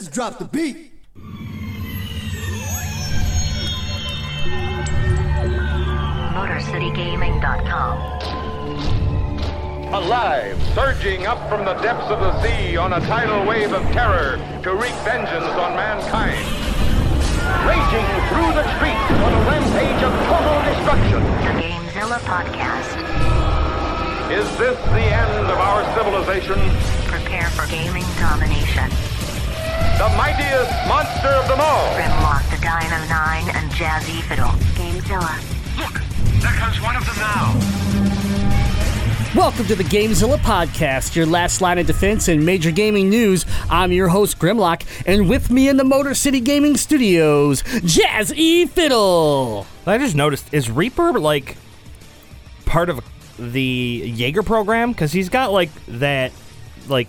Let's drop the beat. MotorCityGaming.com. Alive, surging up from the depths of the sea on a tidal wave of terror to wreak vengeance on mankind. Raging through the streets on a rampage of total destruction. The Gamezilla Podcast. Is this the end of our civilization? Prepare for gaming domination. The mightiest monster of them all. Grimlock the Dino 9 and Jazzy Fiddle. Gamezilla. Look, there comes one of them now. Welcome to the Gamezilla Podcast, your last line of defense in major gaming news. I'm your host, Grimlock, and with me in the Motor City Gaming Studios, Jazz E. Fiddle. I just noticed is Reaper like part of the Jaeger program because he's got like that like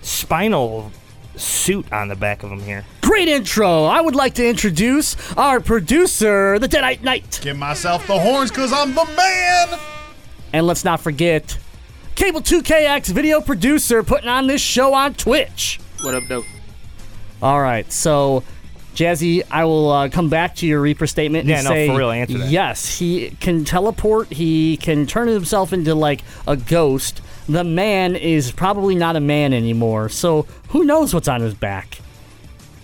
spinal suit on the back of him here. Great intro. I would like to introduce our producer, the Deadite Knight. Give myself the horns because I'm the man. And let's not forget, Cable 2KX video producer putting on this show on Twitch. What up, though? All right, so Jazzy, I will uh, come back to your Reaper statement and Yeah, no, say for real, answer that. yes, he can teleport. He can turn himself into like a ghost. The man is probably not a man anymore. So who knows what's on his back?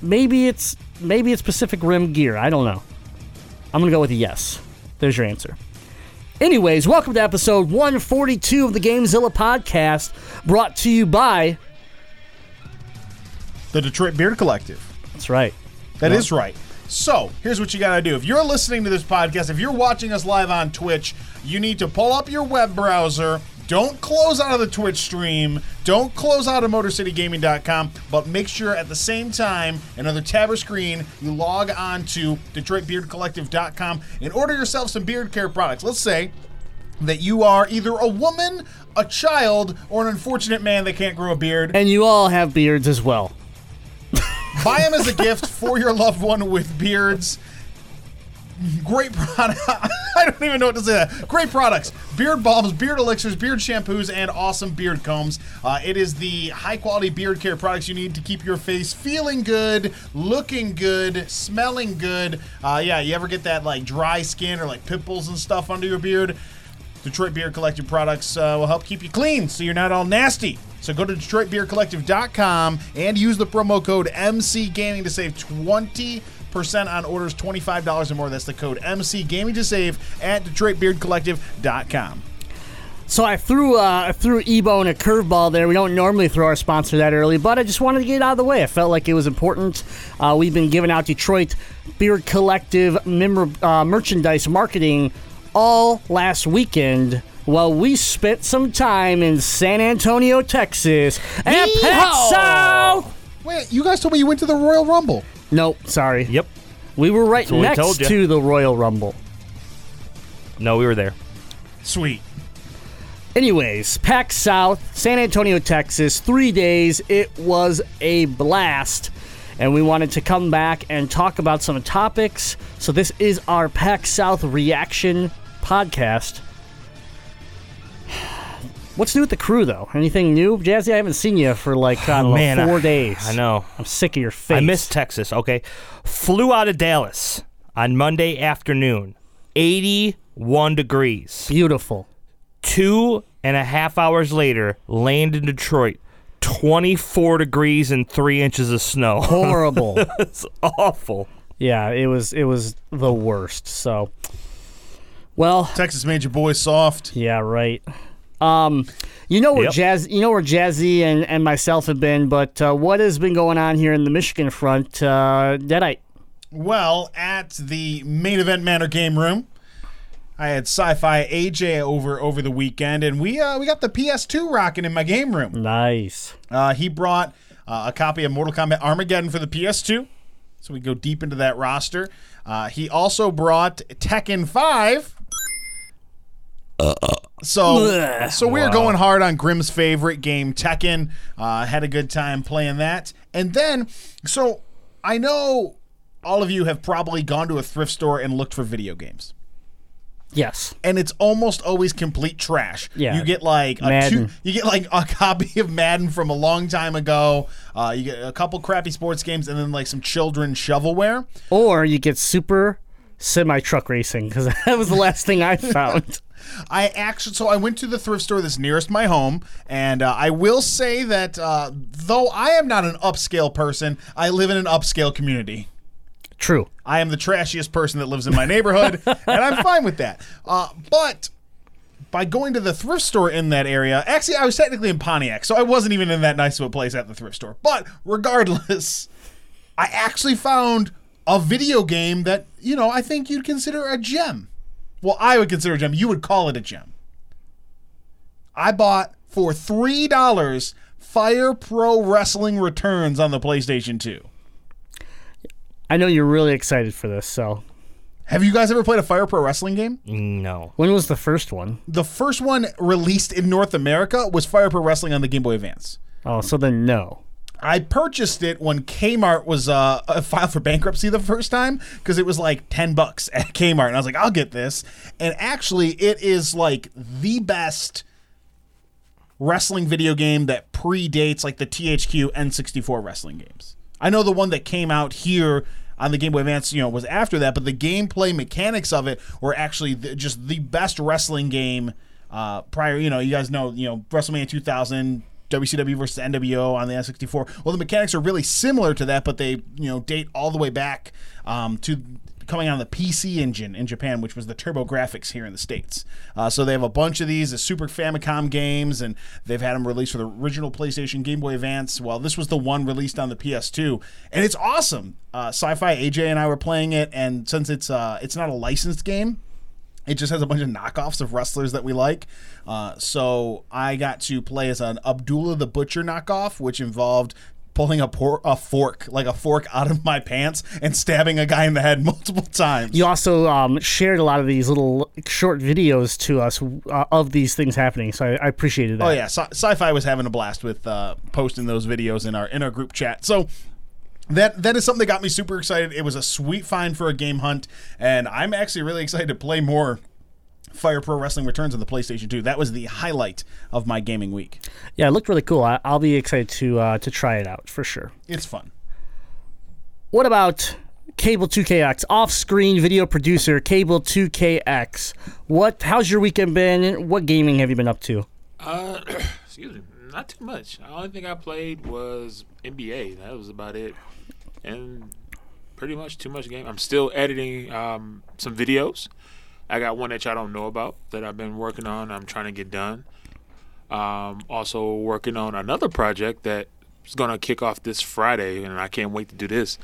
Maybe it's maybe it's Pacific Rim gear. I don't know. I'm gonna go with a yes. There's your answer. Anyways, welcome to episode 142 of the Gamezilla podcast, brought to you by. The Detroit Beard Collective. That's right. That is right. So, here's what you got to do. If you're listening to this podcast, if you're watching us live on Twitch, you need to pull up your web browser. Don't close out of the Twitch stream. Don't close out of MotorCityGaming.com, but make sure at the same time, another tab or screen, you log on to DetroitBeardCollective.com and order yourself some beard care products. Let's say that you are either a woman, a child, or an unfortunate man that can't grow a beard. And you all have beards as well. Buy them as a gift for your loved one with beards. Great product. I don't even know what to say. That. Great products: beard balms, beard elixirs, beard shampoos, and awesome beard combs. Uh, it is the high-quality beard care products you need to keep your face feeling good, looking good, smelling good. Uh, yeah, you ever get that like dry skin or like pimples and stuff under your beard? Detroit Beard Collective products uh, will help keep you clean so you're not all nasty. So go to DetroitBeardCollective.com and use the promo code MC Gaming to save 20% on orders $25 or more. That's the code MC Gaming to save at DetroitBeardCollective.com. So I threw uh, I threw Ebo in a curveball there. We don't normally throw our sponsor that early, but I just wanted to get it out of the way. I felt like it was important. Uh, we've been giving out Detroit Beard Collective memor- uh, merchandise marketing all last weekend. Well, we spent some time in San Antonio, Texas, at PAX South. Wait, you guys told me you went to the Royal Rumble. Nope, sorry. Yep. We were right what we next told ya. to the Royal Rumble. No, we were there. Sweet. Anyways, PAX South, San Antonio, Texas, three days. It was a blast. And we wanted to come back and talk about some topics. So, this is our PAX South reaction podcast. What's new with the crew, though? Anything new? Jazzy, I haven't seen you for like, I don't know, Man, I- four days. I know. I'm sick of your face. I miss Texas. Okay, flew out of Dallas on Monday afternoon. 81 degrees. Beautiful. Two and a half hours later, land in Detroit. 24 degrees and three inches of snow. Horrible. it's awful. yeah, it was it was the worst. So, well, Texas made your boy soft. Yeah, right. Um, you know where Yep. Jazz, you know where Jazzy and, and myself have been, but uh, what has been going on here in the Michigan front? Uh, Deadite. Well, at the main event Manor Game Room, I had Sci-Fi AJ over over the weekend, and we uh, we got the PS2 rocking in my game room. Nice. Uh, he brought uh, a copy of Mortal Kombat Armageddon for the PS2, so we go deep into that roster. Uh, he also brought Tekken 5. So, so we were going hard on Grimm's favorite game, Tekken. Uh, had a good time playing that, and then so I know all of you have probably gone to a thrift store and looked for video games. Yes. and it's almost always complete trash. Yeah. you get like a two, you get like a copy of Madden from a long time ago. Uh, you get a couple crappy sports games, and then like some children's shovelware. Or you get super semi truck racing because that was the last thing I found. I actually, so I went to the thrift store that's nearest my home, and uh, I will say that uh, though I am not an upscale person, I live in an upscale community. True. I am the trashiest person that lives in my neighborhood, and I'm fine with that. Uh, but by going to the thrift store in that area, actually, I was technically in Pontiac, so I wasn't even in that nice of a place at the thrift store. But regardless, I actually found a video game that, you know, I think you'd consider a gem. Well, I would consider a gem. You would call it a gem. I bought for $3 Fire Pro Wrestling Returns on the PlayStation 2. I know you're really excited for this. So, Have you guys ever played a Fire Pro Wrestling game? No. when was the first one? The first one released in North America was Fire Pro Wrestling on the Game Boy Advance. Oh, so then no. I purchased it when Kmart was uh, filed for bankruptcy the first time because it was like 10 bucks at Kmart. And I was like, I'll get this. And actually, it is like the best wrestling video game that predates like the THQ N64 wrestling games. I know the one that came out here on the Game Boy Advance, you know, was after that, but the gameplay mechanics of it were actually the, just the best wrestling game uh, prior. You know, you guys know, you know, WrestleMania 2000, WCW versus NWO on the N64. Well, the mechanics are really similar to that, but they, you know, date all the way back um, to coming on the PC engine in Japan, which was the TurboGrafx here in the States. Uh, so they have a bunch of these, the Super Famicom games, and they've had them released for the original PlayStation Game Boy Advance. Well, this was the one released on the PS2, and it's awesome. Uh, Sci-Fi AJ and I were playing it, and since it's uh, it's not a licensed game, it just has a bunch of knockoffs of wrestlers that we like. Uh, so I got to play as an Abdullah the Butcher knockoff, which involved pulling a, por- a fork, like a fork, out of my pants and stabbing a guy in the head multiple times. You also um, shared a lot of these little short videos to us uh, of these things happening, so I, I appreciated that. Oh yeah, Sci- Sci-Fi was having a blast with uh, posting those videos in our in our group chat. So that that is something that got me super excited. It was a sweet find for a game hunt, and I'm actually really excited to play more Fire Pro Wrestling Returns on the PlayStation 2. That was the highlight of my gaming week. Yeah, it looked really cool. I, I'll be excited to uh, to try it out for sure. It's fun. What about Cable 2KX, off-screen video producer Cable 2KX? What? How's your weekend been? What gaming have you been up to? Uh, excuse me, not too much. The only thing I played was NBA. That was about it, and pretty much too much game. I'm still editing um, some videos. I got one that y'all don't know about that I've been working on. I'm trying to get done. Um, also working on another project that is gonna kick off this Friday, and I can't wait to do this.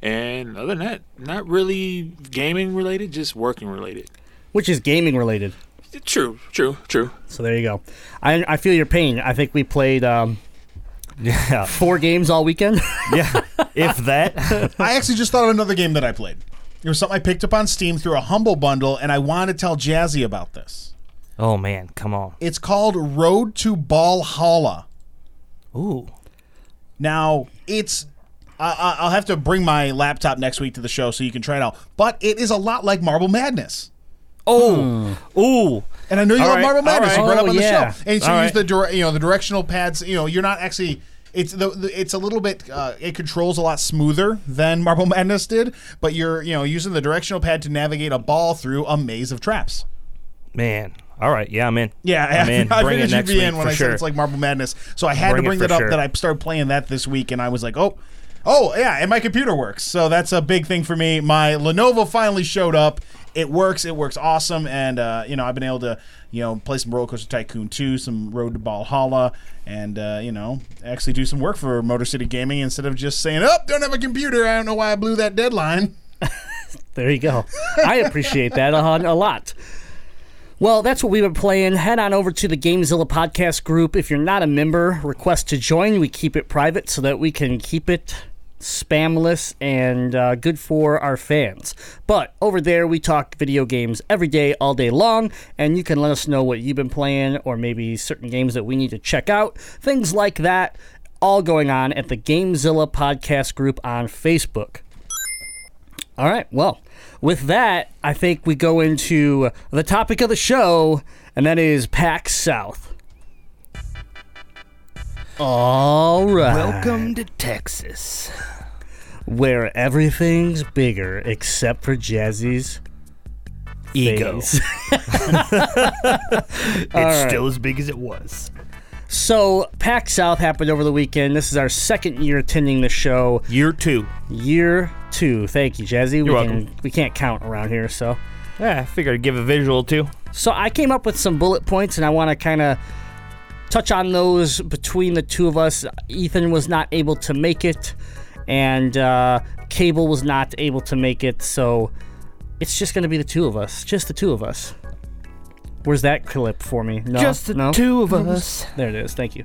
And other than that, not really gaming related, just working related. Which is gaming related. True, true, true. So there you go. I, I feel your pain. I think we played um, Yeah. four games all weekend. Yeah. if that. I actually just thought of another game that I played. It was something I picked up on Steam through a Humble Bundle, and I want to tell Jazzy about this. Oh man, come on. It's called Road to Ballhalla. Ooh. Now, it's. I I- I'll have to bring my laptop next week to the show so you can try it out. But it is a lot like Marble Madness. Oh. Ooh. And I know you All love right, Marble Madness. right. You brought it up Oh, on the yeah. show, and so All you use right. the dire- you know the directional pads. You know, you're not actually. It's the, the it's a little bit. Uh, it controls a lot smoother than Marble Madness did, but you're you know using the directional pad to navigate a ball through a maze of traps. Man. All right. Yeah, I'm in. Yeah, I'm in. I Bring it figured you'd next be week in when for I sure. said it's like Marble Madness. So I had Bring to bring for that up sure. that I started playing that this week, and I was like, oh, oh yeah, and my computer works. So that's a big thing for me. My Lenovo finally showed up. It works. It works awesome, and uh, you know I've been able to you know play some Roller Coaster Tycoon 2, some Road to Ballhalla, and uh, you know actually do some work for Motor City Gaming instead of just saying, oh, don't have a computer. I don't know why I blew that deadline. There you go. I appreciate that a, a lot. Well, that's what we've been playing. Head on over to the Gamezilla podcast group. If you're not a member, request to join. We keep it private so that we can keep it spamless and uh, good for our fans. But over there, we talk video games every day, all day long, and you can let us know what you've been playing or maybe certain games that we need to check out. Things like that, all going on at the Gamezilla podcast group on Facebook. All right. Well, with that, I think we go into the topic of the show, and that is PAX South. All right. Welcome to Texas. Where everything's bigger except for Jazzy's Ego. It's right. still as big as it was. so, PAX South happened over the weekend. This is our second year attending the show. Year two. Year two. Thank you, Jazzy. we welcome. Can, we can't count around here, so. Yeah, I figured I'd give a visual too. So I came up with some bullet points, and I want to kind of touch on those between the two of us. Ethan was not able to make it, and uh, Cable was not able to make it, so it's just going to be the two of us. Just the two of us. Where's that clip for me? No, Just the no? two of us. There it is. Thank you.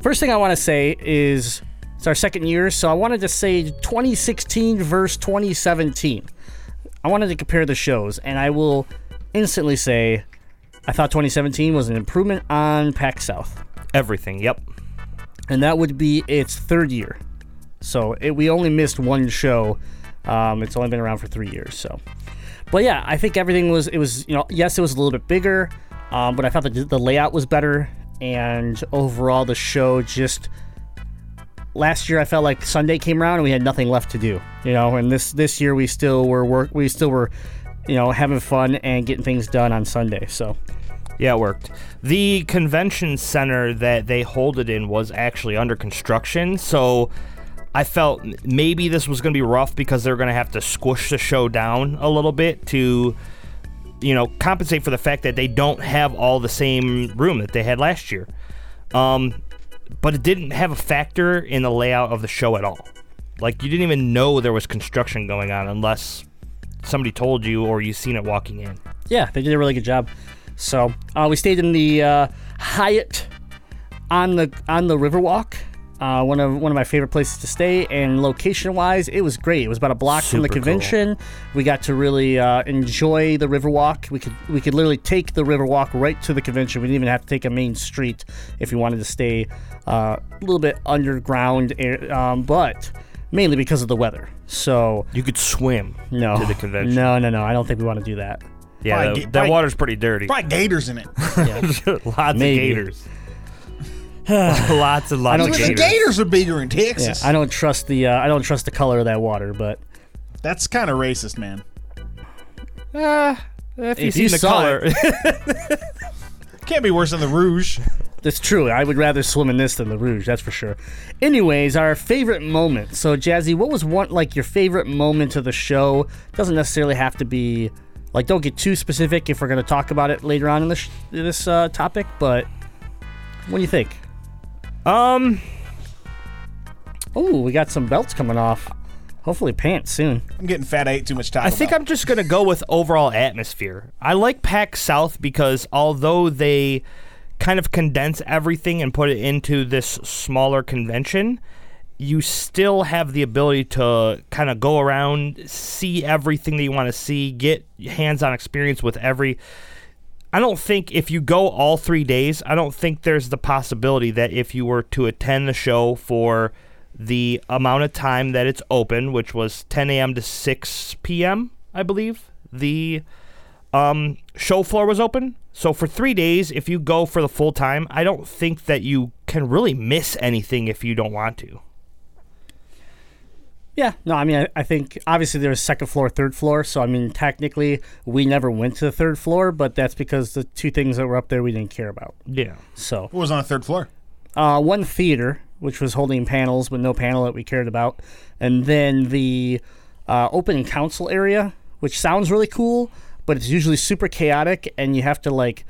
First thing I want to say is it's our second year, so I wanted to say 2016 versus 2017. I wanted to compare the shows, and I will instantly say I thought 2017 was an improvement on PAX South, Everything. Yep. and that would be its third year. So it, we only missed one show. Um, it's only been around for three years. So, but yeah, I think everything was. It was you know yes, it was a little bit bigger, um, but I thought that the layout was better, and overall the show just. Last year, I felt like Sunday came around and we had nothing left to do, you know. And this this year, we still were work. We still were, you know, having fun and getting things done on Sunday. So Yeah, it worked. The convention center that they hold it in was actually under construction, so I felt maybe this was going to be rough because they're going to have to squish the show down a little bit to, you know, compensate for the fact that they don't have all the same room that they had last year. Um, but it didn't have a factor in the layout of the show at all. Like you didn't even know there was construction going on unless somebody told you or you seen it walking in. yeah, they did a really good job. So uh, we stayed in the uh, Hyatt on the on the Riverwalk. Uh, one of one of my favorite places to stay, and location wise, it was great. It was about a block from the Super cool. convention. We got to really uh, enjoy the Riverwalk. We could we could literally take the Riverwalk right to the convention. We didn't even have to take a main street if we wanted to stay uh, a little bit underground, um, but mainly because of the weather. So You could swim no, to the convention. no, no, no. I don't think we want to do that. Yeah, Probably that, that probably- water's pretty dirty. Probably gators in it. lots Maybe. of gators. lots and lots don't of the gators. gators are bigger in Yeah, Texas. I don't trust the uh, I don't trust the color of that water, but That's kind of racist, man. Ah, if you see the saw color, Can't be worse than the Rouge. It's true. I would rather swim in this than the Rouge, that's for sure. Anyways, our favorite moment. So, Jazzy, what was one like your favorite moment of the show? Doesn't necessarily have to be like. Don't get too specific if we're going to talk about it later on in this this uh, topic. But what do you think? um, Oh, we got some belts coming off. Hopefully, pants soon. I'm getting fat. I ate too much Taco I think Bell. I'm just gonna go with overall atmosphere. I like PAX South because although they kind of condense everything and put it into this smaller convention, you still have the ability to kind of go around, see everything that you want to see, get hands-on experience with every. I don't think if you go all three days, I don't think there's the possibility that if you were to attend the show for the amount of time that it's open, which was 10 a.m. to 6 p.m., I believe, the um, show floor was open. So for three days, if you go for the full time, I don't think that you can really miss anything if you don't want to. Yeah, no, I mean, I, I think obviously there's second floor, third floor. So, I mean, technically, we never went to the third floor, but that's because the two things that were up there we didn't care about. Yeah. So, What was on the third floor? uh, one theater, which was holding panels, but no panel that we cared about. And then the uh, open console area, which sounds really cool, but it's usually super chaotic, and you have to, like,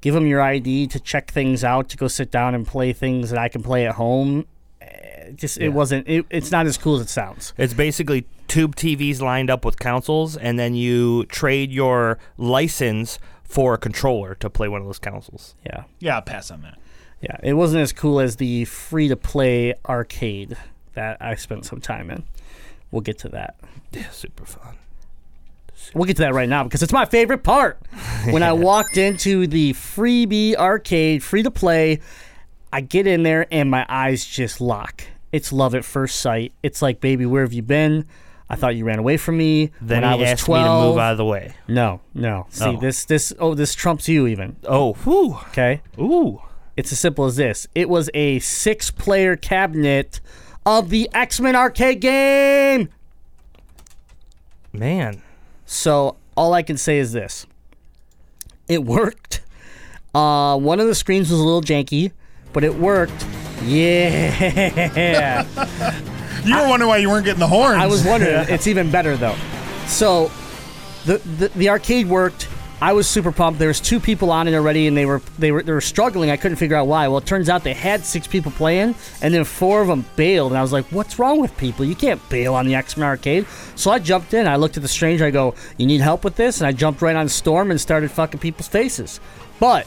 give them your ID to check things out, to go sit down and play things that I can play at home. Eh, Just it wasn't. It, it's not as cool as it sounds. It's basically tube TVs lined up with consoles, and then you trade your license for a controller to play one of those consoles. Yeah. Yeah, I'll pass on that. Yeah, it wasn't as cool as the free to play arcade that I spent some time in. We'll get to that. Yeah, super fun. We'll get to that right now because it's my favorite part. When I walked into the freebie arcade, free to play, I get in there and my eyes just lock. It's love at first sight. It's like, baby, where have you been? I thought you ran away from me Then when I was asked 12. me to move out of the way. No, no. See, Oh. this, this, oh, this trumps you even. Oh, whew. Okay. Ooh. It's as simple as this. It was a six-player cabinet of the X-Men arcade game. Man. So all I can say is this: it worked. Uh, one of the screens was a little janky, but it worked. Yeah. You were wondering why you weren't getting the horns. I was wondering. It's even better though. So, the, the the arcade worked. I was super pumped. There was two people on it already, and they were they were they were struggling. I couldn't figure out why. Well, it turns out they had six people playing, and then four of them bailed. And I was like, "What's wrong with people? You can't bail on the X Men arcade." So I jumped in. I looked at the stranger. I go, "You need help with this?" And I jumped right on Storm and started fucking people's faces. But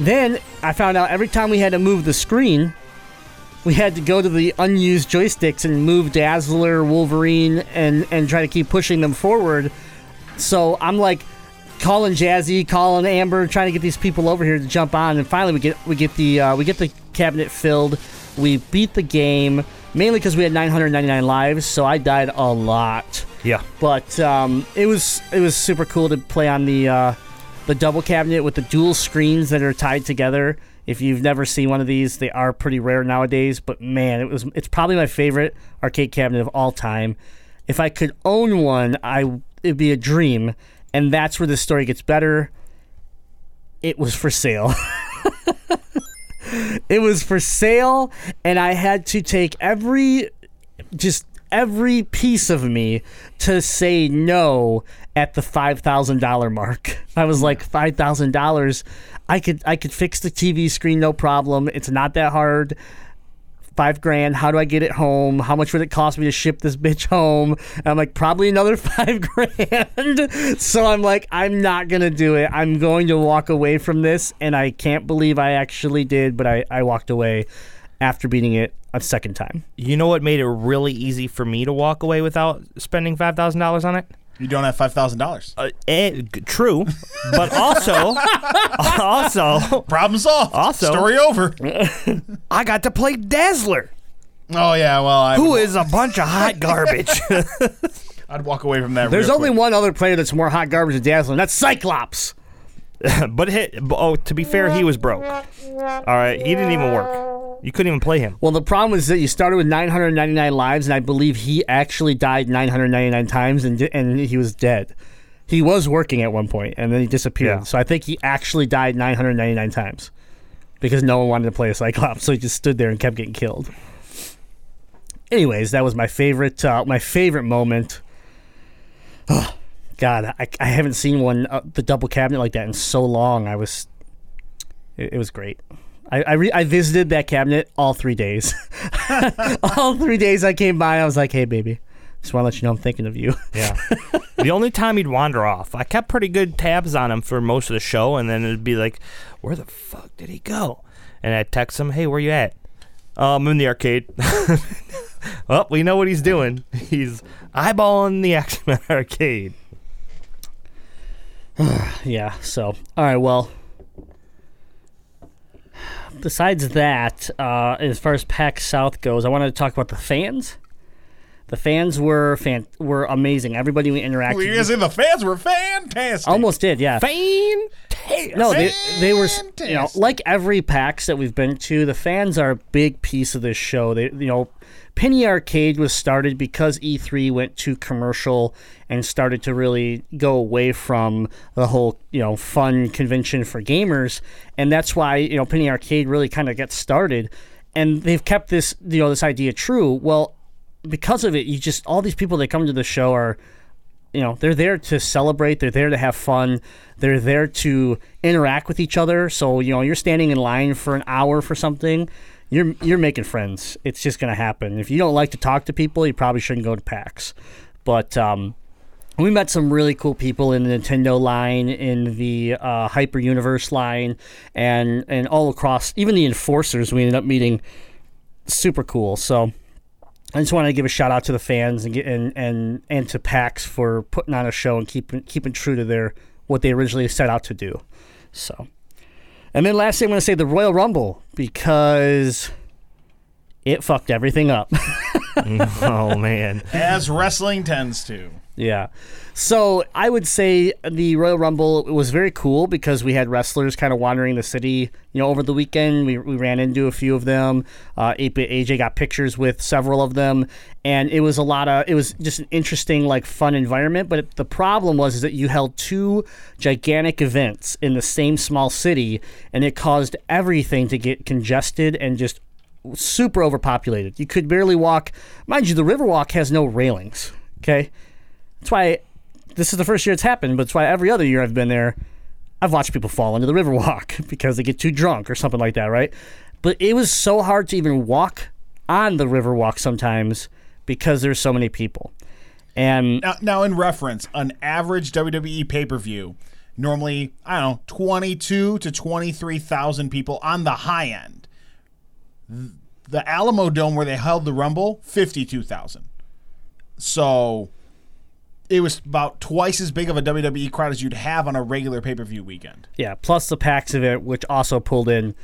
then I found out every time we had to move the screen, we had to go to the unused joysticks and move Dazzler, Wolverine, and and try to keep pushing them forward. So I'm like calling Jazzy, calling Amber, trying to get these people over here to jump on, and finally we get we get the uh, we get the cabinet filled. We beat the game mainly because we had 999 lives, so I died a lot. Yeah. But um, it was it was super cool to play on the uh, the double cabinet with the dual screens that are tied together. If you've never seen one of these, they are pretty rare nowadays. But man, it was it's probably my favorite arcade cabinet of all time. If I could own one, I it'd be a dream. And that's where the story gets better. It was for sale. it was for sale, and I had to take every just every piece of me to say no at the five thousand dollar mark. I was like five thousand dollars. I could I could fix the TV screen no problem. It's not that hard. Five grand. How do I get it home? How much would it cost me to ship this bitch home? And I'm like, probably another five grand. so I'm like, I'm not gonna do it. I'm going to walk away from this, and I can't believe I actually did, but I, I walked away after beating it a second time. You know what made it really easy for me to walk away without spending five thousand dollars on it? You don't have five thousand dollars. Uh, eh, true, but also, also, Problem solved. Also- story over. I got to play Dazzler, Oh yeah, well, I who is a bunch of hot garbage. I'd walk away from that. There's real only quick. one other player that's more hot garbage than Dazzler, and that's Cyclops. but hit, oh, to be fair, he was broke. All right, he didn't even work. You couldn't even play him. Well, the problem is that you started with 999 lives, and I believe he actually died 999 times, and and he was dead. He was working at one point, and then he disappeared. Yeah. So I think he actually died 999 times because no one wanted to play a Cyclops, so he just stood there and kept getting killed. Anyways, that was my favorite. Uh, my favorite moment. Oh, God, I, I haven't seen one uh, the double cabinet like that in so long. I was, it, it was great. I I, re- I visited that cabinet all three days. all three days I came by, I was like, "Hey, baby, just want to let you know I'm thinking of you." Yeah. the only time he'd wander off, I kept pretty good tabs on him for most of the show, and then it'd be like, "Where the fuck did he go?" And I'd text him, "Hey, where you at?" "Oh, I'm in the arcade." well, we know what he's doing. He's eyeballing the X Men arcade. yeah. So, all right. Well, besides that, uh, as far as PAX South goes, I wanted to talk about the fans. The fans were fan were amazing. Everybody we interacted. Well, you with- say the fans were fantastic. Almost did, yeah. Fantastic. No, they, they were, you know, like every PAX that we've been to, the fans are a big piece of this show. They, you know, Penny Arcade was started because E3 went to commercial and started to really go away from the whole, you know, fun convention for gamers, and that's why you know Penny Arcade really kind of got started, and they've kept this, you know, this idea true. Well, because of it, you just all these people that come to the show are you know they're there to celebrate. They're there to have fun. They're there to interact with each other. So you know you're standing in line for an hour for something you're you're making friends it's just going to happen if you don't like to talk to people you probably shouldn't go to PAX but um we met some really cool people in the Nintendo line, in the uh, Hyper Universe line, and and all across. Even the enforcers we ended up meeting. Super cool. So I just wanted to give a shout out to the fans and get, and, and and to PAX for putting on a show and keeping keeping true to their what they originally set out to do. So, and then lastly, I'm going to say the Royal Rumble because it fucked everything up. oh man. as wrestling tends to. Yeah. So I would say the Royal Rumble was very cool because we had wrestlers kind of wandering the city. You know, over the weekend we, we ran into a few of them. Uh, AJ got pictures with several of them, and it was a lot of. It was just an interesting, like, fun environment. But the problem was is that you held two gigantic events in the same small city, and it caused everything to get congested and just super overpopulated. You could barely walk. Mind you, the Riverwalk has no railings. Okay. That's why this is the first year it's happened, but it's why every other year I've been there, I've watched people fall into the Riverwalk because they get too drunk or something like that, right? But it was so hard to even walk on the Riverwalk sometimes because there's so many people. And Now, now, in reference, an average WWE pay per view, normally, I don't know, 22 to 23,000 people on the high end. The Alamo Dome, where they held the Rumble, 52,000. So it was about twice as big of a WWE crowd as you'd have on a regular pay per view weekend. yeah, plus the PAX event, which also pulled in.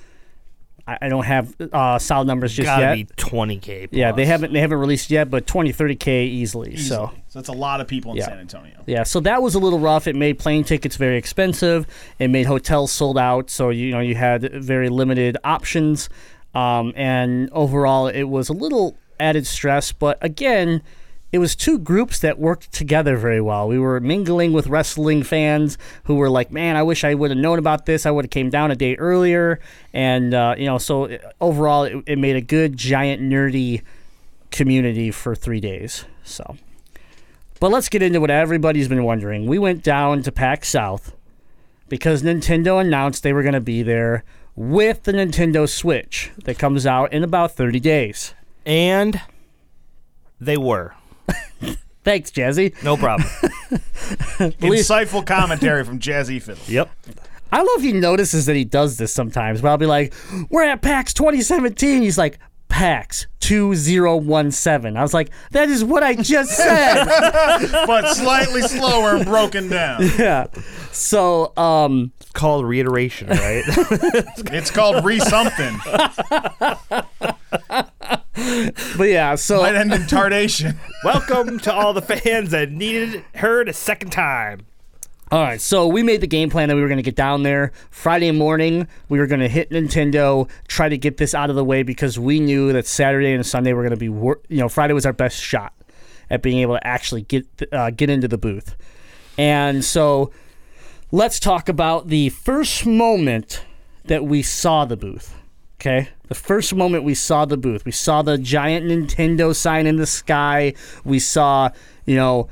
I, I don't have uh, solid numbers just Gotta yet. 20k. yeah, they haven't they haven't released yet, but 20, 30k easily. So so that's a lot of people in Yeah. San Antonio. Yeah, so that was a little rough. It made plane tickets very expensive. It made hotels sold out, so you know you had very limited options. Um, and overall, it was a little added stress. But again, it was two groups that worked together very well. We were mingling with wrestling fans who were like, "Man, I wish I would have known about this. I would have came down a day earlier." And uh, you know, so uh, overall, it, it made a good, giant, nerdy community for three days. So. But let's get into what everybody's been wondering. We went down to PAX South because Nintendo announced they were going to be there with the Nintendo Switch that comes out in about 30 days. And they were. Thanks, Jazzy. No problem. Insightful commentary from Jazzy Fiddle. yep. I love he notices that he does this sometimes. But I'll be like, "We're at PAX 2017." He's like, "PAX 2017." I was like, "That is what I just said." but slightly slower and broken down. yeah. So, um, It's called reiteration, right? It's called re something. But yeah. So Might end in tardation. Welcome to all the fans that needed heard a second time. All right, so we made the game plan that we were going to get down there Friday morning. We were going to hit Nintendo, try to get this out of the way because we knew that Saturday and Sunday were going to be, wor- you know, Friday was our best shot at being able to actually get uh, get into the booth. And so, let's talk about the first moment that we saw the booth. Okay, the first moment we saw the booth, we saw the giant Nintendo sign in the sky. We saw, you know,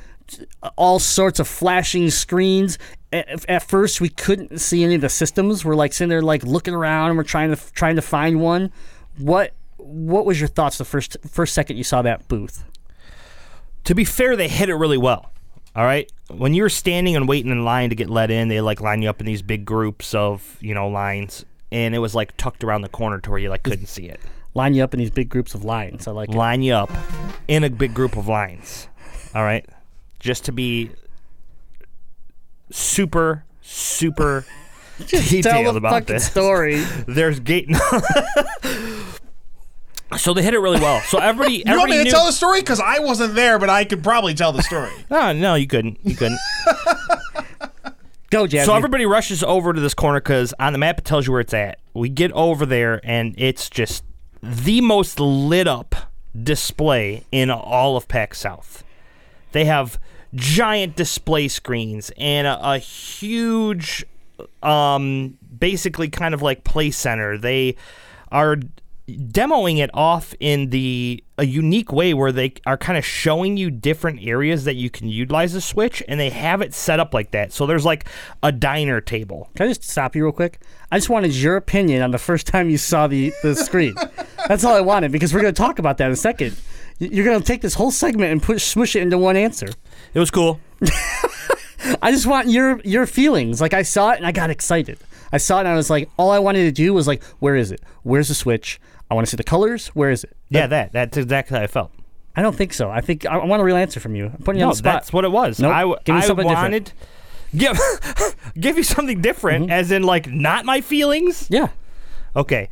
all sorts of flashing screens. At, first, we couldn't see any of the systems. We're like sitting there, like looking around, and we're trying to trying to find one. What What was your thoughts the first first second you saw that booth? To be fair, they hit it really well. All right. When you're standing and waiting in line to get let in, they like line you up in these big groups of you know lines, and it was like tucked around the corner to where you like couldn't see it. Line you up in these big groups of lines. I like it. Line you up in a big group of lines. All right, just to be super super Tell detailed the about fucking this. story. There's gate. so they hit it really well. So everybody, You want everybody me to knew. tell the story? Because I wasn't there, but I could probably tell the story. Ah, no, you couldn't. You couldn't. Go, Jazzy. So everybody rushes over to this corner because on the map it tells you where it's at. We get over there and it's just the most lit up display in all of PAX South. They have giant display screens and a, a huge, um, basically kind of like play center. They are demoing it off in the a unique way where they are kind of showing you different areas that you can utilize the switch and they have it set up like that so there's like a diner table Can I just stop you real quick? I just wanted your opinion on the first time you saw the, the screen. That's all I wanted because we're going to talk about that in a second. You're going to take this whole segment and push smush it into one answer. it was cool I just want your your feelings. Like I saw it and I got excited. I saw it and I was like, all I wanted to do was like, where is it? Where's the switch? I want to see the colors. Where is it? yeah that that's exactly how i felt I don't think so. I think I, I want a real answer from you. I'm putting you on no the spot. that's what it was Nope. i, w- Give me I something different. wanted give give you something different mm-hmm. as in like not my feelings yeah. okay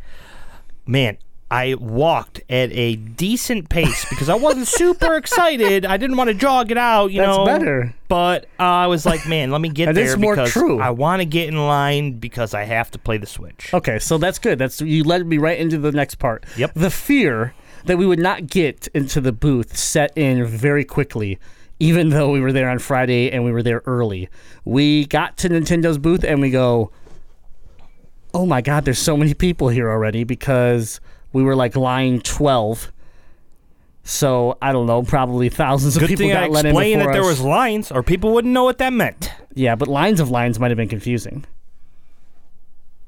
man I walked at a decent pace because I wasn't super excited. I didn't want to jog it out, you That's know. better. But uh, I was like, man, let me get That there is more because true. I want to get in line because I have to play the Switch. Okay, so that's good. That's you led me right into the next part. Yep. The fear that we would not get into the booth set in very quickly, even though we were there on Friday and we were there early. We got to Nintendo's booth and we go, "Oh my god, there's so many people here already!" Because we were like line twelve. So I don't know, probably thousands of Good people thing I got let in explained before that there us. was lines, or people wouldn't know what that meant. Yeah, but lines of lines might have been confusing.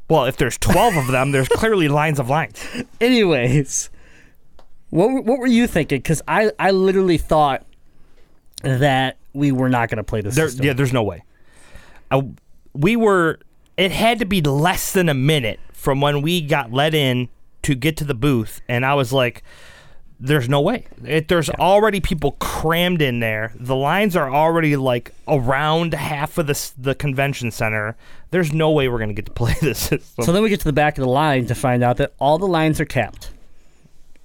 Well, if there's 12 of them, there's clearly lines of lines. Anyways, what were- what were you thinking? Because I I literally thought that we were not going to play this. There, system. yeah, there's no way. I, we were. It had to be less than a minute from when we got let in to get to the booth, and I was like, "There's no way." It, there's already people crammed in there. The lines are already like around half of the the convention center. There's no way we're gonna get to play this system. So then we get to the back of the line to find out that all the lines are capped.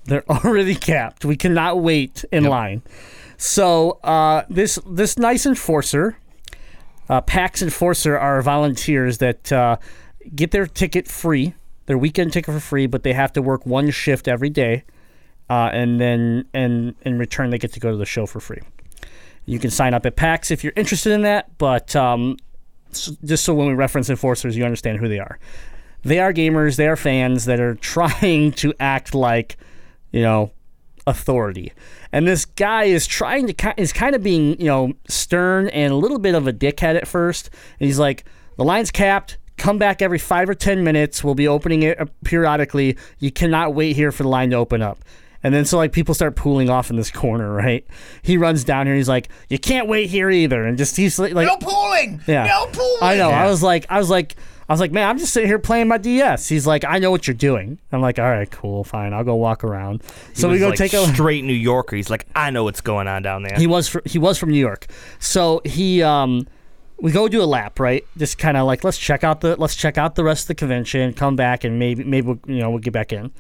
They're already capped. We cannot wait in line. So uh, this this nice enforcer, uh, PAX enforcer, are volunteers that uh, get their ticket free, their weekend ticket for free, but they have to work one shift every day, uh, and then and in return they get to go to the show for free. You can sign up at PAX if you're interested in that, but um, s- just so when we reference enforcers, you understand who they are. They are gamers, they are fans that are trying to act like, you know, authority. And this guy is trying to is kind of being, you know, stern and a little bit of a dickhead at first. And he's like, "The line's capped. Come back every 5 or 10 minutes. We'll be opening it uh, periodically. You cannot wait here for the line to open up." And then so like people start pooling off in this corner, right? He runs down here. He's like, "You can't wait here either." And just he's like, No pooling. yeah. No pooling. I know. I was like, I was like, I was like, man, I'm just sitting here playing my DS. He's like, I know what you're doing. I'm like, all right, cool, fine. I'll go walk around. so He we was go like take a. straight New Yorker. He's like, I know what's going on down there. He was fr- he was from New York, so he um, we go do a lap, right? Just kind of like let's check out the let's check out the rest of the convention, come back, and maybe maybe we'll, you know we'll get back in.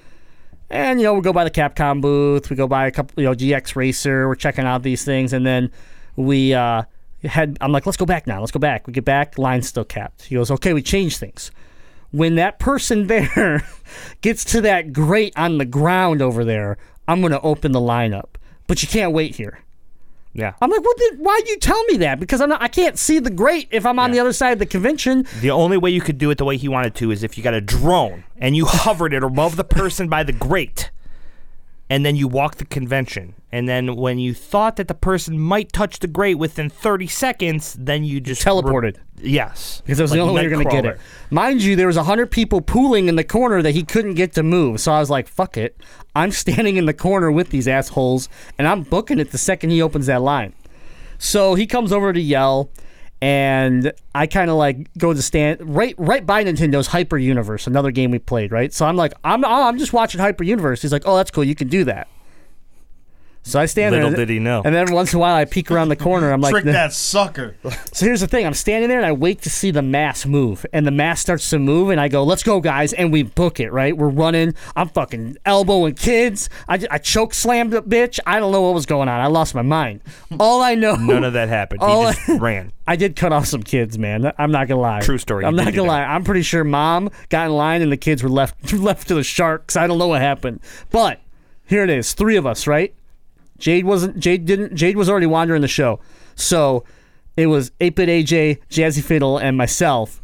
And you know we go by the Capcom booth, we go by a couple you know GX Racer, we're checking out these things, and then we uh had I'm like let's go back now, let's go back. We get back, line's still capped. He goes okay, we change things. When that person there gets to that grate on the ground over there, I'm gonna open the line up, but you can't wait here. Yeah. I'm like, what? Did, why'd you tell me that? Because I'm not. I can't see the grate if I'm on the other side of the convention. The only way you could do it the way he wanted to is if you got a drone and you hovered it above the person by the grate, and then you walk the convention. And then when you thought that the person might touch the grate within 30 seconds, then you just Teleported. yes, Because that was the only way you're going to get it. Mind you, there was 100 people pooling in the corner that he couldn't get to move. So I was like, fuck it. I'm standing in the corner with these assholes, and I'm booking it the second he opens that line. So he comes over to yell, and I kind of like go to stand right right by Nintendo's Hyper Universe, another game we played, right? So I'm like, I'm oh, I'm just watching Hyper Universe. He's like, oh, that's cool. You can do that. So I stand Little there. did he know. And then once in a while, I peek around the corner. I'm like, Trick that sucker. so here's the thing: I'm standing there and I wait to see the mass move, and the mass starts to move, and I go, "Let's go, guys!" And we book it. Right? We're running. I'm fucking elbowing kids. I, I choke slammed a bitch. I don't know what was going on. I lost my mind. All I know, None of that happened. He Oh. just ran. I did cut off some kids, man. I'm not gonna lie. True story. I'm not gonna lie. that. I'm pretty sure mom got in line and the kids were left left to the sharks. I don't know what happened, but here it is. Three of us, right? Jade wasn't. Jade didn't. Jade was already wandering the show, so it was 8-bit AJ, Jazzy Fiddle, and myself.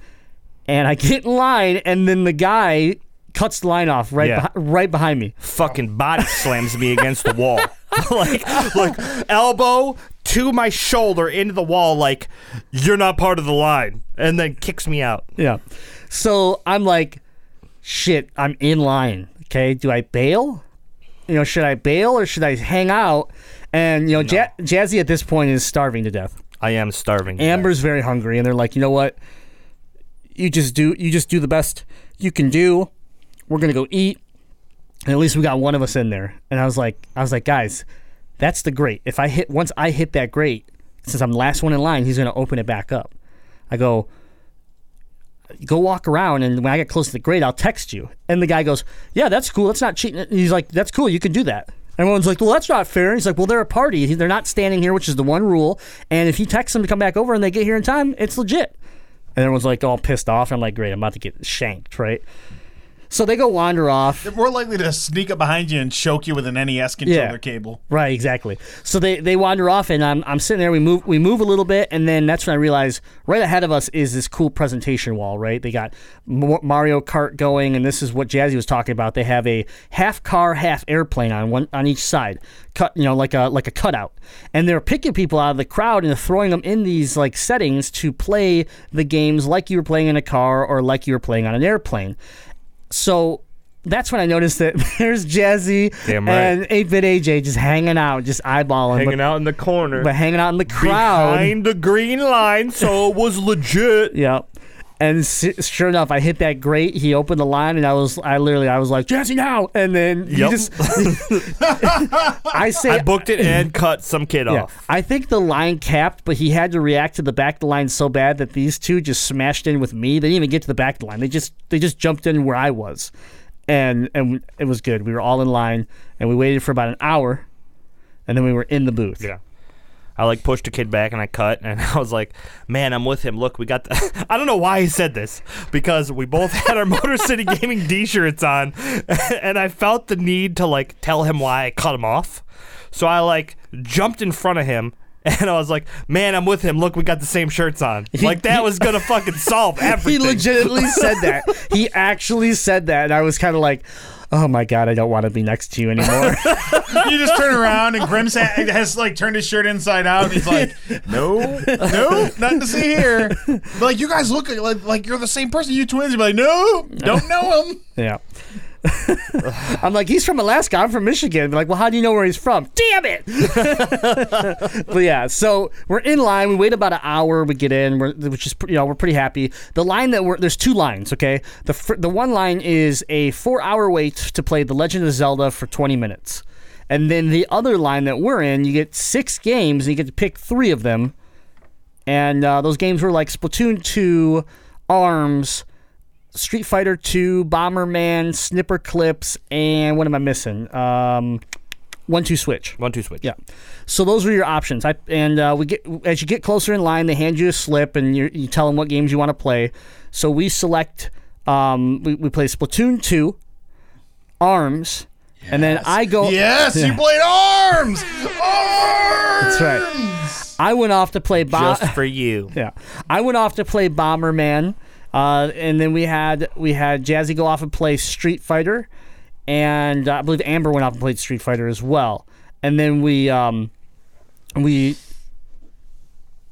And I get in line, and then the guy cuts the line off right Yeah. right behind me. Fucking body slams me against the wall. like, like elbow to my shoulder into the wall. Like you're not part of the line, and then kicks me out. Yeah. So I'm like, shit, I'm in line. Okay. Do I bail? You know, should I bail or should I hang out? And, you know, ja- Jazzy at this point is starving to death. I am starving. to Amber's very hungry. And they're like, you know what? You just do, you just do the best you can do. We're going to go eat. And at least we got one of us in there. And I was like, I was like, guys, that's the grate. If I hit, once I hit that grate, since I'm the last one in line, he's going to open it back up. I go, go walk around, and when I get close to the grade, I'll text you." And the guy goes, "Yeah, that's cool. That's not cheating." And he's like, "That's cool. You can do that." Everyone's like, "Well, that's not fair." He's like, "Well, they're a party. They're not standing here, which is the one rule. And if you text them to come back over and they get here in time, it's legit." And everyone's like all pissed off. I'm like, "Great, I'm about to get shanked, right?" So they go wander off. They're more likely to sneak up behind you and choke you with an NES controller Yeah. cable. Right, exactly. So they, they wander off, and I'm, I'm sitting there. We move we move a little bit, and then that's when I realize right ahead of us is this cool presentation wall. Right, they got Mario Kart going, and this is what Jazzy was talking about. They have a half car, half airplane on one on each side, cut you know like a like a cutout, and they're picking people out of the crowd and they're throwing them in these like settings to play the games like you were playing in a car or like you were playing on an airplane. So. That's when I noticed that there's Jazzy Damn right. and 8-bit AJ just hanging out, just eyeballing, Hanging but, out in the corner. but hanging out in the crowd. Behind the green line, so it was legit. Yeah. And s- sure enough, I hit that grate. He opened the line, and I was, I literally, I was like, Jazzy now. And then he Yep. just, I say, I booked it and cut some kid yeah, off. I think the line capped, but he had to react to the back of the line so bad that these two just smashed in with me. They didn't even get to the back of the line. They just, they just jumped in where I was, and and it was good. We were all in line, and we waited for about an hour, and then we were in the booth. Yeah. I like pushed a kid back and I cut and I was like, "Man, I'm with him. Look, we got the." I don't know why he said this because we both had our Motor City Gaming D-shirts on, and I felt the need to like tell him why I cut him off. So I like jumped in front of him and I was like, "Man, I'm with him. Look, we got the same shirts on." Like that was gonna fucking solve everything." He legitimately said that. He actually said that, and I was kind of like, "Oh my god, I don't want to be next to you anymore." You just turn around and Grimm's ha- has like turned his shirt inside out. And he's like, "No, no, nothing to see here." But, like you guys look like, like you're the same person. You twins. You're like, "No, don't know him." yeah. I'm like, he's from Alaska. I'm from Michigan. They're like, well, how do you know where he's from? Damn it! but yeah, so we're in line. We wait about an hour. We get in, we're, which is you know we're pretty happy. The line that we're there's two lines. Okay, the fir- the one line is a four hour wait to play The Legend of Zelda for 20 minutes, and then the other line that we're in, you get six games and you get to pick three of them, and uh, those games were like Splatoon 2, Arms. Street Fighter 2, Bomberman, Snipperclips, and what am I missing? Um, one two switch. One two switch. Yeah. So those are your options. I and uh, we get as you get closer in line, they hand you a slip and you you tell them what games you want to play. So we select. Um, we, we play Splatoon 2, Arms, and then I go. Yes, you played arms. Arms. That's right. I went off to play Bomb. Just for you. Yeah, I went off to play Bomberman, uh, and then we had we had Jazzy go off and play Street Fighter, and uh, I believe Amber went off and played Street Fighter as well. And then we um, we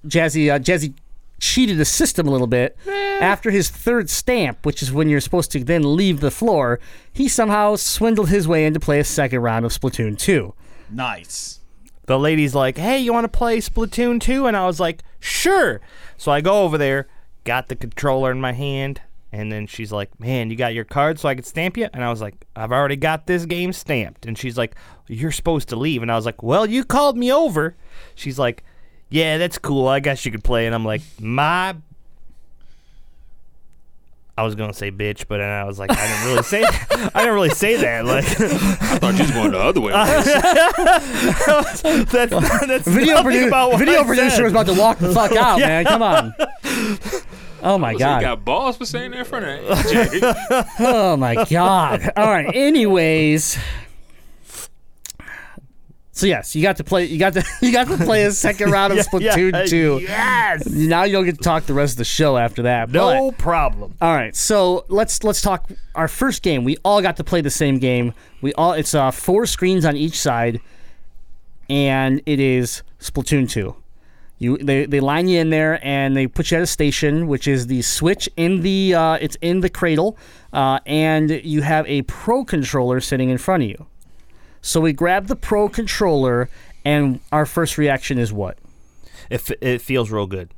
Jazzy uh, Jazzy cheated the system a little bit. After his third stamp, which is when you're supposed to then leave the floor, he somehow swindled his way in to play a second round of Splatoon 2. Nice. the lady's like, "Hey, you want to play Splatoon 2?" And I was like, "Sure." So I go over there, got the controller in my hand, and then she's like, "Man, you got your card so I could stamp you?" And I was like, "I've already got this game stamped." And she's like, "You're supposed to leave." And I was like, "Well, you called me over." She's like, "Yeah, that's cool. I guess you could play." And I'm like, "My." I was gonna say bitch, but then I was like, I didn't really say. that. I didn't really say that. Like, I thought you was going the other way. that's that's Video, nothing produ- about what video I producer said. was about to walk the fuck out, man. Come on. Oh my So you god. got balls for saying that in front of AJ. Oh my god. All right. Anyways. So yes, you got to play. You got to. You got to play a second round of Splatoon Yeah, two. Yes. Now you don't get to talk the rest of the show after that. No but- problem. all right. So let's let's talk our first game. We all got to play the same game. We all. It's uh, four screens on each side, and it is Splatoon two. You they, they line you in there and they put you at a station, which is the switch in the uh, it's in the cradle, uh, and you have a pro controller sitting in front of you. So we grab the pro controller, and our first reaction is what? It, f- it feels real good.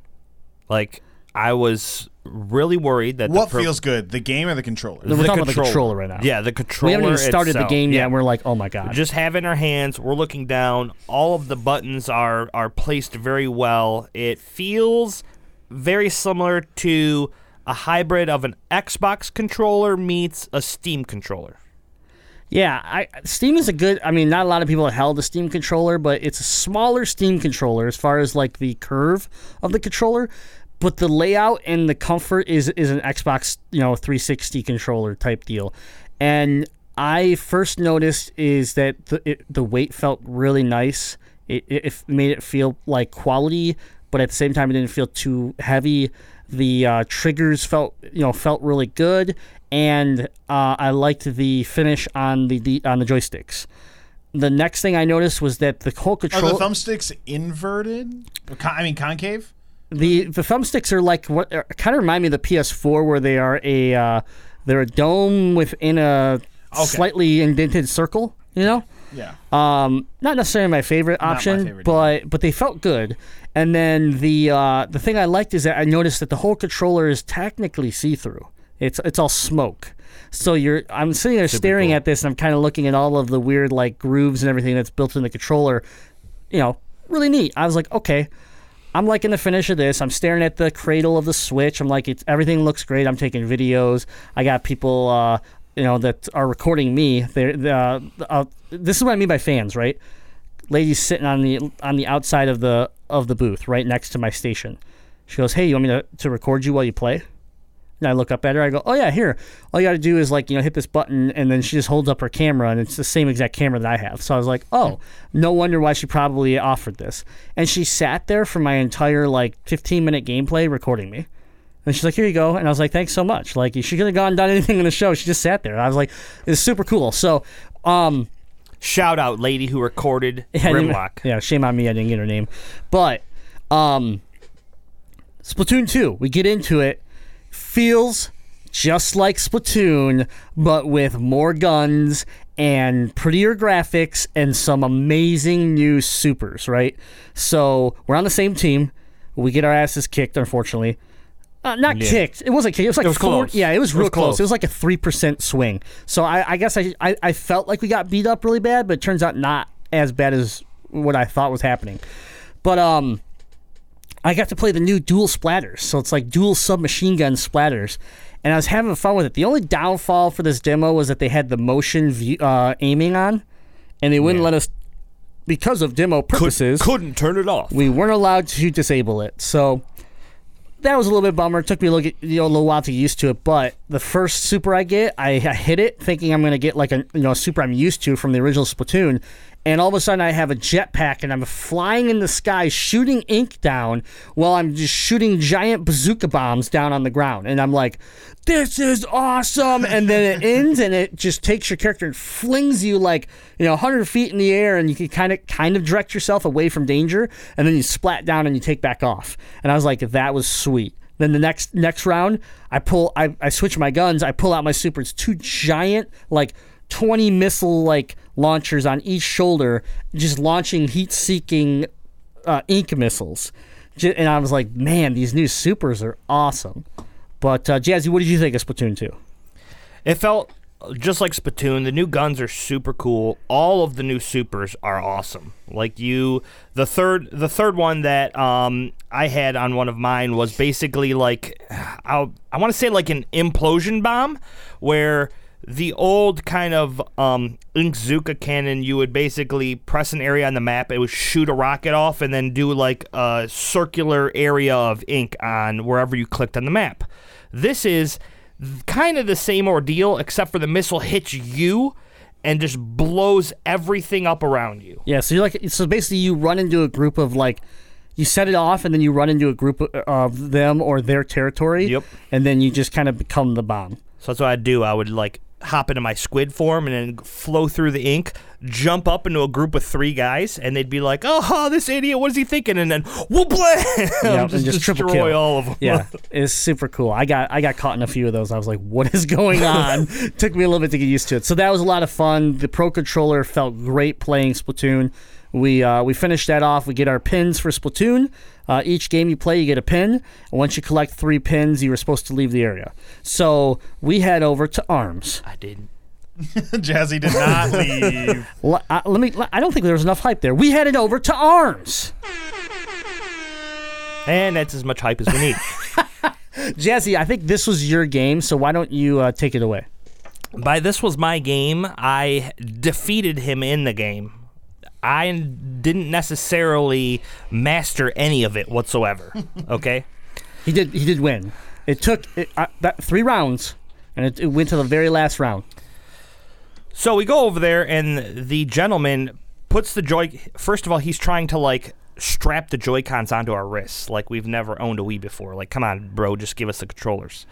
Like I was really worried that What the pro- feels good, the game or the controller? We're talking about the controller right now. Yeah, the controller. we controller. haven't even started the itself. game Yeah. yet. And we're like, oh my god. just have it in our hands. We're looking down. All of the buttons are are placed very well. It feels very similar to a hybrid of an Xbox controller meets a Steam controller. Yeah, I, Steam is a good. I mean, not a lot of people have held a Steam controller, but it's a smaller Steam controller as far as like the curve of the controller. But the layout and the comfort is is an Xbox, you know, 360 controller type deal. And I first noticed is that the it, the weight felt really nice. It, it it made it feel like quality, but at the same time, it didn't feel too heavy. The uh, triggers felt you know felt really good, and uh, I liked the finish on the, the on the joysticks. The next thing I noticed was that the whole control. Are the thumbsticks inverted? I mean, concave? The the thumbsticks are like what kind of remind me of the PS4 where they are a uh, they're a dome within a slightly indented circle. You know. Yeah. Um, not necessarily my favorite my option, favorite but but they felt good. And then the uh, the thing I liked is that I noticed that the whole controller is technically see through. It's it's all smoke. So you're I'm sitting there staring cool. at this and I'm kind of looking at all of the weird like grooves and everything that's built in the controller. You know, really neat. I was like, okay. I'm liking the finish of this. I'm staring at the cradle of the Switch. I'm like, it's everything looks great. I'm taking videos. I got people, uh, you know, that are recording me. They're, uh, uh, this is what I mean by fans, right? Ladies sitting on the on the outside of the of the booth, right next to my station. She goes, "Hey, you want me to, to record you while you play?" And I look up at her. I go, "Oh yeah, here. All you got to do is like you know hit this button." And then she just holds up her camera, and it's the same exact camera that I have. So I was like, "Oh, no wonder why she probably offered this." And she sat there for my entire like 15 minute gameplay recording me. And she's like, "Here you go." And I was like, "Thanks so much." Like she could have gone and done anything in the show. She just sat there. I was like, "It's super cool." So, um, Shout out, lady who recorded Grimlock. Yeah, shame on me, I didn't get her name. But um Splatoon 2, we get into it. Feels just like Splatoon, but with more guns and prettier graphics and some amazing new supers, right? So we're on the same team. We get our asses kicked, unfortunately. Uh, not kicked. It wasn't kicked. It was like was four, close. Yeah, it was It real was close. close. It was like a three percent swing. So I, I guess I, I I felt like we got beat up really bad, but it turns out not as bad as what I thought was happening. But um, I got to play the new dual splatters. So it's like dual submachine gun splatters. And I was having fun with it. The only downfall for this demo was that they had the motion view, uh, aiming on, and they wouldn't let us, because of demo purposes, Couldn't turn it off. we weren't allowed to disable it. So that was a little bit bummer. It took me a little, you know, a little while to get used to it. But the first super I get, I, I hit it thinking I'm going to get like a you know a super I'm used to from the original Splatoon, and all of a sudden I have a jetpack and I'm flying in the sky shooting ink down while I'm just shooting giant bazooka bombs down on the ground, and I'm like, this is awesome. And then it ends and it just takes your character and flings you like you know 100 feet in the air, and you can kind of kind of direct yourself away from danger, and then you splat down and you take back off. And I was like, that was sweet. Then the next next round, I pull, I, I switch my guns. I pull out my super. It's two giant like 20 missile like launchers on each shoulder, just launching heat-seeking uh, ink missiles. And I was like, man, these new supers are awesome. But uh, Jazzy, what did you think of Splatoon 2? It felt just like Splatoon. The new guns are super cool. All of the new supers are awesome. Like you, the third, the third one that um, I had on one of mine was basically like, I, I want to say like an implosion bomb, where the old kind of um, Inkzooka cannon, you would basically press an area on the map, it would shoot a rocket off, and then do like a circular area of ink on wherever you clicked on the map. This is kind of the same ordeal, except for the missile hits you and just blows everything up around you. Yeah, so you're like, so basically you run into a group of like, you set it off and then you run into a group of, of them or their territory. Yep. And then you just kind of become the bomb. So that's what I'd do. I would like hop into my squid form and then flow through the ink, jump up into a group of three guys, and they'd be like, "Oh, this idiot, what is he thinking?" And then whoop, blam, Yeah, just, and just triple destroy kill. all of them. Yeah, it's super cool. I got I got caught in a few of those. I was like, "What is going on?" Took me a little bit to get used to it. So that was a lot of fun. The Pro controller felt great playing Splatoon. We uh, we finished that off. We get our pins for Splatoon. Uh, each game you play, you get a pin. And once you collect three pins, you were supposed to leave the area. So we head over to Arms. I didn't. Jazzy did not leave. L- uh, let me. I don't think there was enough hype there. We headed over to Arms. And that's as much hype as we need. Jazzy, I think this was your game, so why don't you uh, take it away? By this was my game, I defeated him in the game. I didn't necessarily master any of it whatsoever. Okay? He did. He did win. It took it, uh, that three rounds, and it, it went to the very last round. So we go over there, and the gentleman puts the joy. First of all, he's trying to like strap the Joy Cons onto our wrists, like we've never owned a Wii before. Like, come on, bro, just give us the controllers.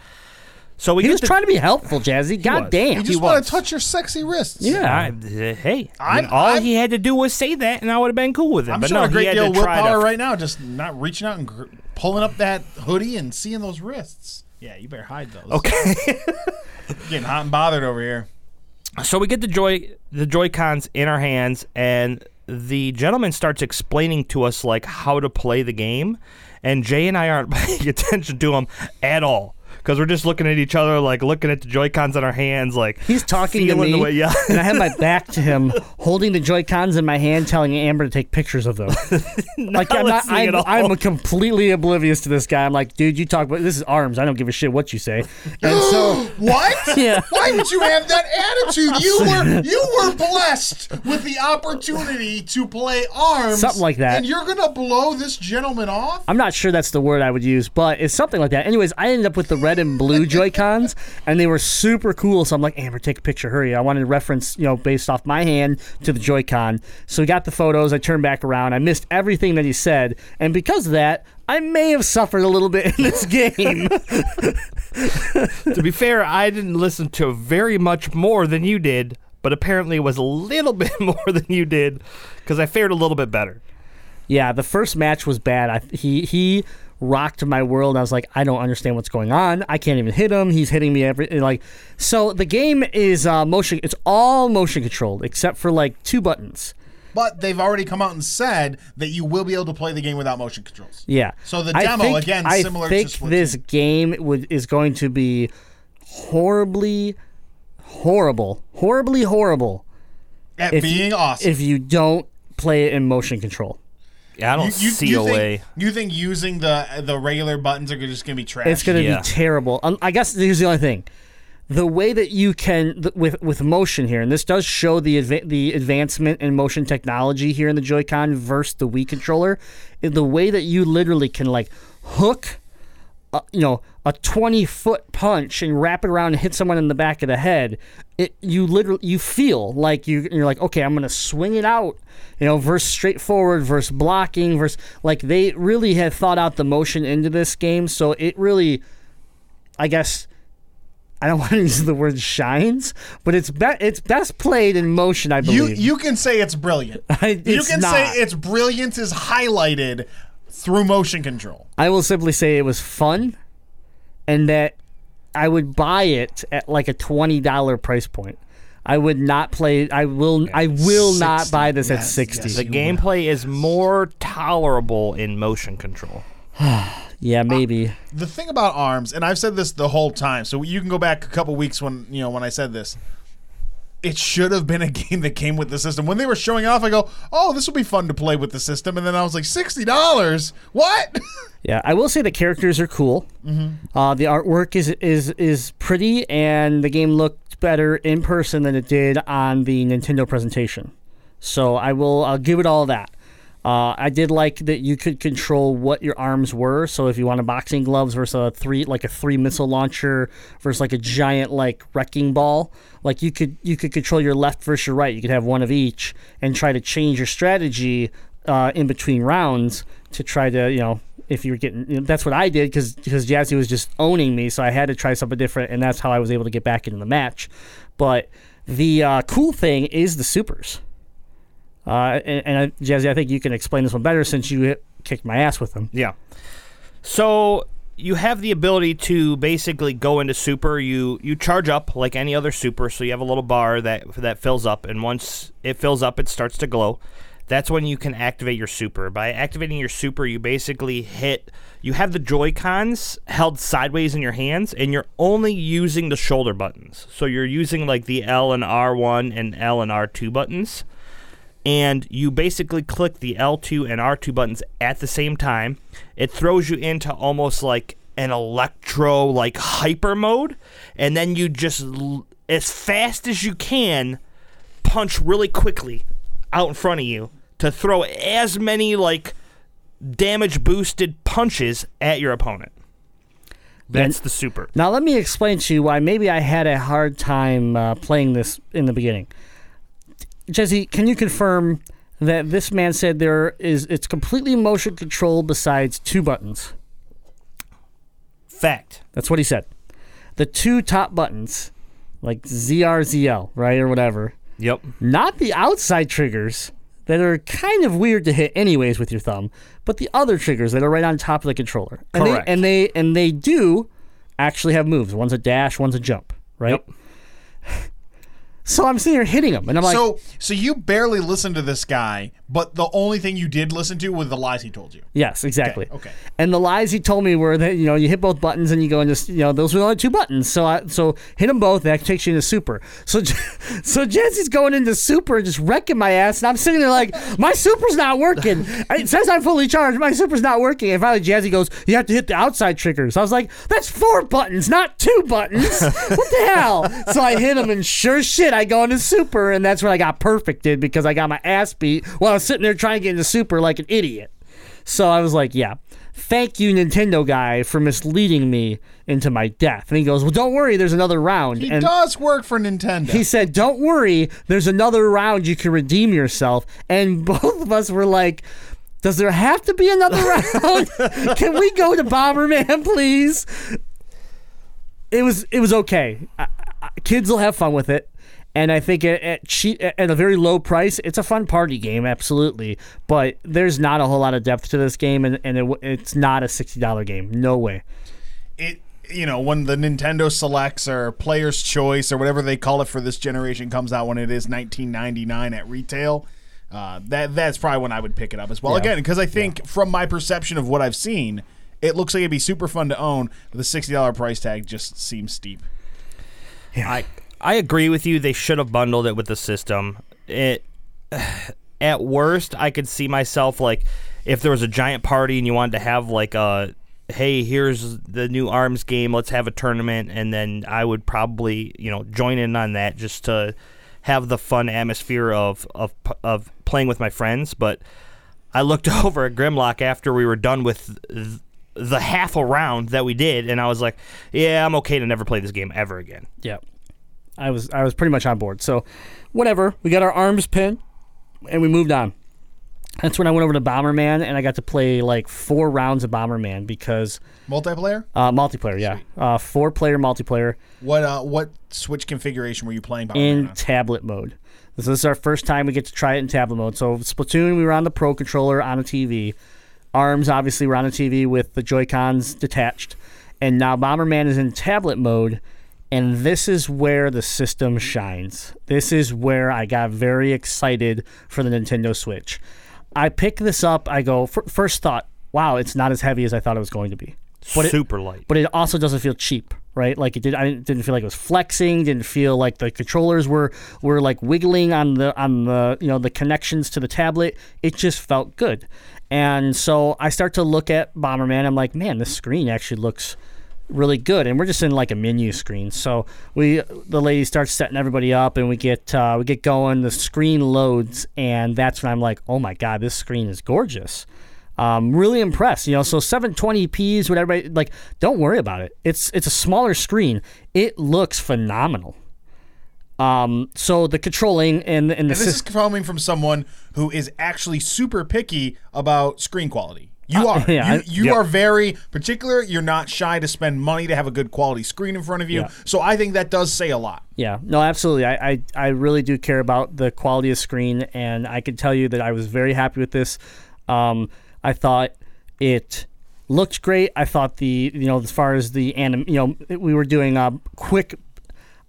So we He was the, trying to be helpful, Jazzy. God was. damn. You just He want was. to touch your sexy wrists. Yeah. I, uh, hey, I'm- all I'm- he had to do was say that, and I would have been cool with it. I'm but showing no, a great he had deal of to willpower right now, just not reaching out and gr- pulling up that hoodie and seeing those wrists. Yeah, you better hide those. Okay. Getting hot and bothered over here. so we get the joy the joy cons in our hands and the gentleman starts explaining to us like how to play the game and jay and i aren't paying attention to him at all because we're just looking at each other like looking at the joy cons in our hands like He's talking to me, the way, yeah and I have my back to him, holding the Joy Cons in my hand, telling Amber to take pictures of them. like I'm not, I'm. I'm completely oblivious to this guy. I'm like, dude, you talk about this is arms. I don't give a shit what you say. And so, What? Yeah. Why would you have that attitude? You were you were blessed with the opportunity to play arms, Something like that. and you're gonna blow this gentleman off. I'm not sure that's the word I would use, but it's something like that. Anyways, I ended up with the red and blue Joy Cons, and they were super cool. So I'm like, Amber, take a picture, hurry! I wanted to reference, you know, based off my hand to the Joy Con. So we got the photos. I turned back around. I missed everything that he said, and because of that, I may have suffered a little bit in this game. to be fair i didn't listen to very much more than you did but apparently it was a little bit more than you did because i fared a little bit better yeah, the first match was bad. I, he he rocked my world. I was like, I don't understand what's going on. I can't even hit him. He's hitting me every like. So the game is uh, motion. It's all motion controlled except for like two buttons. But they've already come out and said that you will be able to play the game without motion controls. Yeah. So the I demo, think- again, I similar to think Splatoon. this game would is going to be horribly, horrible, horribly horrible At being you, awesome. if you don't play it in motion control. Yeah i don't you, you, see you a think, way You think using the the regular buttons are just going to be trash? It's going to Yeah. be terrible. Um, I guess here's the only thing: the way that you can th- with with motion here, and this does show the adva- the advancement in motion technology here in the Joy-Con versus the Wii controller. The way that you literally can like hook, a, you know, a 20 foot punch and wrap it around and hit someone in the back of the head. It you literally you feel like you you're like okay I'm gonna swing it out you know versus straightforward versus blocking versus like they really have thought out the motion into this game so it really I guess I don't want to use the word shines but it's be- it's best played in motion I believe you can say it's brilliant. you it's can not. say its brilliance is highlighted through motion control. I will simply say it was fun and that I would buy it at like a twenty dollar price point. I would not play. I will. I will not buy this at sixty. yes, the you gameplay is more tolerable in motion control yeah, maybe. Uh, the thing about arms, and I've said this the whole time, so you can go back a couple weeks when you know when I said this. It should have been a game that came with the system. When they were showing off, I go, "Oh, this will be fun to play with the system," and then I was like, sixty dollars? What?" Yeah, I will say the characters are cool. Mm-hmm. Uh, the artwork is is is pretty, and the game looked better in person than it did on the Nintendo presentation. So I will. I'll give it all that. Uh, I did like that you could control what your arms were. So if you want a boxing gloves versus a three, like a three missile launcher versus like a giant like wrecking ball, like you could you could control your left versus your right. You could have one of each and try to change your strategy uh, in between rounds to try to you know if you were getting you know, that's what I did because because Jazzy was just owning me, so I had to try something different, and that's how I was able to get back into the match. But the uh, cool thing is the supers. Uh, and, and I, Jazzy, I think you can explain this one better since you hit, kicked my ass with them. Yeah. So you have the ability to basically go into super. You you charge up like any other super. So you have a little bar that that fills up, and once it fills up, it starts to glow. That's when you can activate your super. By activating your super, you basically hit. You have the Joy Cons held sideways in your hands, and you're only using the shoulder buttons. So you're using like the L and R1 and L and R2 buttons and you basically click the L2 and R2 buttons at the same time. It throws you into almost like an electro like hyper mode, and then you just as fast as you can punch really quickly out in front of you to throw as many like damage boosted punches at your opponent. That's the super. Now, let me explain to you why maybe I had a hard time uh, playing this in the beginning. Jesse, can you confirm that this man said there is it's completely motion controlled besides two buttons? Fact. That's what he said. The two top buttons, like ZRZL, right, or whatever, Yep. not the outside triggers that are kind of weird to hit anyways with your thumb, but the other triggers that are right on top of the controller. And Correct. They, and they and they do actually have moves. One's a dash, one's a jump, right? Yep. So I'm sitting here hitting him, and I'm like, so, so you barely listened to this guy, but the only thing you did listen to was the lies he told you. yes, exactly. Okay, okay. And the lies he told me were that you know you hit both buttons and you go and just you know those were the only two buttons. So I so hit them both. That takes you into super. So so Jesse's going into super and just wrecking my ass, and I'm sitting there like my super's not working. It says I'm fully charged. My super's not working. And finally Jazzy goes, you have to hit the outside triggers. I was like, that's four buttons, not two buttons. what the hell? So I hit him, and sure shit, I go into super, and that's when I got perfected because I got my ass beat while I was sitting there trying to get into super like an idiot. So I was like, yeah, thank you, Nintendo guy, for misleading me into my death. And he goes, well, don't worry, there's another round. He and does work for Nintendo. he said, don't worry, there's another round you can redeem yourself. And both of us were like, does there have to be another round? can we go to Bomberman, please? It was it was okay. I, I, kids will have fun with it. And I think at, at cheap at a very low price, it's a fun party game, absolutely. But there's not a whole lot of depth to this game, and, and it, it's not a sixty dollar game. No way. it you know when the Nintendo Selects or Player's Choice or whatever they call it for this generation comes out when it is 19.99 at retail. Uh, that that's probably when I would pick it up as well. Yeah. Again, because I think from my perception of what I've seen, it looks like it'd be super fun to own. But the sixty dollar price tag just seems steep. I I agree with you. They should have bundled it with the system. It at worst, I could see myself like if there was a giant party and you wanted to have like a hey, here's the new arms game, let's have a tournament, and then I would probably you know join in on that just to have the fun atmosphere of of of playing with my friends. But I looked over at Grimlock after we were done with. th- the half a round that we did, and I was like, "Yeah, I'm okay to never play this game ever again." Yeah. I was I was pretty much on board. So whatever. We got our arms pinned and we moved on. That's when I went over to Bomberman and I got to play like four rounds of Bomberman because Multiplayer? uh, multiplayer, yeah, uh, four player multiplayer What uh what Switch configuration were you playing? Bomberman in on? tablet mode. This is our first time we get to try it in tablet mode. So Splatoon, we were on the Pro controller on a TV. Arms, obviously, we're on a TV with the Joy Cons detached, and now Bomberman is in tablet mode. And this is where the system shines. This is where I got very excited for the Nintendo Switch. I pick this up. I go fir- first thought, wow, it's not as heavy as I thought it was going to be. But it- Super light. but it also doesn't feel cheap, right? Like it did. I didn't, didn't feel like it was flexing. Didn't feel like the controllers were were like wiggling on the on the you know the connections to the tablet. It just felt good, and so I start to look at Bomberman. I'm like, man, this screen actually looks really good and we're just in like a menu screen. So we the lady starts setting everybody up and we get uh, we get going. The screen loads and that's when i'm like oh my god this screen is gorgeous. Um, really impressed you know so 720p is what everybody like don't worry about it. It's it's a smaller screen. It looks phenomenal. Um so the controlling and and the And this is coming from someone who is actually super picky about screen quality. You are. Uh, yeah, you you Yep. are very particular. You're not shy to spend money to have a good quality screen in front of you. Yeah. So I think that does say a lot. Yeah, no, absolutely. I, I, I really do care about the quality of screen, and I can tell you that I was very happy with this. Um, I thought it looked great. I thought the you know as far as the anim, you know, we were doing a quick.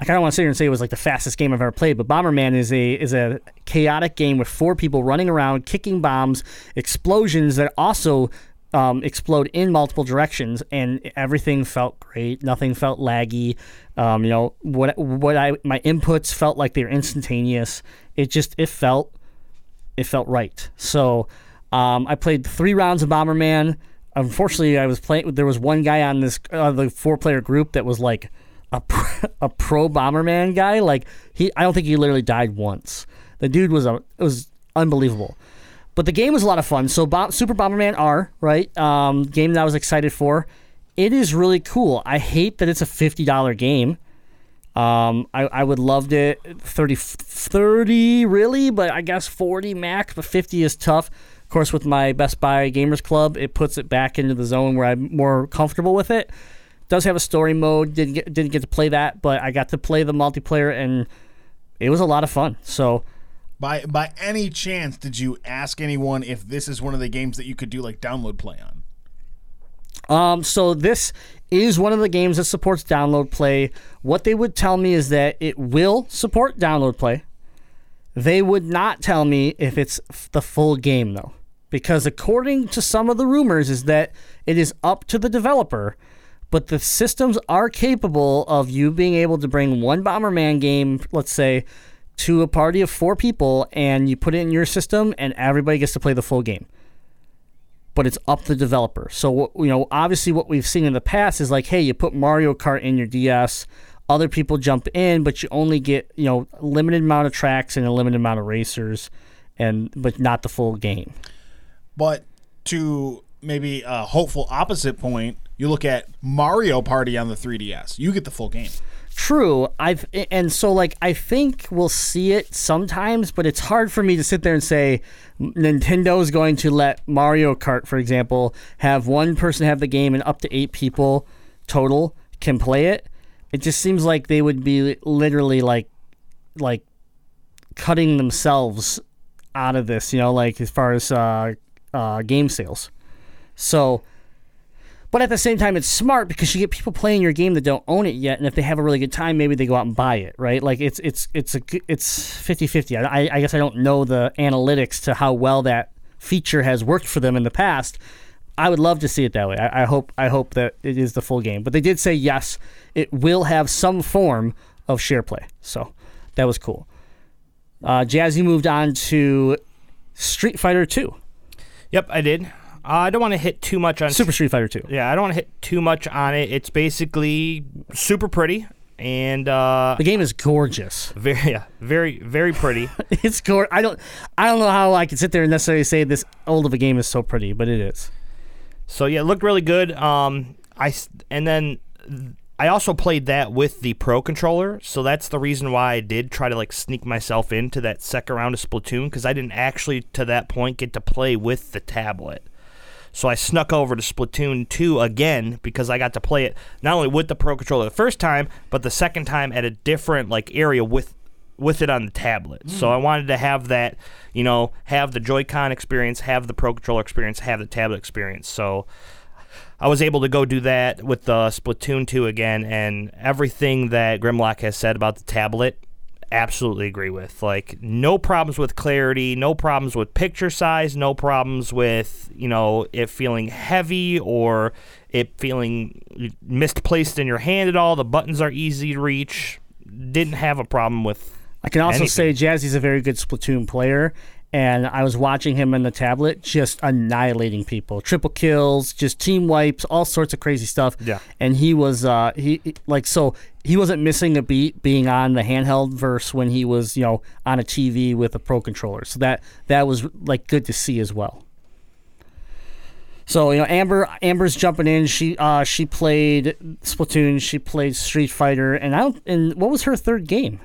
I kind of want to sit here and say it was like the fastest game I've ever played, but Bomberman is a is a chaotic game with four people running around, kicking bombs, explosions that also um, explode in multiple directions, and everything felt great. Nothing felt laggy. Um, you know what what I my inputs felt like they were instantaneous. It just it felt it felt right. So um, I played three rounds of Bomberman. unfortunately, I was playing. There was one guy on this uh, the four player group that was like a pro, a pro Bomberman guy. Like he, I don't think he literally died once. The dude was a it was unbelievable. But the game was a lot of fun. So Bo- Super Bomberman R, right? Um, game that I was excited for. It is really cool. I hate that it's a fifty dollar game. Um, I, I would loved it 30, 30 really, but I guess 40 max, but 50 is tough. Of course, with my Best Buy Gamers Club, it puts it back into the zone where I'm more comfortable with it. Does have a story mode. Didn't get, didn't get to play that, but I got to play the multiplayer and it was a lot of fun. So By by any chance, did you ask anyone if this is one of the games that you could do like download play on? Um, so this is one of the games that supports download play. What they would tell me is that it will support download play. They would not tell me if it's f- the full game though, because according to some of the rumors is that it is up to the developer, but the systems are capable of you being able to bring one Bomberman game, let's say, to a party of four people, and you put it in your system, and everybody gets to play the full game but it's up the developer. So you know, obviously, what we've seen in the past is like, hey, you put Mario Kart in your DS, other people jump in, but you only get you know limited amount of tracks and a limited amount of racers, and but not the full game. But to maybe a hopeful opposite point, you look at Mario Party on the 3DS. You get the full game. True, I've and so like I think we'll see it sometimes, but it's hard for me to sit there and say Nintendo is going to let Mario Kart, for example, have one person have the game and up to eight people total can play it. It just seems like they would be literally like like cutting themselves out of this, you know, like as far as uh, uh, game sales. So. But at the same time, it's smart because you get people playing your game that don't own it yet, and if they have a really good time, maybe they go out and buy it, right? Like it's it's it's a it's 50-50. I, I guess I don't know the analytics to how well that feature has worked for them in the past. I would love to see it that way. I, I hope I hope that it is the full game. But they did say yes, it will have some form of share play. So that was cool. Uh, Jazzy moved on to Street Fighter Two, Yep, I did. Uh, I don't want to hit too much on Super Street Fighter Two. Yeah, I don't want to hit too much on it. It's basically super pretty and uh, The game is gorgeous. very, yeah, very, very pretty. It's gore. I don't. I don't know how I can sit there and necessarily say this old of a game is so pretty, but it is. So yeah, it looked really good. Um, I and then I also played that with the Pro controller, so that's the reason why I did try to like sneak myself into that second round of Splatoon because I didn't actually to that point get to play with the tablet. So I snuck over to Splatoon 2 again because I got to play it not only with the Pro controller the first time, but the second time at a different like area with with it on the tablet. Hmm. So I wanted to have that, you know, have the Joy-Con experience, have the Pro controller experience, have the tablet experience. So I was able to go do that with the Splatoon 2 again, and everything that Grimlock has said about the tablet, absolutely agree with. Like, no problems with clarity, no problems with picture size, no problems with, you know, it feeling heavy or it feeling misplaced in your hand at all. The buttons are easy to reach. Didn't have a problem with. I can also Anything. say Jazzy's a very good Splatoon player, and I was watching him in the tablet, just annihilating people, triple kills, just team wipes, all sorts of crazy stuff. Yeah. and he was uh, he he- like so he wasn't missing a beat being on the handheld verse when he was you know on a TV with a pro controller. So that that was like good to see as well. So you know, Amber Amber's jumping in. She uh she played Splatoon. She played Street Fighter, and I don't. And what was her third game?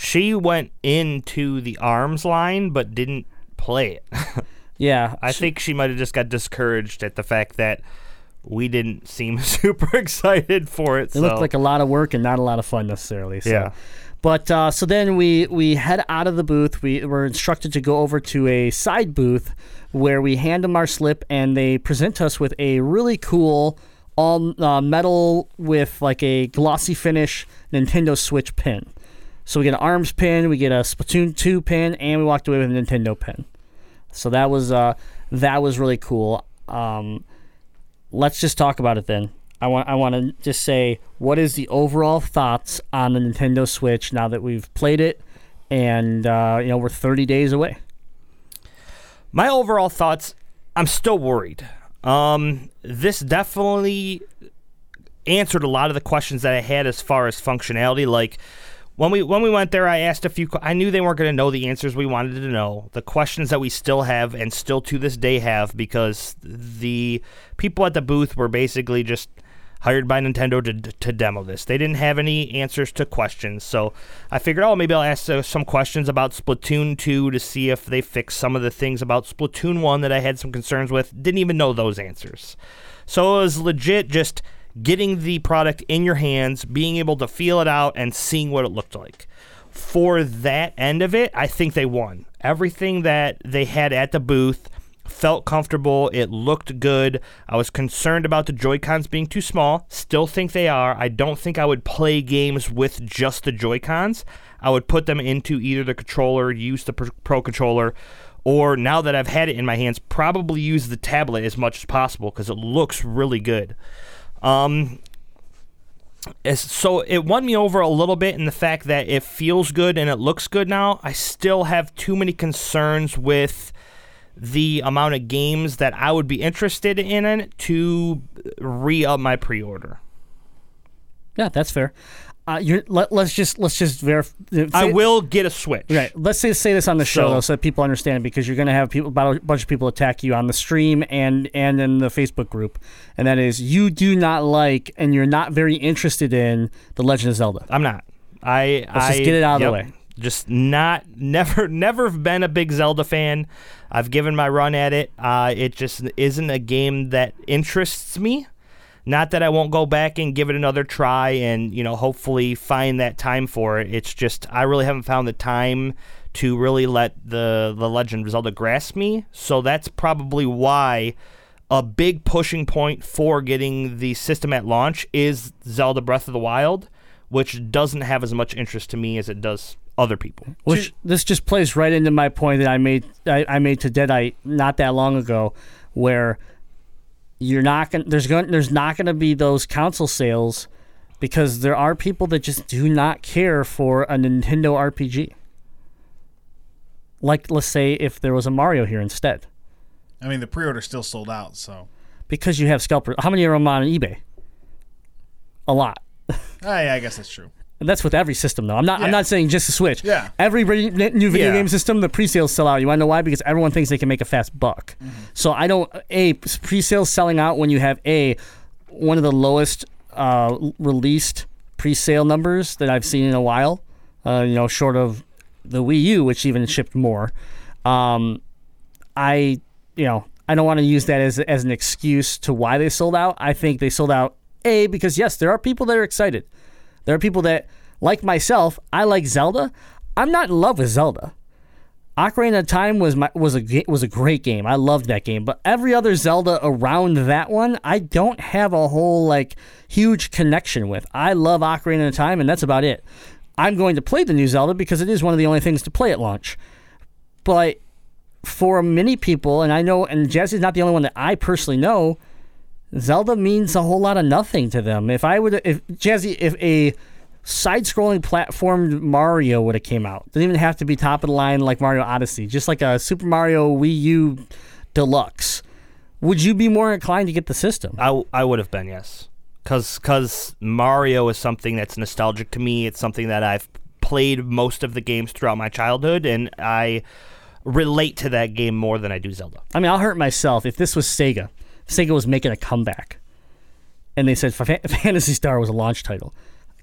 She went into the arms line, but didn't play it. Yeah, I think she might have just got discouraged at the fact that we didn't seem super excited for it. It so. looked like a lot of work and not a lot of fun necessarily. So. Yeah. But uh, so then we we head out of the booth. We were instructed to go over to a side booth where we hand them our slip and they present us with a really cool all uh, metal with like a glossy finish Nintendo Switch pin. So we get an Arms pin, we get a Splatoon 2 pin, and we walked away with a Nintendo pin. So that was uh, that was really cool. Um, let's just talk about it then. I want I want to just say what is the overall thoughts on the Nintendo Switch now that we've played it, and uh, you know we're 30 days away. My overall thoughts I'm still worried. Um, this definitely answered a lot of the questions that I had as far as functionality. Like when we when we went there, I asked a few. I knew they weren't going to know the answers we wanted to know. The questions that we still have and still to this day have because the people at the booth were basically just hired by Nintendo to, to demo this. They didn't have any answers to questions, so I figured, oh, maybe I'll ask uh, some questions about Splatoon 2 to see if they fix some of the things about Splatoon 1 that I had some concerns with. Didn't even know those answers. So it was legit just getting the product in your hands, being able to feel it out, and seeing what it looked like. For that end of it, I think they won. Everything that they had at the booth felt comfortable. It looked good. I was concerned about the Joy-Cons being too small. Still think they are. I don't think I would play games with just the Joy-Cons. I would put them into either the controller, use the Pro Pro controller, or now that I've had it in my hands, probably use the tablet as much as possible because it looks really good. Um, so it won me over a little bit in the fact that it feels good and it looks good now. I still have too many concerns with the amount of games that I would be interested in to re up my pre order. Yeah, that's fair. Uh, you're, let, let's just let's just verify. I will get a Switch. Right. Let's say say this on the show So- though, so that people understand because you're going to have people about a bunch of people attack you on the stream and and in the Facebook group, and that is you do not like and you're not very interested in the Legend of Zelda. I'm not. I Let's I, just get it out of the way. Just not never never been a big Zelda fan. I've given my run at it. Uh, it just isn't a game that interests me. Not that I won't go back and give it another try and you know hopefully find that time for it. It's just I really haven't found the time to really let the the Legend of Zelda grasp me. So that's probably why a big pushing point for getting the system at launch is Zelda Breath of the Wild, which doesn't have as much interest to me as it does other people. Which this just plays right into my point that I made I, I made to Deadite not that long ago, where you're not going there's going there's not going to be those console sales because there are people that just do not care for a Nintendo RPG. Like let's say if there was a Mario here instead, I mean, the pre-order still sold out, so because you have scalper. How many are on eBay? A lot. Ah, yeah, I guess that's true. And that's with every system, though. I'm not. I'm not saying just the Switch. Yeah. Every re- new video Yeah. game system, the pre-sales sell out. You want to know why? Because everyone thinks they can make a fast buck. So I don't. A pre-sales selling out when you have a one of the lowest uh, released pre-sale numbers that I've seen in a while. Uh, you know, short of the Wii U, which even shipped more. Um, I, you know, I don't want to use that as as an excuse to why they sold out. I think they sold out a because yes, there are people that are excited. There are people that, like myself, I like Zelda. I'm not in love with Zelda. Ocarina of Time was my was a was a great game. I loved that game, but every other Zelda around that one, I don't have a whole like huge connection with. I love Ocarina of Time, and that's about it. I'm going to play the new Zelda because it is one of the only things to play at launch. But for many people, and I know, and Jazzy's not the only one that I personally know, Zelda means a whole lot of nothing to them. If I would, if Jazzy, if a side-scrolling platformed Mario would have came out, didn't even have to be top of the line like Mario Odyssey, just like a Super Mario Wii U Deluxe, would you be more inclined to get the system? I, I would have been yes, because cause Mario is something that's nostalgic to me. It's something that I've played most of the games throughout my childhood, and I relate to that game more than I do Zelda. I mean, I'll hurt myself if this was Sega. Sega was making a comeback, and they said Fa- Phantasy Star was a launch title.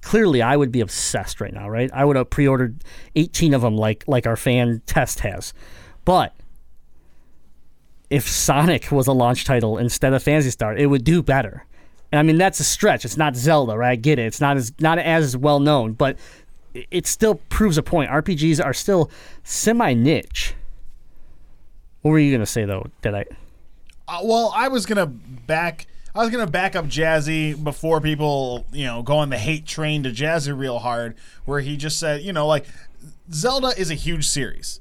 Clearly, I would be obsessed right now, right? I would have pre-ordered 18 of them, like like our fan test has. But if Sonic was a launch title instead of Phantasy Star, it would do better. And I mean, that's a stretch. It's not Zelda, right? I get it. It's not as not as well known, but it- it still proves a point. RPGs are still semi niche. What were you gonna say though? Did I? Uh, well, I was gonna back. I was gonna back up Jazzy before people, you know, go on the hate train to Jazzy real hard, where he just said, you know, like Zelda is a huge series.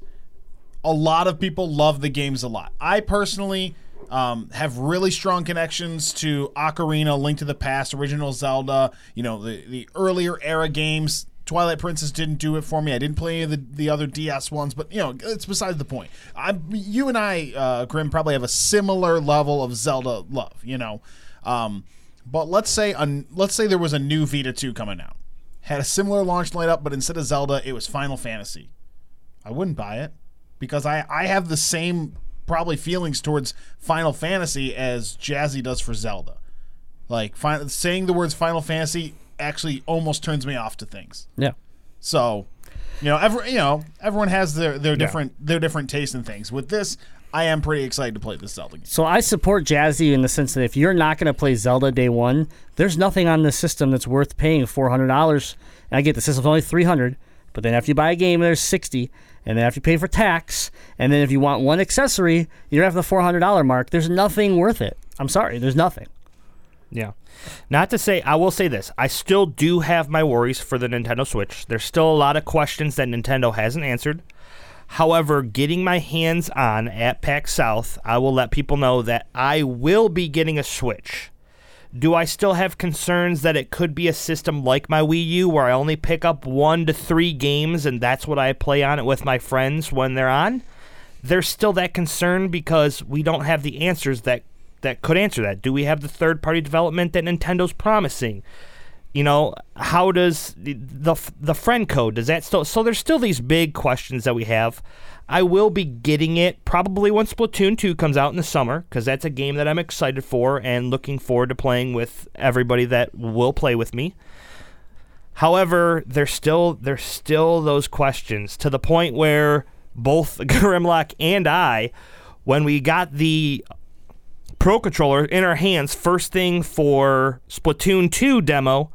A lot of people love the games a lot. I personally um, have really strong connections to Ocarina, Link to the Past, original Zelda. You know, the the earlier era games. Twilight Princess didn't do it for me. I didn't play any of the, the other DS ones, but you know, it's besides the point. I, you and I, uh, Grim, probably have a similar level of Zelda love. You know, um, but let's say un, let's say there was a new Vita 2 coming out, had a similar launch lineup, but instead of Zelda, it was Final Fantasy. I wouldn't buy it because I I have the same probably feelings towards Final Fantasy as Jazzy does for Zelda. Like saying the words Final Fantasy actually almost turns me off to things. Yeah. So, you know, every, you know, everyone has their their different their different tastes in things. With this, I am pretty excited to play this Zelda game. So I support Jazzy in the sense that if you're not going to play Zelda day one, there's nothing on the system that's worth paying four hundred dollars. And I get the system's only three hundred, but then after you buy a game, there's sixty, and then after you pay for tax, and then if you want one accessory, you're at the four hundred dollar mark. There's nothing worth it. I'm sorry, there's nothing. Yeah. Not to say, I will say this. I still do have my worries for the Nintendo Switch. There's still a lot of questions that Nintendo hasn't answered. However, getting my hands on at PAX South, I will let people know that I will be getting a Switch. Do I still have concerns that it could be a system like my Wii U where I only pick up one to three games and that's what I play on it with my friends when they're on? There's still that concern because we don't have the answers that that could answer that. Do we have the third party development that Nintendo's promising? You know, how does the, the the friend code does that still? So there's still these big questions that we have. I will be getting it probably when Splatoon 2 comes out in the summer because that's a game that I'm excited for and looking forward to playing with everybody that will play with me. However, there's still there's still those questions to the point where both Grimlock and I, when we got the Pro controller in our hands first thing for Splatoon 2 demo,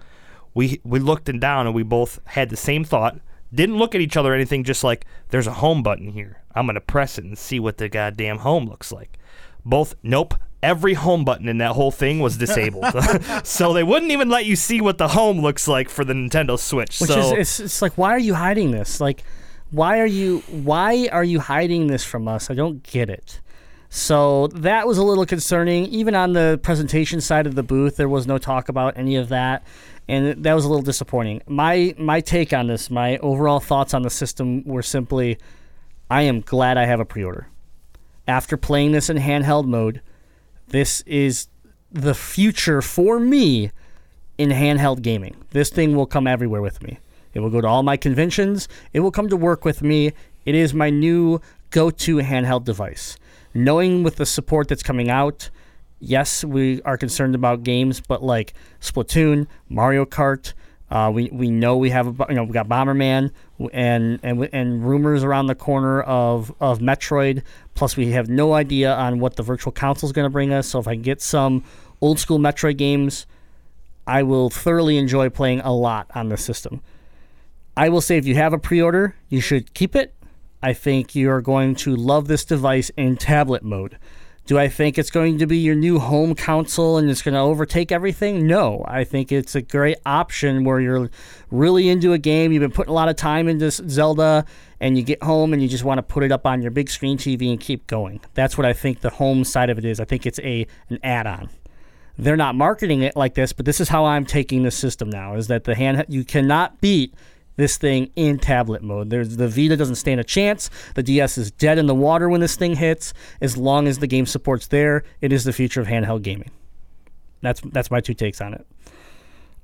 we we looked and down and we both had the same thought. Didn't look at each other or anything, just like there's a home button here. I'm gonna press it and see what the goddamn home looks like. Both nope. Every home button in that whole thing was disabled, so they wouldn't even let you see what the home looks like for the Nintendo Switch. Which so is it's, it's like why are you hiding this? Like why are you why are you hiding this from us? I don't get it. So that was a little concerning. Even on the presentation side of the booth, there was no talk about any of that, and that was a little disappointing. My my take on this, my overall thoughts on the system were simply, I am glad I have a pre-order. After playing this in handheld mode, this is the future for me in handheld gaming. This thing will come everywhere with me. It will go to all my conventions. It will come to work with me. It is my new go-to handheld device knowing with the support that's coming out, yes, we are concerned about games, but like Splatoon, Mario Kart, uh, we we know we have a, you know we got Bomberman and and and rumors around the corner of of Metroid. Plus, we have no idea on what the Virtual Console is going to bring us. So if I get some old school Metroid games, I will thoroughly enjoy playing a lot on the system. I will say if you have a pre-order, you should keep it I think you're going to love this device in tablet mode. Do I think it's going to be your new home console and it's going to overtake everything? No. I think it's a great option where you're really into a game, you've been putting a lot of time into Zelda, and you get home and you just want to put it up on your big screen TV and keep going. That's what I think the home side of it is. I think it's a an add-on. They're not marketing it like this, but this is how I'm taking the system now is that the hand you cannot beat this thing in tablet mode. There's the Vita doesn't stand a chance. The DS is dead in the water when this thing hits. As long as the game support's there, it is the future of handheld gaming. That's that's my two takes on it.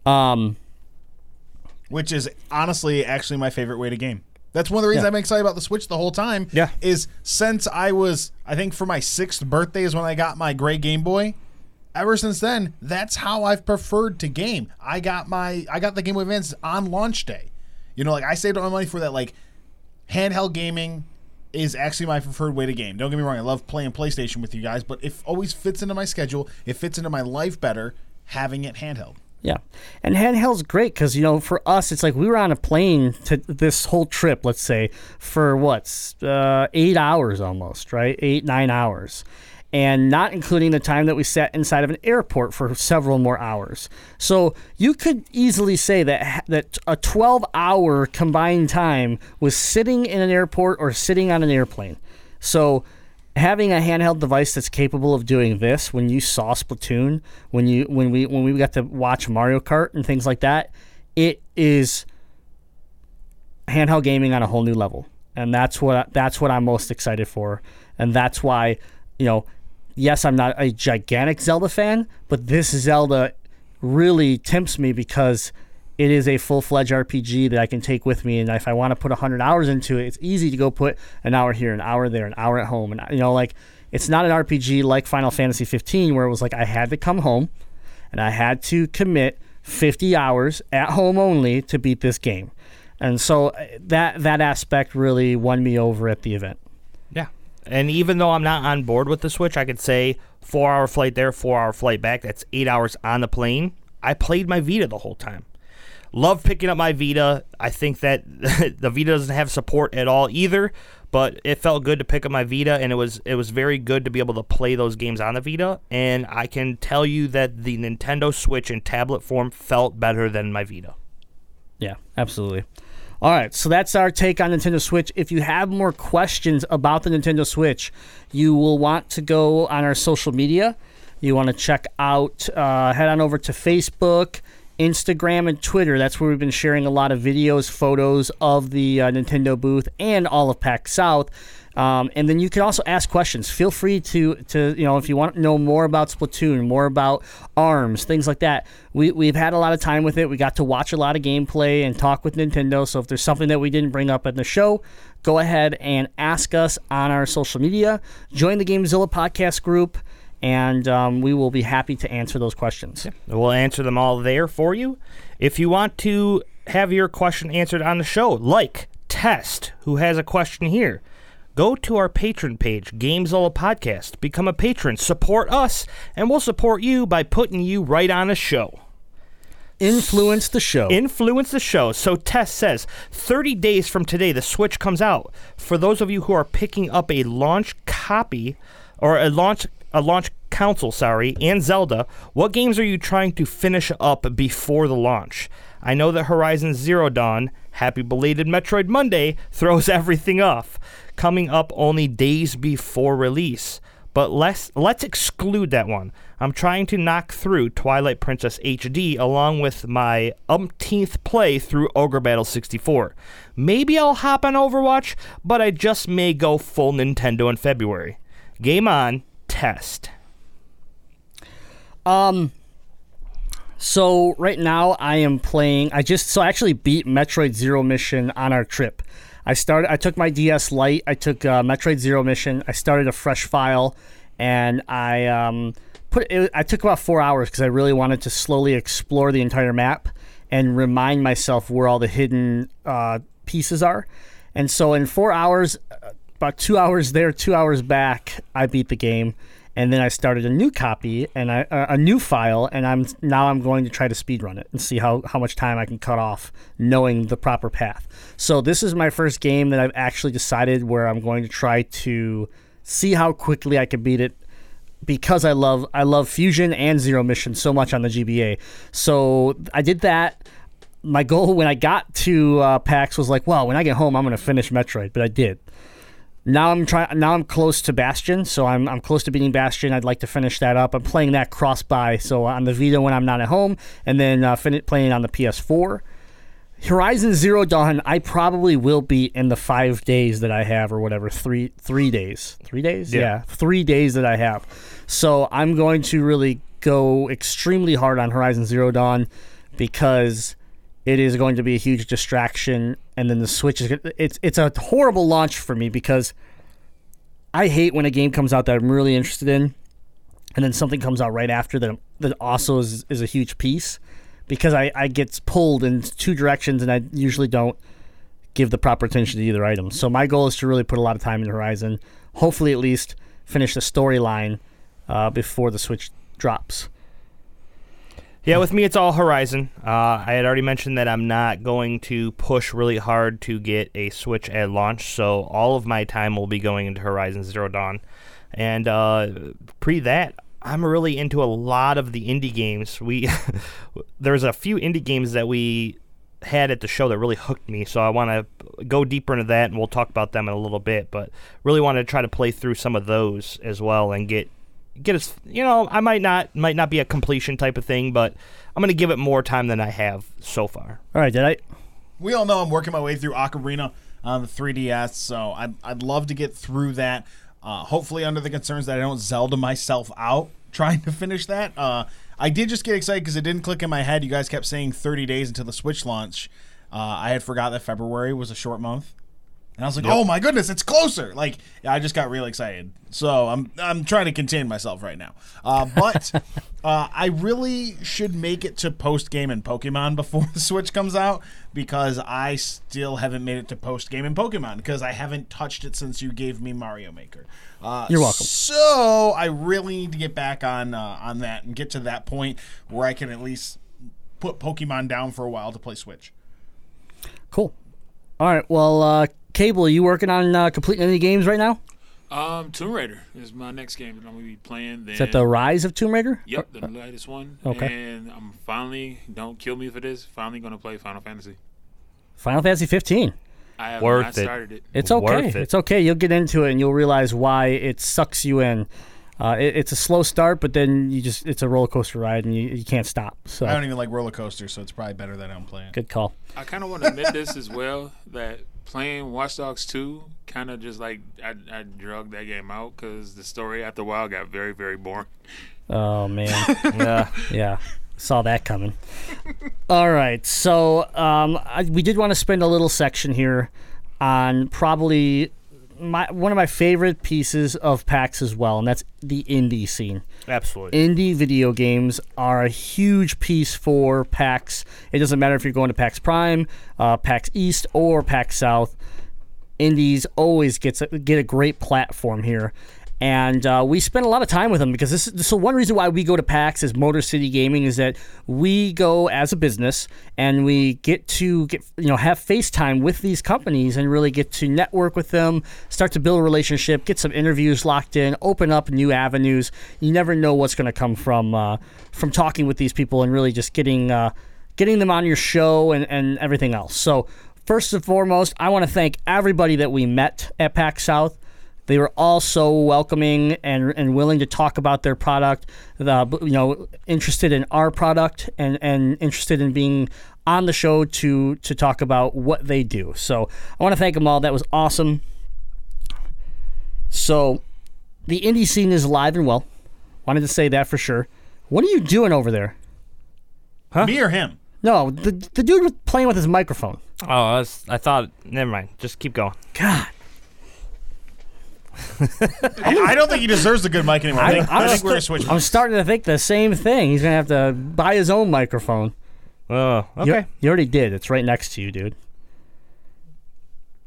Um, which is honestly actually my favorite way to game. That's one of the reasons Yeah. I'm excited about the Switch the whole time. Yeah. Is since I was, I think for my sixth birthday is when I got my gray Game Boy. Ever since then, that's how I've preferred to game. I got my, I got the Game Boy Advance on launch day. You know, like I saved all my money for that. Like handheld gaming is actually my preferred way to game. Don't get me wrong, I love playing PlayStation with you guys, but it always fits into my schedule. It fits into my life better having it handheld. Yeah, and handheld's great because you know for us it's like we were on a plane to this whole trip. Let's say for what uh, eight hours almost, right? Eight nine hours, and not including the time that we sat inside of an airport for several more hours. So you could easily say that that a twelve hour combined time was sitting in an airport or sitting on an airplane. So having a handheld device that's capable of doing this when you saw Splatoon, when you when we when we got to watch Mario Kart and things like that, it is handheld gaming on a whole new level, and that's what that's what I'm most excited for, and that's why, you know, yes, I'm not a gigantic Zelda fan, but this Zelda really tempts me because it is a full fledged RPG that I can take with me, and if I want to put 100 hours into it, it's easy to go put an hour here, an hour there, an hour at home, and you know, like it's not an RPG like Final Fantasy 15 where it was like I had to come home and I had to commit 50 hours at home only to beat this game. And so uh, that that aspect really won me over at the event. And even though I'm not on board with the Switch, I could say four hour flight there, four hour flight back. That's eight hours on the plane. I played my Vita the whole time. Love picking up my Vita. I think that the Vita doesn't have support at all either, but it felt good to pick up my Vita, and it was it was very good to be able to play those games on the Vita. And I can tell you that the Nintendo Switch in tablet form felt better than my Vita. Yeah, absolutely. All right, so that's our take on Nintendo Switch. If you have more questions about the Nintendo Switch, you will want to go on our social media. You want to check out, uh, head on over to Facebook, Instagram, and Twitter. That's where we've been sharing a lot of videos, photos of the uh, Nintendo booth and all of PAX South. Um, and then you can also ask questions. Feel free to, to you know if you want to know more about Splatoon, more about ARMS, things like that. We we've had a lot of time with it. We got to watch a lot of gameplay and talk with Nintendo. So if there's something that we didn't bring up in the show, go ahead and ask us on our social media. Join the Gamezilla podcast group, and um, we will be happy to answer those questions. We'll answer them all there for you. If you want to have your question answered on the show, like Tess, who has a question here, go to our Patreon page, Gamezilla Podcast. Become a patron, support us, and we'll support you by putting you right on a show. Influence the show. Influence the show. So Tess says 30 days from today, the Switch comes out. For those of you who are picking up a launch copy or a launch a launch console, sorry, and Zelda, what games are you trying to finish up before the launch? I know that Horizon Zero Dawn, happy belated Metroid Monday, throws everything off, coming up only days before release. But let's let's exclude that one. I'm trying to knock through Twilight Princess HD along with my umpteenth play through Ogre Battle 64. Maybe I'll hop on Overwatch, but I just may go full Nintendo in February. Game on, Tess. Um so right now I am playing. I just so I actually beat Metroid Zero Mission on our trip. I started. I took my DS Lite. I took uh, Metroid Zero Mission. I started a fresh file, and I um, put. It, I took about four hours because I really wanted to slowly explore the entire map and remind myself where all the hidden uh, pieces are. And so in four hours, uh, about two hours there, two hours back, I beat the game and then I started a new copy and I, uh, a new file, and I'm now I'm going to try to speed run it and see how, how much time I can cut off, knowing the proper path. So this is my first game that I've actually decided where I'm going to try to see how quickly I can beat it because I love I love Fusion and Zero Mission so much on the GBA. So I did that. My goal when I got to uh, PAX was like, well, when I get home, I'm going to finish Metroid, but I did. Now I'm trying. Now I'm close to Bastion, so I'm I'm close to beating Bastion. I'd like to finish that up. I'm playing that cross-buy, so on the Vita when I'm not at home, and then uh, fin- playing on the PS4. Horizon Zero Dawn, I probably will beat in the five days that I have, or whatever, three three days, three days, Yeah. three days that I have. So I'm going to really go extremely hard on Horizon Zero Dawn because it is going to be a huge distraction, and then the Switch is it's it's a horrible launch for me because I hate when a game comes out that I'm really interested in, and then something comes out right after that that also is is a huge piece because I I get pulled in two directions, and I usually don't give the proper attention to either item. So my goal is to really put a lot of time in Horizon. Hopefully, at least finish the storyline uh, before the Switch drops. Yeah, with me, it's all Horizon. Uh, I had already mentioned that I'm not going to push really hard to get a Switch at launch, so all of my time will be going into Horizon Zero Dawn. And uh, pre that, I'm really into a lot of the indie games. We there's a few indie games that we had at the show that really hooked me, so I want to go deeper into that, and we'll talk about them in a little bit. But really want to try to play through some of those as well and get get us you know i might not might not be a completion type of thing but i'm going to give it more time than i have so far All right, did I? we all know I'm working my way through Ocarina on the 3DS, so I'd, I'd love to get through that. Uh, hopefully, under the concerns that I don't Zelda myself out trying to finish that. Uh, I did just get excited because it didn't click in my head. You guys kept saying 30 days until the Switch launch. Uh, I had forgot that February was a short month. And I was like, "Oh my goodness, it's closer!" Like, I just got real excited. So I'm I'm trying to contain myself right now. Uh, but uh, I really should make it to post game in Pokemon before the Switch comes out because I still haven't made it to post game in Pokemon because I haven't touched it since you gave me Mario Maker. Uh, You're welcome. So I really need to get back on uh, on that and get to that point where I can at least put Pokemon down for a while to play Switch. Cool. All right. Well, uh, Cable, are you working on uh, completing any games right now? Um, Tomb Raider is my next game that I'm gonna be playing. Then, Is that the Rise of Tomb Raider? Yep, the latest one. Okay. And I'm finally, don't kill me for this, finally gonna play Final Fantasy. Final Fantasy 15. I have Worth not it. started it. It's okay. Worth it. It's okay. You'll get into it and you'll realize why it sucks you in. Uh, it, it's a slow start, but then you just it's a roller coaster ride and you, you can't stop. So I don't even like roller coasters, so it's probably better that I don't play it. good call. I kind of want to admit this as well that playing Watch Dogs 2 kind of just like I, I drug that game out because the story after a while got very, very boring. Oh man. Yeah. Yeah, saw that coming. All right, so um, I, we did want to spend a little section here on probably my one of my favorite pieces of PAX as well, and that's the indie scene. Absolutely. Indie video games are a huge piece for PAX. It doesn't matter if you're going to PAX Prime, uh, PAX East, or PAX South. Indies always gets a, get a great platform here, and uh, we spend a lot of time with them because this. is So one reason why we go to PAX is Motor City Gaming is that we go as a business and we get to get you know have FaceTime with these companies and really get to network with them, start to build a relationship, get some interviews locked in, open up new avenues. You never know what's going to come from uh, from talking with these people and really just getting. Uh, getting them on your show and, and everything else. So, first and foremost, I want to thank everybody that we met at PAX South. They were all so welcoming and, and willing to talk about their product, the, you know, interested in our product and, and interested in being on the show to, to talk about what they do. So, I want to thank them all. That was awesome. So, the indie scene is alive and well. Wanted to say that for sure. What are you doing over there? Huh? Me or him? No, the the dude was playing with his microphone. Oh, I, was, I thought. Never mind. Just keep going. God, I don't think he deserves a good mic anymore. I think, I think we're gonna switch. I'm starting to think the same thing. He's gonna have to buy his own microphone. Oh, You- okay. you, already did. It's right next to you, dude.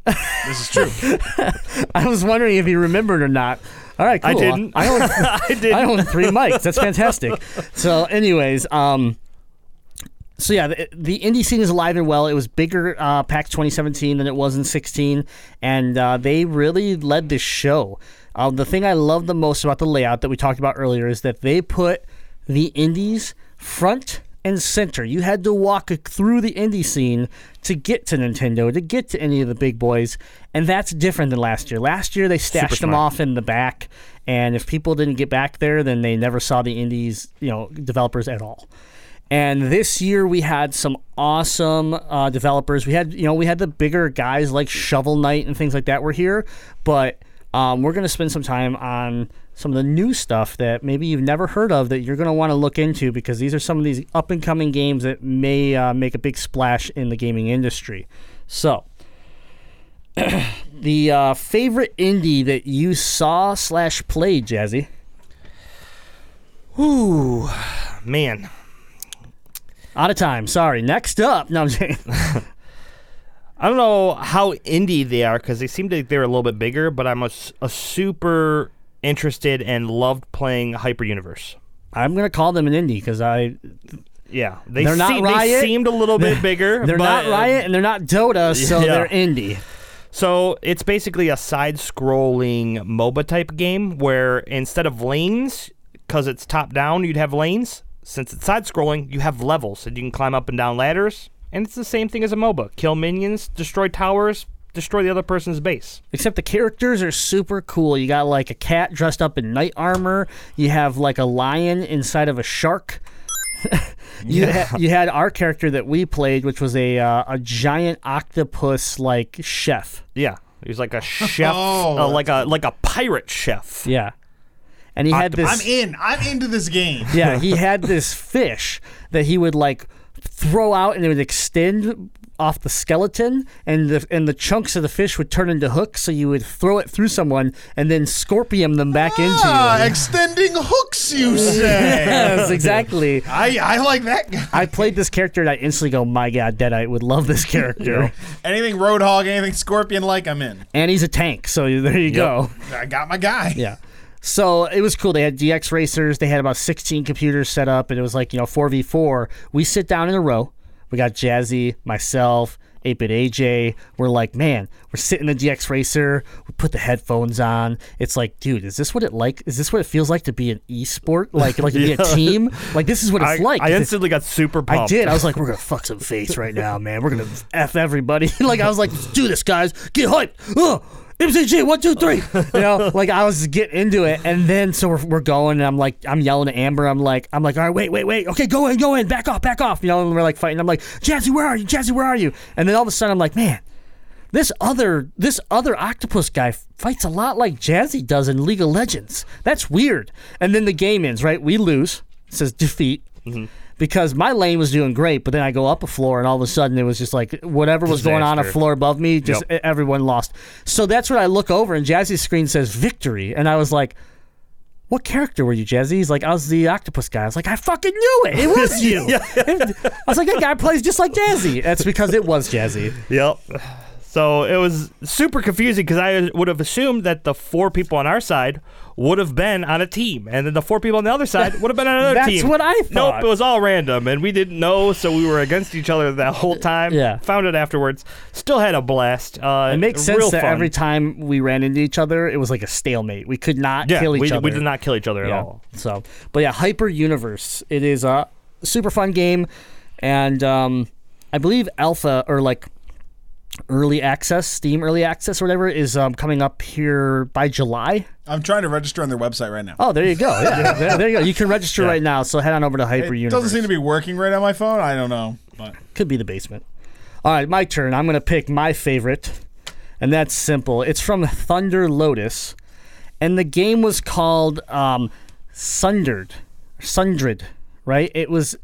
This is true. I was wondering if you remembered or not. All right, cool. I didn't. I own, I did. I own three mics. That's fantastic. So, anyways, um, so yeah, the, the indie scene is alive and well. It was bigger uh, PAX 2017 than it was in 16, and uh, they really led this show. Uh, the thing I love the most about the layout that we talked about earlier is that they put the indies front and center. You had to walk through the indie scene to get to Nintendo, to get to any of the big boys, and that's different than last year. Last year they stashed them off in the back, and if people didn't get back there, then they never saw the indies, you know, developers at all. And this year we had some awesome uh, developers. We had, you know, we had the bigger guys like Shovel Knight and things like that were here, but um, we're going to spend some time on some of the new stuff that maybe you've never heard of that you're going to want to look into because these are some of these up and coming games that may uh, make a big splash in the gaming industry. So, the uh, favorite indie that you saw slash played, Jazzy? Ooh, man. Out of time. Sorry. Next up. No, I'm saying. I don't know how indie they are because they seem like they're a little bit bigger, but I'm a super interested and loved playing Hyper Universe. I'm gonna call them an indie because I Yeah, they, They're not Riot. they seemed a little bit bigger. they're but, not Riot and they're not Dota, so Yeah. they're indie. So it's basically a side-scrolling MOBA type game where instead of lanes, because it's top down, you'd have lanes. Since it's side-scrolling, you have levels, and you can climb up and down ladders. And it's the same thing as a MOBA: kill minions, destroy towers, destroy the other person's base. Except the characters are super cool. You got like a cat dressed up in knight armor. You have like a lion inside of a shark. You had, you had our character that we played, which was a uh, a giant octopus like chef. Yeah, he was like a chef, Oh, uh, like a like a pirate chef. Yeah, and he had this. I'm in. I'm into this game. yeah, he had this fish that he would like throw out, and it would extend off the skeleton, and the and the chunks of the fish would turn into hooks. So you would throw it through someone, and then scorpion them back Ah, into you. Ah, extending hooks, you say? Yes, exactly. I, I like that guy. I played this character and I instantly go, my god, Deadite would love this character. Anything Roadhog, anything Scorpion like, I'm in. and he's a tank, so there you go. I got my guy. Yeah. So it was cool. They had DX racers. They had about 16 computers set up, and it was like, you know, 4v4. We sit down in a row. We got Jazzy, myself, 8-Bit AJ. We're like, man, we're sitting in the DX racer. We put the headphones on. It's like, dude, is this what it like? Is this what it feels like to be an e-sport? Like, like to be a team? Like, this is what I, it's like. I instantly got super pumped. I did. I was like, we're gonna fuck some face right now, man. We're gonna f everybody. like I was like, let's do this, guys. Get hyped. MCG, one, two, three. You know, like I was getting into it, and then so we're, we're going, and I'm like, I'm yelling at Amber. I'm like, I'm like, all right, wait, wait, wait. Okay, go in, go in, back off, back off. You know, and we're like fighting. I'm like, Jazzy, where are you? Jazzy, where are you? And then all of a sudden, I'm like, man, this other this other octopus guy fights a lot like Jazzy does in League of Legends. That's weird. And then the game ends, right? We lose. It says defeat. Mm-hmm. Because my lane was doing great, but then I go up a floor and all of a sudden it was just like whatever was going on a floor above me, just Yep. everyone lost. So that's when I look over and Jazzy's screen says victory. And I was like, what character were you, Jazzy? He's like, I was the octopus guy. I was like, I fucking knew it. It was you. I was like, that guy plays just like Jazzy. That's because it was Jazzy. Yep. So it was super confusing because I would have assumed that the four people on our side would have been on a team, and then the four people on the other side would have been on another That's team. That's what I thought. Nope, it was all random, and we didn't know, so we were against each other that whole time. Yeah. Found it afterwards. Still had a blast. Uh, It makes sense that fun. every time we ran into each other, it was like a stalemate. We could not yeah, kill each we, other. we did not kill each other at all. So, but yeah, Hyper Universe. It is a super fun game, and um, I believe alpha or like early access, Steam early access or whatever, is um, coming up here by July. I'm trying to register on their website right now. Oh, there you go. Yeah, there, there you go. You can register right now. So head on over to Hyper it Universe. doesn't seem to be working right on my phone. I don't know, but Could be the basement. All right, my turn. I'm going to pick my favorite, and that's simple. It's from Thunder Lotus, and the game was called um, Sundered, Sundred, right? It was,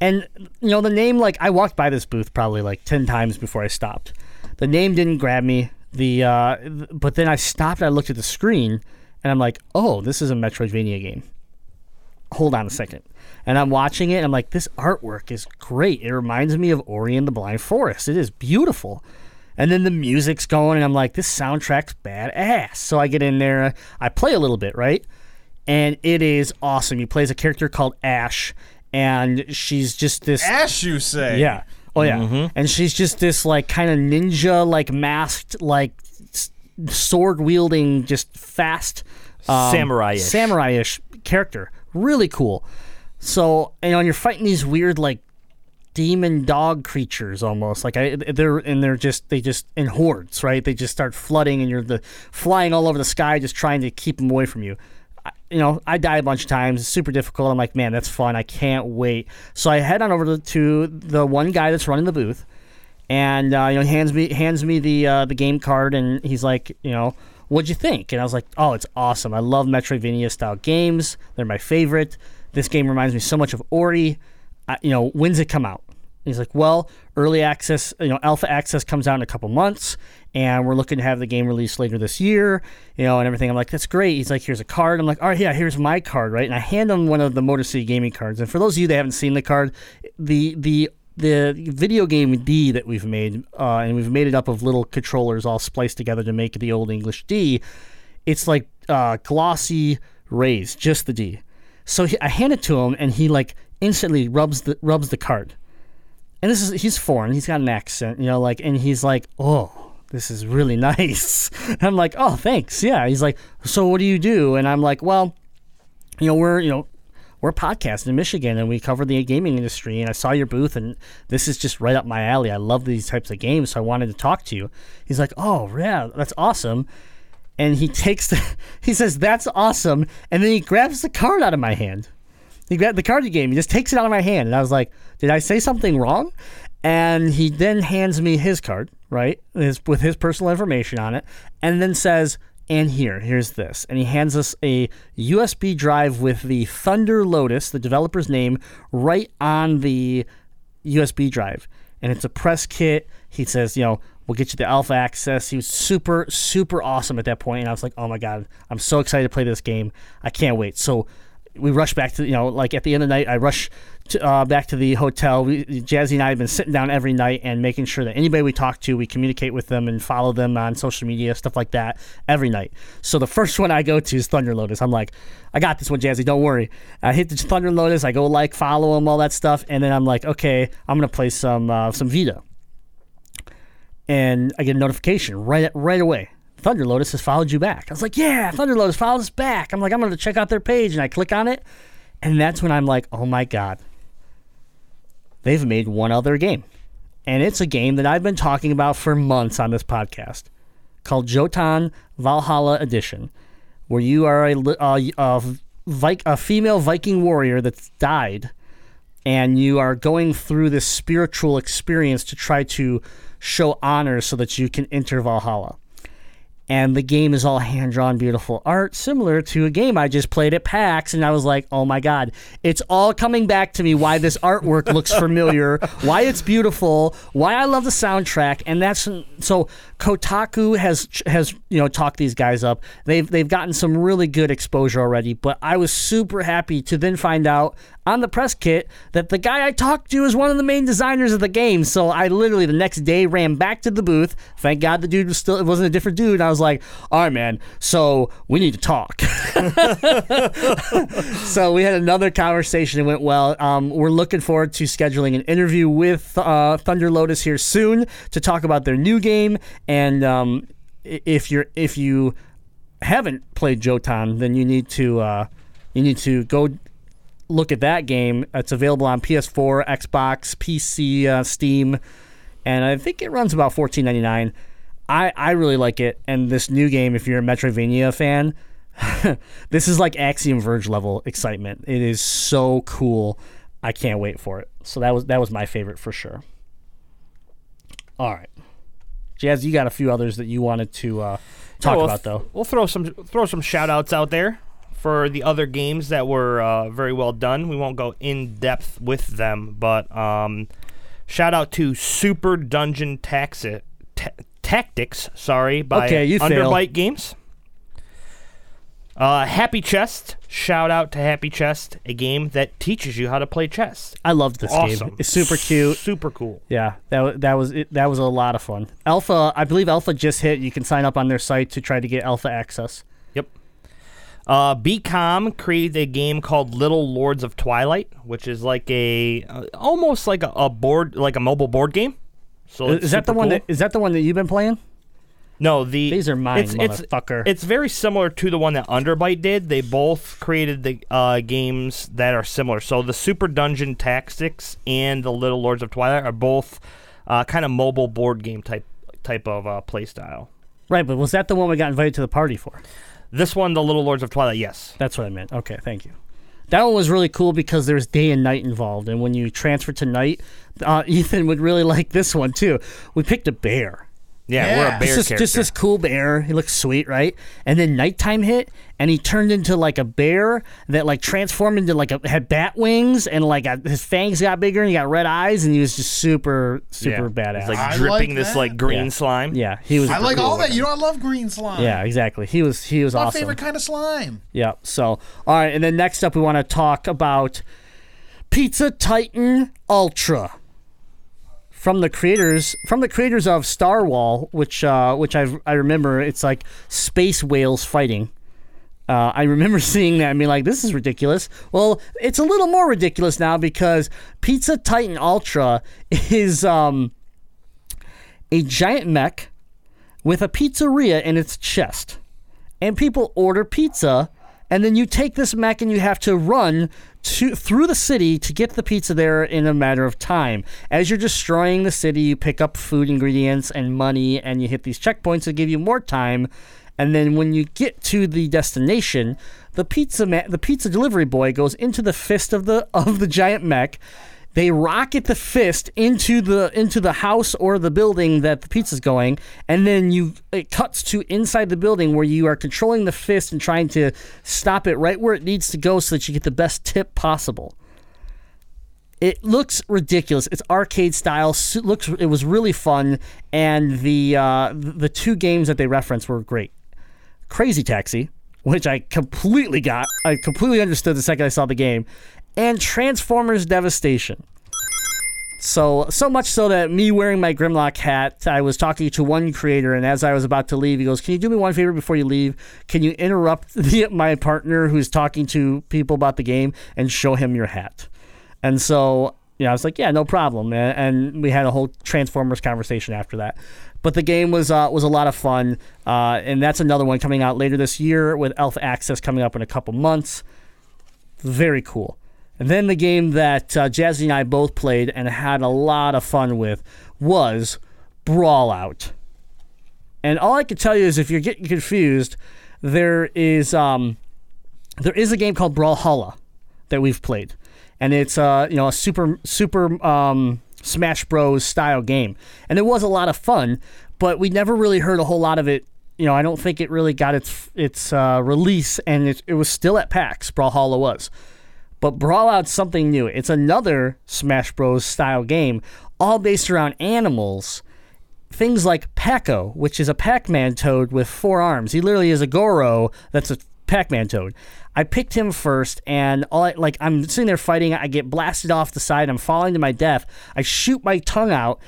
and you know the name. Like I walked by this booth probably like ten times before I stopped. The name didn't grab me. The uh, th- but then I stopped. I looked at the screen, and I'm like, oh, this is a Metroidvania game hold on a second. And I'm watching it and I'm like, this artwork is great. It reminds me of Ori and the Blind Forest. It is beautiful. And then the music's going and I'm like, this soundtrack's badass. So I get in there, I play a little bit, right? And it is awesome. He plays a character called Ash and she's just this Ash, you say? yeah. Oh yeah. Mm-hmm. And she's just this like kind of ninja, like masked, like sword wielding, just fast um, Samurai-ish. samurai-ish character. Really cool. So you know, and you're fighting these weird like demon dog creatures almost like I, they're and they're just they just in hordes right? They just start flooding and you're the flying all over the sky just trying to keep them away from you. I, you know i die a bunch of times. It's super difficult. I'm like man that's fun. I can't wait. So i head on over to, to the one guy that's running the booth and uh, you know hands me hands me the uh, the game card and he's like you know what'd you think? And i was like oh it's awesome. I love metroidvania style games. They're my favorite. This game reminds me so much of ori. I, you know when's it come out? He's like well early access you know alpha access comes out in a couple months and we're looking to have the game released later this year you know and everything. I'm like that's great. He's like here's a card. I'm like all right yeah here's my card right? And i hand him one of the motor city gaming cards. And for those of you that haven't seen the card the the the video game D that we've made, uh, and we've made it up of little controllers all spliced together to make the old English D. It's like uh, glossy rays, just the D. So he, I hand it to him, and he like instantly rubs the rubs the card. And this is he's foreign, he's got an accent, you know, like, and he's like, oh, this is really nice. I'm like, oh, thanks, yeah. He's like, so what do you do? And I'm like, well, you know, we're you know we're podcasting in Michigan and we cover the gaming industry. And I saw your booth, and this is just right up my alley. I love these types of games, so I wanted to talk to you. He's like, "Oh, yeah, that's awesome." And he takes the, he says, "That's awesome," and then he grabs the card out of my hand, He grabbed the card you gave me, just takes it out of my hand, and I was like, "Did I say something wrong?" And he then hands me his card, right, his, with his personal information on it, and then says, "And here, here's this," and he hands us a USB drive with the Thunder Lotus, the developer's name, right on the USB drive, and it's a press kit. He says, you know, we'll get you the alpha access. He was super, super awesome at that point, and I was like, oh my god, I'm so excited to play this game. I can't wait. So we rush back to, you know, like at the end of the night, I rush to, uh, back to the hotel. We, Jazzy and I have been sitting down every night and making sure that anybody we talk to, we communicate with them and follow them on social media, stuff like that, every night. So the first one I go to is Thunder Lotus. I'm like, I got this one, Jazzy. Don't worry. I hit the Thunder Lotus. I go like, follow them, all that stuff, and then I'm like, okay, I'm gonna play some uh, some Vita and I get a notification right right away. Thunder Lotus has followed you back. I was like, yeah, Thunder Lotus followed us back. I'm like, I'm to check out their page, and I click on it, and that's when I'm like, oh my god, they've made one other game, and it's a game that I've been talking about for months on this podcast, called Jotun Valhalla Edition, where you are a uh, a, a, Vi- a female Viking warrior that's died and you are going through this spiritual experience to try to show honor so that you can enter Valhalla. And the game is all hand drawn, beautiful art, similar to a game I just played at PAX. And I was like, oh my God, it's all coming back to me why this artwork looks familiar, why it's beautiful, why I love the soundtrack. And that's so Kotaku has, has you know, talked these guys up. They've, they've gotten some really good exposure already. But I was super happy to then find out on the press kit that the guy I talked to is one of the main designers of the game. So I literally the next day ran back to the booth. Thank God the dude was still it wasn't a different dude. I was like, all right, man. So we need to talk. so we had another conversation. It went well. Um, we're looking forward to scheduling an interview with uh, Thunder Lotus here soon to talk about their new game. And um, if you're if you haven't played Jotun, then you need to uh, you need to go look at that game. It's available on PS4, Xbox, PC, uh, Steam, and I think it runs about fourteen ninety nine. I I really like it, and this new game, if you're a Metroidvania fan, this is like Axiom Verge level excitement. It is so cool. I can't wait for it. So that was that was my favorite for sure. All right, Jazz, you got a few others that you wanted to uh, talk we'll about th- though. We'll throw some throw some shout outs out there for the other games that were uh, very well done. We won't go in depth with them, but um, shout out to Super Dungeon Taxi- Ta- Tactics, sorry, by Okay, you fail. Underbite Games. Uh, Happy Chest, shout out to Happy Chest, a game that teaches you how to play chess. I loved this Awesome, game. It's super cute. super cool. Yeah, that that was it, that was a lot of fun. Alpha, I believe Alpha just hit. You can sign up on their site to try to get Alpha access. Uh, BCom created a game called Little Lords of Twilight, which is like a uh, almost like a, a board, like a mobile board game. So Is, that the one cool. that is that the one that you've been playing? No, the These are mine, it's, it's, motherfucker. It's very similar to the one that Underbite did. They both created the uh, games that are similar. So the Super Dungeon Tactics and the Little Lords of Twilight are both uh, kind of mobile board game type type of uh, play style. Right, but was that the one we got invited to the party for? This one, the Little Lords of Twilight, yes. That's what I meant. Okay, thank you. That one was really cool because there's day and night involved, and when you transfer to night, uh, Ethan would really like this one too. We picked a bear. Yeah, we're a bear Just this, character. just this cool bear. He looks sweet, right? And then nighttime hit, and he turned into like a bear that like transformed into like a had bat wings, and like a, his fangs got bigger, and he got red eyes, and he was just super super yeah. badass. It's like I dripping like this that. like green Yeah. slime. yeah, he was. I like all that. You know, I love green slime. Yeah, exactly. He was he was My awesome. favorite kind of slime. Yeah. So, all right, and then next up, we want to talk about Pizza Titan Ultra from the creators from the creators of Starwhal, which uh, which I I remember. It's like space whales fighting. Uh, I remember seeing that and being like, "This is ridiculous." Well, it's a little more ridiculous now because Pizza Titan Ultra is um, a giant mech with a pizzeria in its chest and people order pizza and then you take this mech and you have to run to through the city to get the pizza there in a matter of time as you're destroying the city you pick up food ingredients and money and you hit these checkpoints that give you more time And then when you get to the destination, the pizza ma- the pizza delivery boy goes into the fist of the of the giant mech. They rocket the fist into the into the house or the building that the pizza's going, and then you it cuts to inside the building where you are controlling the fist and trying to stop it right where it needs to go so that you get the best tip possible. It looks ridiculous. It's arcade style. Su- looks it was really fun, and the uh, the two games that they referenced were great. Crazy Taxi, which I completely got. I completely understood the second I saw the game, and Transformers Devastation. So so much so that me wearing my Grimlock hat, I was talking to one creator, and as I was about to leave, he goes, "Can you do me one favor before you leave? Can you interrupt the, my partner who's talking to people about the game and show him your hat?" And so you know, I was like, "Yeah, no problem." And, we had a whole Transformers conversation after that. But the game was uh, was a lot of fun, uh, and that's another one coming out later this year with Alpha Access coming up in a couple months. Very cool. And then the game that uh, Jazzy and I both played and had a lot of fun with was Brawl Out. And all I can tell you is if you're getting confused, there is um, there is a game called Brawlhalla that we've played, and it's uh, you know a super super um, Smash Bros style game, and it was a lot of fun. But we never really heard a whole lot of it. You know, I don't think it really got its its uh, release, and it, it was still at PAX. Brawlhalla was. But Brawl Out's something new. It's another Smash Bros. style game, all based around animals. Things like Paco, which is a Pac Man toad with four arms. He literally is a Goro that's a Pac Man toad. I picked him first, and all I, like I'm sitting there fighting. I get blasted off the side. I'm falling to my death. I shoot my tongue out,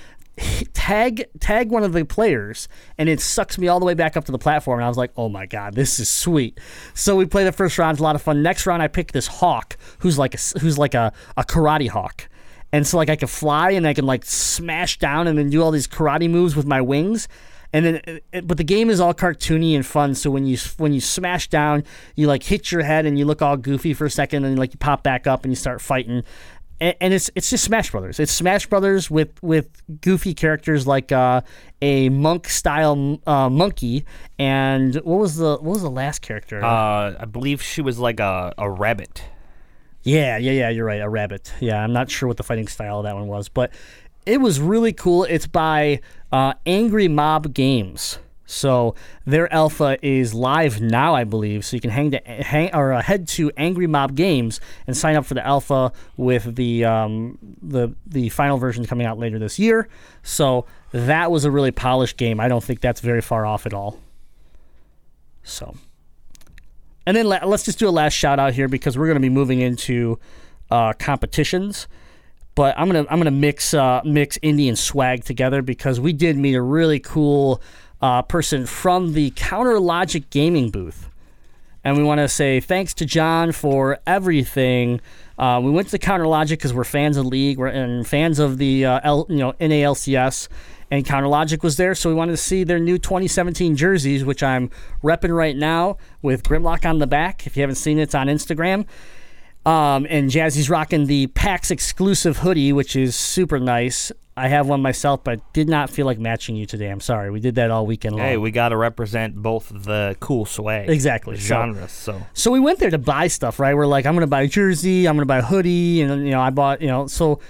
tag tag one of the players and it sucks me all the way back up to the platform and I was like, "Oh my god, this is sweet." So we play the first round, it's a lot of fun. Next round I pick this hawk who's like a, who's like a, a karate hawk. And so like I can fly and I can like smash down and then do all these karate moves with my wings. And then, uh, it, but the game is all cartoony and fun. So when you when you smash down, you like hit your head and you look all goofy for a second, and like you pop back up and you start fighting and, and it's it's just Smash Brothers. It's Smash Brothers with with goofy characters like uh, a monk style uh, monkey, and what was the what was the last character? Uh, I believe she was like a, a rabbit. yeah, yeah, yeah. You're right, a rabbit. Yeah, I'm not sure what the fighting style of that one was, but it was really cool. It's by uh, Angry Mob Games. So their alpha is live now, I believe. So you can hang to hang or uh, head to Angry Mob Games and sign up for the alpha with the um, the the final version coming out later this year. So that was a really polished game. I don't think that's very far off at all. So, and then la- let's just do a last shout out here because we're going to be moving into uh, competitions but I'm gonna I'm gonna mix uh, mix indie and swag together because we did meet a really cool uh, person from the Counter Logic gaming booth, and we want to say thanks to John for everything. Uh, we went to the Counter Logic because we're fans of League we're, and fans of the uh, L, you know NALCS, and Counter Logic was there, so we wanted to see their new 2017 jerseys, which I'm repping right now with Grimlock on the back. If you haven't seen it, it's on Instagram. Um, and Jazzy's rocking the PAX exclusive hoodie, which is super nice. I have one myself, but did not feel like matching you today. I'm sorry. We did that all weekend long. Hey, we got to represent both the cool swag Exactly. So- genres. So So we went there to buy stuff, right? We're like, I'm gonna buy a jersey, I'm gonna buy a hoodie, and you know, I bought, you know, so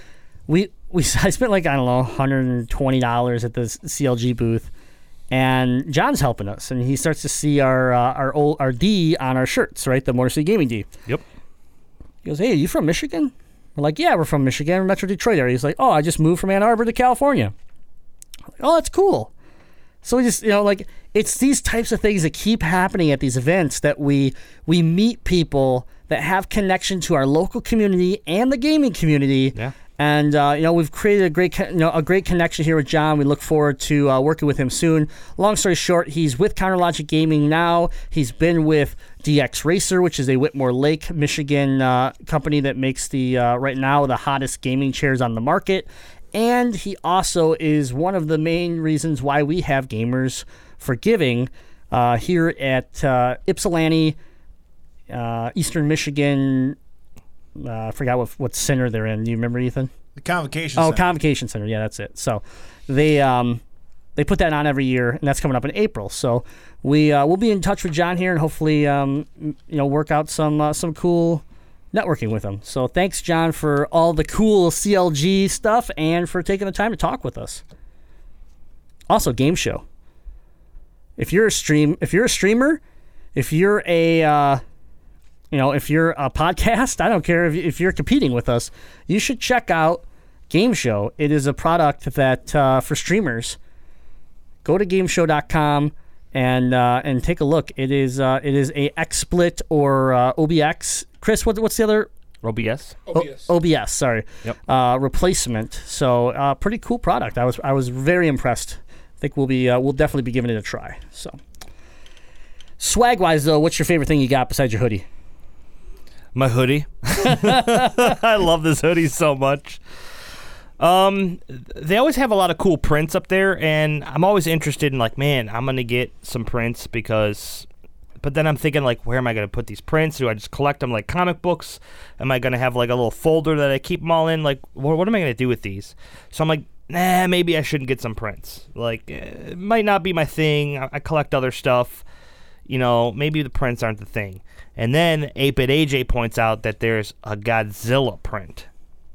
we we I spent like I don't know, 120 dollars at the CLG booth, and John's helping us, and he starts to see our uh, our old our D on our shirts, right? The Motor City Gaming D. yep. He goes, "Hey, are you from Michigan?" We're like, "Yeah, we're from Michigan, Metro Detroit area." He's like, "Oh, I just moved from Ann Arbor to California." Like, oh, that's cool. So we just, you know, like it's these types of things that keep happening at these events that we we meet people that have connection to our local community and the gaming community. Yeah. And uh, you know we've created a great, you know, a great connection here with John. We look forward to uh, working with him soon. Long story short, he's with Counter Logic Gaming now. He's been with DX Racer, which is a Whitmore Lake, Michigan uh, company that makes the uh, right now the hottest gaming chairs on the market. And he also is one of the main reasons why we have Gamers for Giving uh, here at uh, Ypsilanti, uh, Eastern Michigan. Uh, I forgot what what center they're in. Do you remember, Ethan? The convocation. Center. Oh, center. Convocation Center. Yeah, that's it. So they um They put that on every year, and that's coming up in April. So we uh, we'll be in touch with John here, and hopefully, um, you know, work out some uh, some cool networking with him. So thanks, John, for all the cool CLG stuff and for taking the time to talk with us. Also, game show. If you're a stream, if you're a streamer, if you're a uh, you know, if you're a podcast, I don't care if, you're competing with us, you should check out Game Show. It is a product that uh, for streamers. Go to gameshow.com and uh, and take a look. It is uh, it is a XSplit or uh, OBX. Chris, what, what's the other OBS. O- OBS, sorry. Yep. Uh, replacement. So, uh, pretty cool product. I was I was very impressed. I think we'll be uh, we'll definitely be giving it a try. So, swag wise though, what's your favorite thing you got besides your hoodie? My hoodie. I love this hoodie so much. Um, they always have a lot of cool prints up there, and I'm always interested in like, man, I'm gonna get some prints because. But then I'm thinking like, where am I gonna put these prints? Do I just collect them like comic books? Am I gonna have like a little folder that I keep them all in? Like, what, what am I gonna do with these? So I'm like, nah, maybe I shouldn't get some prints. Like, eh, it might not be my thing. I, I collect other stuff you know, maybe the prints aren't the thing. And then 8-Bit AJ points out that there's a Godzilla print.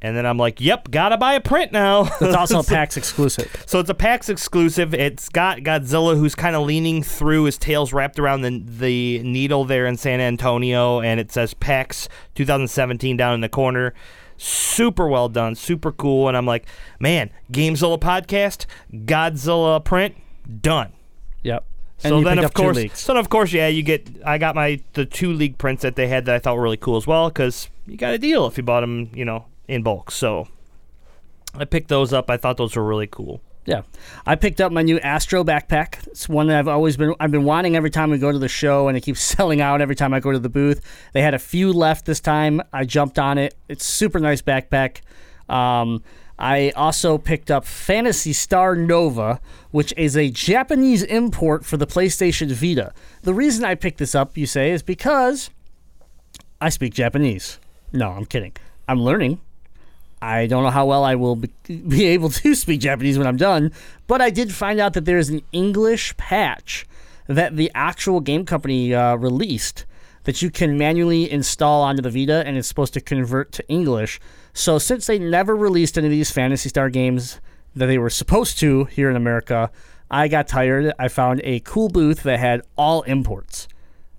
And then I'm like, yep, gotta buy a print now. It's also a PAX exclusive. so it's a PAX exclusive. It's got Godzilla who's kind of leaning through, his tail's wrapped around the, the needle there in San Antonio, and it says PAX 2017 down in the corner. Super well done, super cool. And I'm like, man, Gamezilla podcast, Godzilla print, done. Yep. And So then, of course, so then of course, yeah, you get. I got my the two league prints that they had that I thought were really cool as well because you got a deal if you bought them, you know, in bulk. So I picked those up. I thought those were really cool. Yeah, I picked up my new Astro backpack. It's one that I've always been I've been wanting every time we go to the show, and it keeps selling out every time I go to the booth. They had a few left this time. I jumped on it. It's super nice backpack. Um, I also picked up Phantasy Star Nova, which is a Japanese import for the PlayStation Vita. The reason I picked this up, you say, is because I speak Japanese. No, I'm kidding. I'm learning. I don't know how well I will be, able to speak Japanese when I'm done, but I did find out that there's an English patch that the actual game company uh, released that you can manually install onto the Vita and it's supposed to convert to English. So since they never released any of these Phantasy Star games that they were supposed to here in America, I got tired. I found a cool booth that had all imports.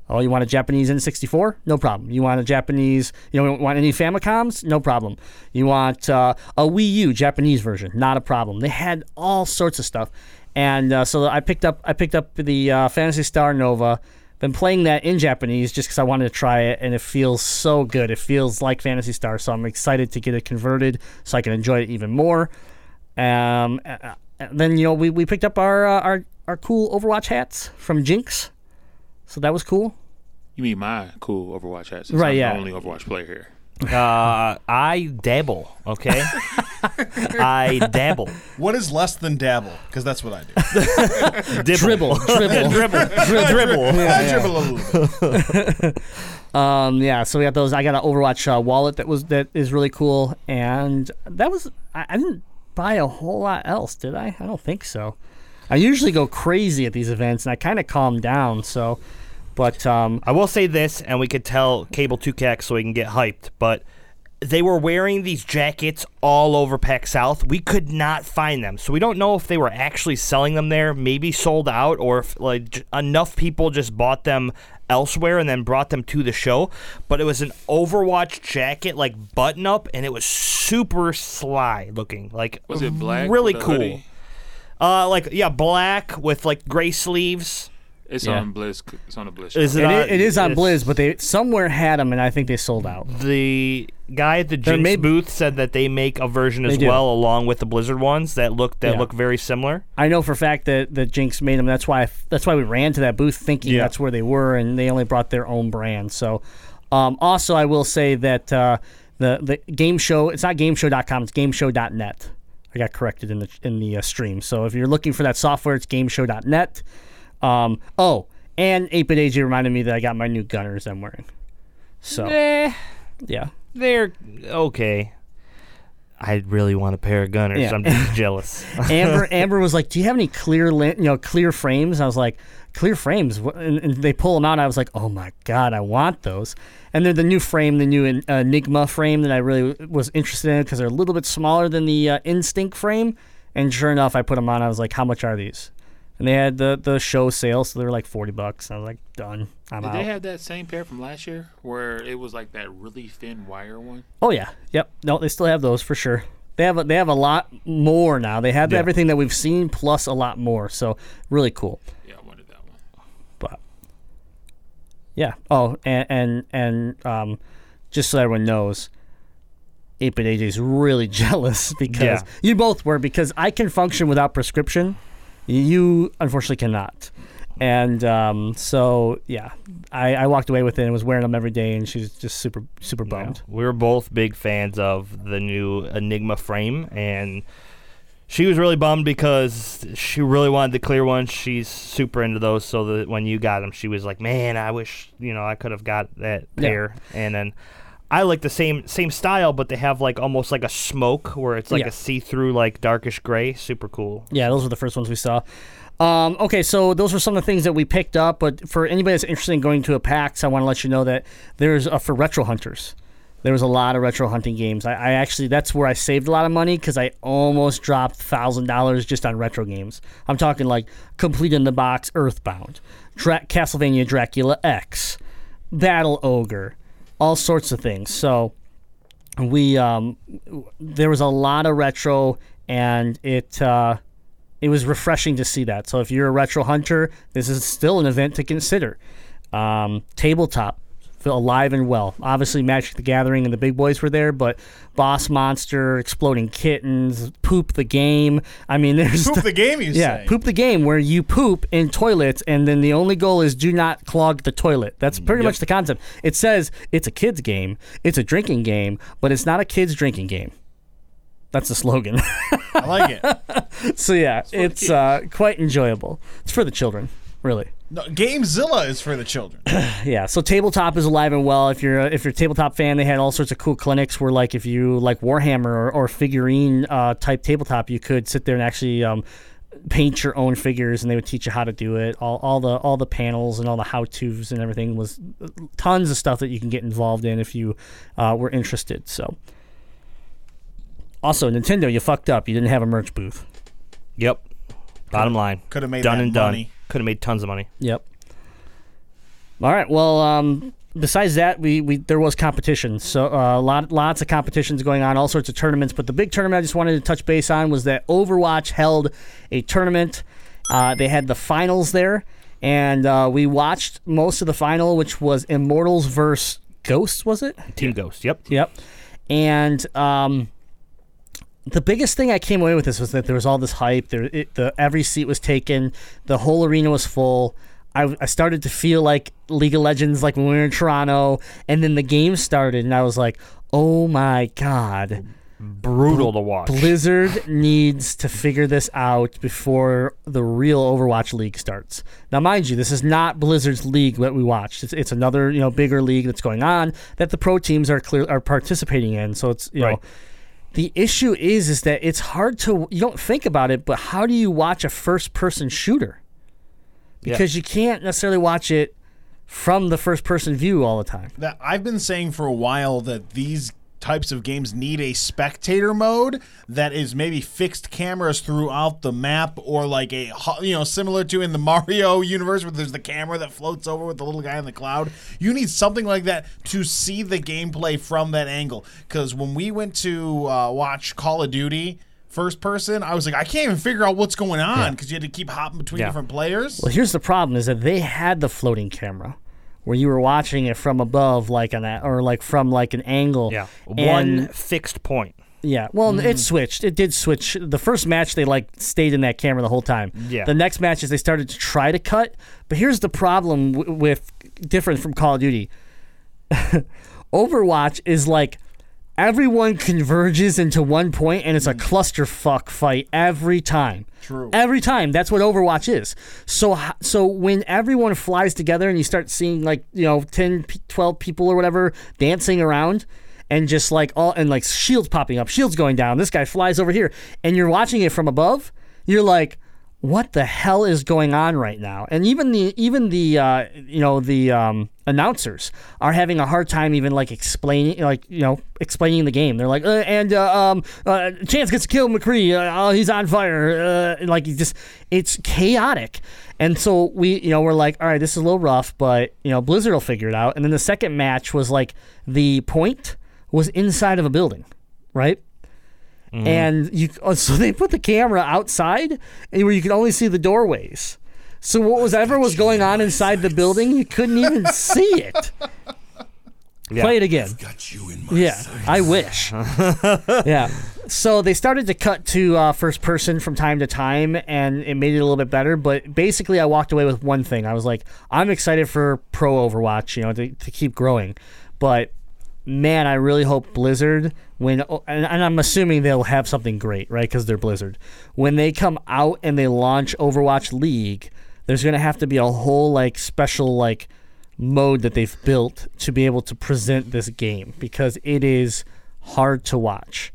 Oh, you want a Japanese N64? No problem. You want a Japanese, you don't want any Famicoms? No problem. You want uh, a Wii U Japanese version? Not a problem. They had all sorts of stuff, and uh, so I picked up I picked up the uh, Phantasy Star Nova. Been playing that in Japanese just because I wanted to try it, and it feels so good. It feels like Phantasy Star, so I'm excited to get it converted so I can enjoy it even more. Um, then you know we, we picked up our uh, our our cool Overwatch hats from Jinx. So that was cool. You mean my cool Overwatch hat? Since Right, I'm yeah. The only Overwatch player here. Uh, I dabble. Okay, I dabble. What is less than dabble? Because that's what I do. Dibble. Dribble, dribble, dribble, dribble. I dribble a little bit. Um, yeah. So we got those. I got an Overwatch uh, wallet that was that is really cool, and that was I, I didn't buy a whole lot else, did I? I don't think so. I usually go crazy at these events, and I kind of calm down. So, but um, I will say this, and we could tell Cable 2CAC so we can get hyped, but they were wearing these jackets all over PAX South. We could not find them. So we don't know if they were actually selling them there, maybe sold out, or if like j- enough people just bought them elsewhere and then brought them to the show. But it was an Overwatch jacket, like button up, and it was super sly looking. Like Was it black? Really cool. hoodie? Uh, like yeah, black with like gray sleeves. It's Yeah. on Blizz. It's on the Blizz. Is it it, on- i- it is on it's- Blizz, but they somewhere had them, and I think they sold out. the guy at the Jinx may- booth said that they make a version as do. well, along with the Blizzard ones that look that Yeah. look very similar. I know for a fact that, that Jinx made them. That's why that's why we ran to that booth thinking Yeah. that's where they were, and they only brought their own brand. So, um, also I will say that uh, the the game show it's not gameshow.com, it's gameshow.net. I got corrected in the in the uh, stream. So if you're looking for that software, it's gameshow.net. Um, oh, and 8-bit AJ reminded me that I got my new Gunnars I'm wearing. So Eh, yeah, they're okay. I really want a pair of Gunnars. Yeah. I'm just jealous. Amber Amber was like, "Do you have any clear, you know, clear frames?" I was like, "Clear frames?" And, and they pull them out. I was like, "Oh my god, I want those!" And they're the new frame, the new uh, Enigma frame that I really was interested in because they're a little bit smaller than the uh, Instinct frame. And sure enough, I put them on. I was like, "How much are these?" And they had the the show sale, so they were like forty bucks. I was like, "Done, I'm Did out." they have that same pair from last year where it was like that really thin wire one? Oh yeah, yep. No, they still have those for sure. They have a, they have a lot more now. They have Yeah. everything that we've seen plus a lot more. So really cool. Yeah, I wanted that one. But yeah. Oh, and and and um, just so everyone knows, Ape and AJ is really jealous because Yeah. you both were because I can function without prescription. You unfortunately cannot. And um, so yeah, I, I walked away with it and was wearing them every day, and she's just super super bummed. we were both big fans of the new Enigma frame, and she was really bummed because she really wanted the clear ones. She's super into those, so that when you got them, she was like, "Man, I wish you know I could have got that Yeah. pair." And then I like the same same style, but they have like almost like a smoke where it's like Yeah. a see through like darkish gray. Super cool. Yeah, those were the first ones we saw. Um, okay, so those were some of the things that we picked up. But for anybody that's interested in going to a PAX, I want to let you know that there's a for retro hunters. There was a lot of retro hunting games. I, I actually that's where I saved a lot of money because I almost dropped thousand dollars just on retro games. I'm talking like complete in the box Earthbound, Dra- Castlevania Dracula X, Battle Ogre, all sorts of things. So we um, there was a lot of retro, and it uh, it was refreshing to see that. So if you're a retro hunter, this is still an event to consider. Um, tabletop, alive and well. Obviously, Magic the Gathering and the big boys were there, but Boss Monster, Exploding Kittens, Poop the Game. I mean, there's Poop the game, you yeah, say? poop the game where you poop in toilets, and then the only goal is do not clog the toilet. That's pretty much the concept. It says it's a kids game, it's a drinking game, but it's not a kids drinking game. That's the slogan. I like it. so yeah, it's uh, quite enjoyable. It's for the children, really. No, Gamezilla is for the children. Yeah, so tabletop is alive and well. If you're a, if you're a tabletop fan, they had all sorts of cool clinics where, like, if you like Warhammer or, or figurine uh, type tabletop, you could sit there and actually um, paint your own figures, and they would teach you how to do it. All, all the all the panels and all the how tos and everything was tons of stuff that you can get involved in if you uh, were interested. So, also Nintendo, you fucked up. You didn't have a merch booth. Yep. Bottom line. coulda made done that and money. done. Could have made tons of money. Yep. All right. Well, um, besides that, we, we there was competition. So uh, lot lots of competitions going on, all sorts of tournaments. But the big tournament I just wanted to touch base on was that Overwatch held a tournament. Uh, they had the finals there, and uh, we watched most of the final, which was Immortals versus Ghosts. Was it? Team Ghost. Yep. Yep. And um, the biggest thing I came away with this was that there was all this hype. There, it, the every seat was taken. The whole arena was full. I, I started to feel like League of Legends, like when we were in Toronto, and then the game started, and I was like, "Oh my god!" Brutal to watch. Blizzard needs to figure this out before the real Overwatch League starts. Now, mind you, this is not Blizzard's league that we watched. It's, it's another you know bigger league that's going on that the pro teams are clear are participating in. So it's you Right. know the issue is is that it's hard to you don't think about it, but how do you watch a first person shooter? Because you can't necessarily watch it from the first person view all the time. that I've been saying for a while that these types of games need a spectator mode that is maybe fixed cameras throughout the map or like a you know similar to in the Mario universe where there's the camera that floats over with the little guy in the cloud. You need something like that to see the gameplay from that angle. Cuz when we went to uh, watch Call of Duty first person I was like I can't even figure out what's going on cuz you had to keep hopping between Yeah. different players. Well, here's the problem: is that they had the floating camera, where you were watching it from above, like an or like from like an angle. Yeah. And- One fixed point. Yeah. Well, it mm. switched. It did switch. The first match, they like stayed in that camera the whole time. Yeah. The next matches, they started to try to cut. But here's the problem w- with different from Call of Duty. Overwatch is like everyone converges into one point and it's a clusterfuck fight every time. True. Every time. That's what Overwatch is. So so when everyone flies together and you start seeing like, you know, 10 12 people or whatever dancing around and just like all and like shields popping up, shields going down. This guy flies over here, and you're watching it from above. You're like, what the hell is going on right now? And even the even the uh, you know the um, announcers are having a hard time even like explaining like you know explaining the game. They're like, uh, and uh, um, uh, Chance gets to kill McCree. Uh, oh, he's on fire. Uh, like he just it's chaotic. And so we you know we're like, all right, this is a little rough, but you know Blizzard will figure it out. And then the second match was like the point was inside of a building, right? And you oh, so they put the camera outside and where you could only see the doorways. So what was ever was going on inside the building you couldn't even see it. Play it again. Got you in my yeah i wish. Yeah. So they started to cut to uh, first person from time to time and it made it a little bit better but basically i walked away with one thing. I was like i'm excited for pro overwatch you know to, to keep growing. But man, I really hope Blizzard when oh, and, and I'm assuming they'll have something great, right? Because they're Blizzard. When they come out and they launch Overwatch League, there's gonna have to be a whole like special like mode that they've built to be able to present this game because it is hard to watch.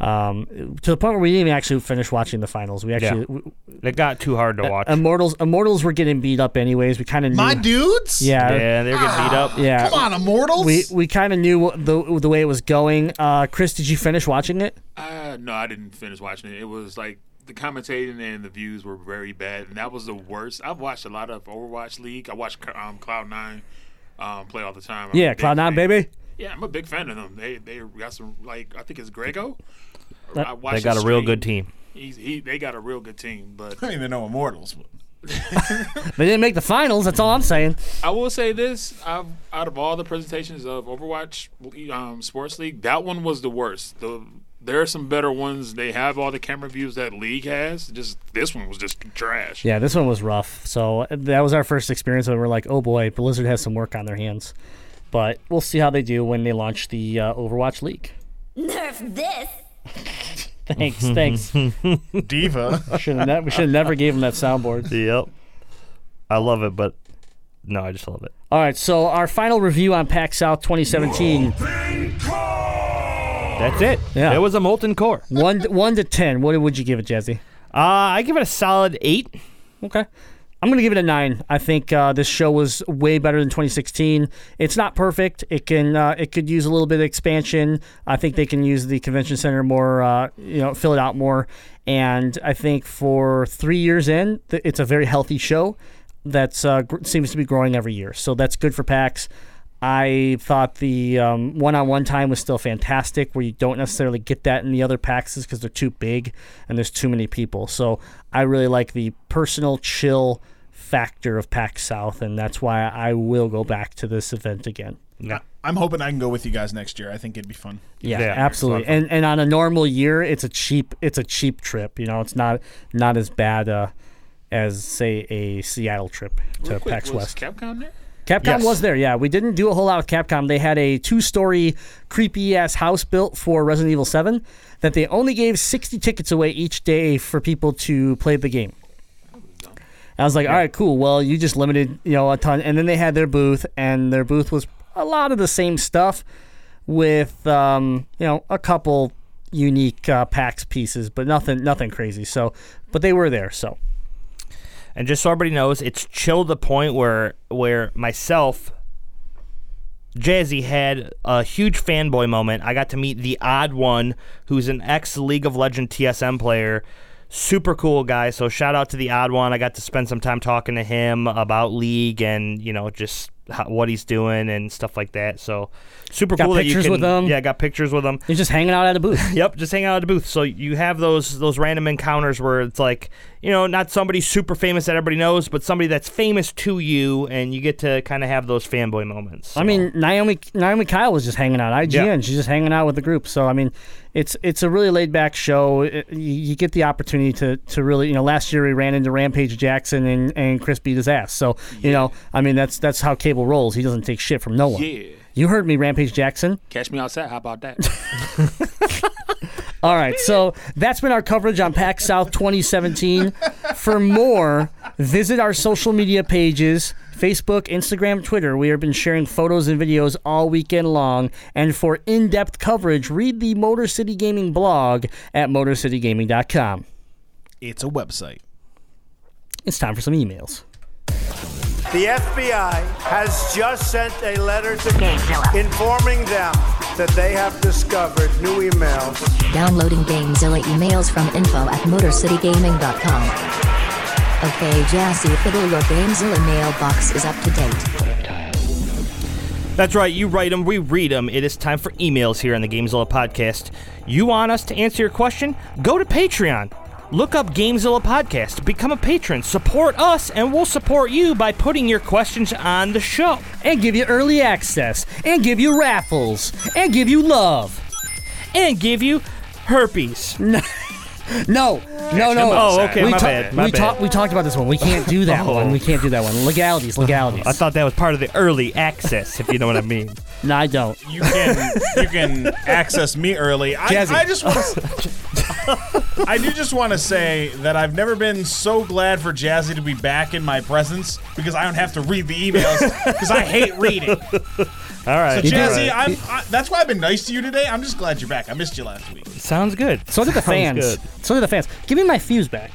Um, to the point where we didn't even actually finish watching the finals. We actually w- It got too hard to watch. Immortals Immortals were getting beat up anyways. We kind of. My dudes? yeah, yeah, they were getting beat up. yeah. Come on, Immortals. We we kind of knew what the the way it was going. Uh, Chris, did you finish watching it? Uh, no, I didn't finish watching it. It was like the commentating and the views were very bad, and that was the worst. I've watched a lot of Overwatch League. I watch um, Cloud Nine um, play all the time. I'm Yeah, Cloud Nine, baby. Yeah, I'm a big fan of them. They they got some like I think it's Grego. That- I They got a his real good team. He's, he they got a real good team, but I mean, they're no Immortals. They didn't make the finals. That's all I'm saying. I will say this: I've, out of all the presentations of Overwatch um, Sports League, that one was the worst. The there are some better ones. They have all the camera views that League has. Just this one was just trash. Yeah, this one was rough. So uh, that was our first experience where we're like, oh boy, Blizzard has some work on their hands. But we'll see how they do when they launch the uh, Overwatch League. Nerf this. Thanks, thanks. D.Va. should ne- we should have never gave them that soundboard. Yep. I love it, but no, I just love it. All right, so our final review on PAX South 2017. That's it. Yeah. It was a molten core. one one to ten. What would you give it, Jazzy? Uh, I give it a solid eight. Okay. I'm going to give it a nine. I think uh, this show was way better than 2016. It's not perfect. It can uh, it could use a little bit of expansion. I think they can use the convention center more, uh, you know, fill it out more. And I think for three years in, it's a very healthy show that's uh, gr- seems to be growing every year. So that's good for PAX. I thought the um, one-on-one time was still fantastic, where you don't necessarily get that in the other PAXs because they're too big and there's too many people. So I really like the personal chill factor of PAX South, and that's why I will go back to this event again. Yeah. I'm hoping I can go with you guys next year. I think it'd be fun. Yeah, Yeah, absolutely. it's a lot of And and on a normal year, it's a cheap it's a cheap trip. You know, it's not not as bad uh, as say a Seattle trip to Real quick, PAX was West. Capcom there? Capcom Yes. was there, yeah. We didn't do a whole lot with Capcom. They had a two-story creepy ass house built for Resident Evil 7 that they only gave 60 tickets away each day for people to play the game. I was like, all right, cool. Well, you just limited, you know, a ton. And then they had their booth, and their booth was a lot of the same stuff with, um, you know, a couple unique uh, PAX pieces, but nothing, nothing crazy. So, but they were there. So, And just so everybody knows, it's chilled to the point where where myself, Jazzy had a huge fanboy moment. I got to meet TheOddOne, who's an ex League of Legend TSM player. Super cool guy. So shout out to TheOddOne. I got to spend some time talking to him about League and you know just how, what he's doing and stuff like that. So super Got cool that you pictures can. with him? Yeah, got pictures with him. you're just hanging out at a booth. Yep, just hanging out at a booth. So you have those those random encounters where it's like, you know, not somebody super famous that everybody knows, but somebody that's famous to you, and you get to kind of have those fanboy moments. I mean, Naomi Naomi Kyle was just hanging out. IGN, Yeah. she's just hanging out with the group. So I mean, it's it's a really laid back show. It- you, get the opportunity to to really, you know, last year we ran into Rampage Jackson and and Chris beat his ass. So you know, I mean, that's that's how Cable rolls. He doesn't take shit from no one. Yeah. You heard me, Rampage Jackson. Catch me outside. How about that? All right, so that's been our coverage on PAX South 2017. For more, Visit our social media pages Facebook, Instagram, Twitter. We have been sharing photos and videos all weekend long. And for in depth coverage, read the Motor City Gaming blog at motorcitygaming.com. It's a website. It's time for some emails. The FBI has just sent a letter to Gamezilla. informing them that they have discovered new emails. Downloading Gamezilla emails from info at motorcitygaming.com. Okay, Jazzy Fiddle, your Gamezilla mailbox is up to date. That's right, you write them, we read them. It is time for emails here on the Gamezilla podcast. You want us to answer your question? Go to Patreon. Look up Gamezilla Podcast, become a patron, support us, and we'll support you by putting your questions on the show. And give you early access. And give you raffles. And give you love. And give you herpes. No, no, no. Oh, okay, we my ta- bad, my we, bad. talked- we talked about this one. We can't do that Oh. one. We can't do that one. Legalities, uh-huh. legalities. I thought that was part of the early access, if you know what I mean. no, I don't. You can you can access me early. I, Jazzy. I just want to. I do just want to say that I've never been so glad for Jazzy to be back in my presence because I don't have to read the emails because I hate reading. All right. So You did. Jazzy, I'm, I, that's why I've been nice to you today. I'm just glad you're back. I missed you last week. Sounds good. So did the Sounds fans. good. So did the fans. Give me my fuse back.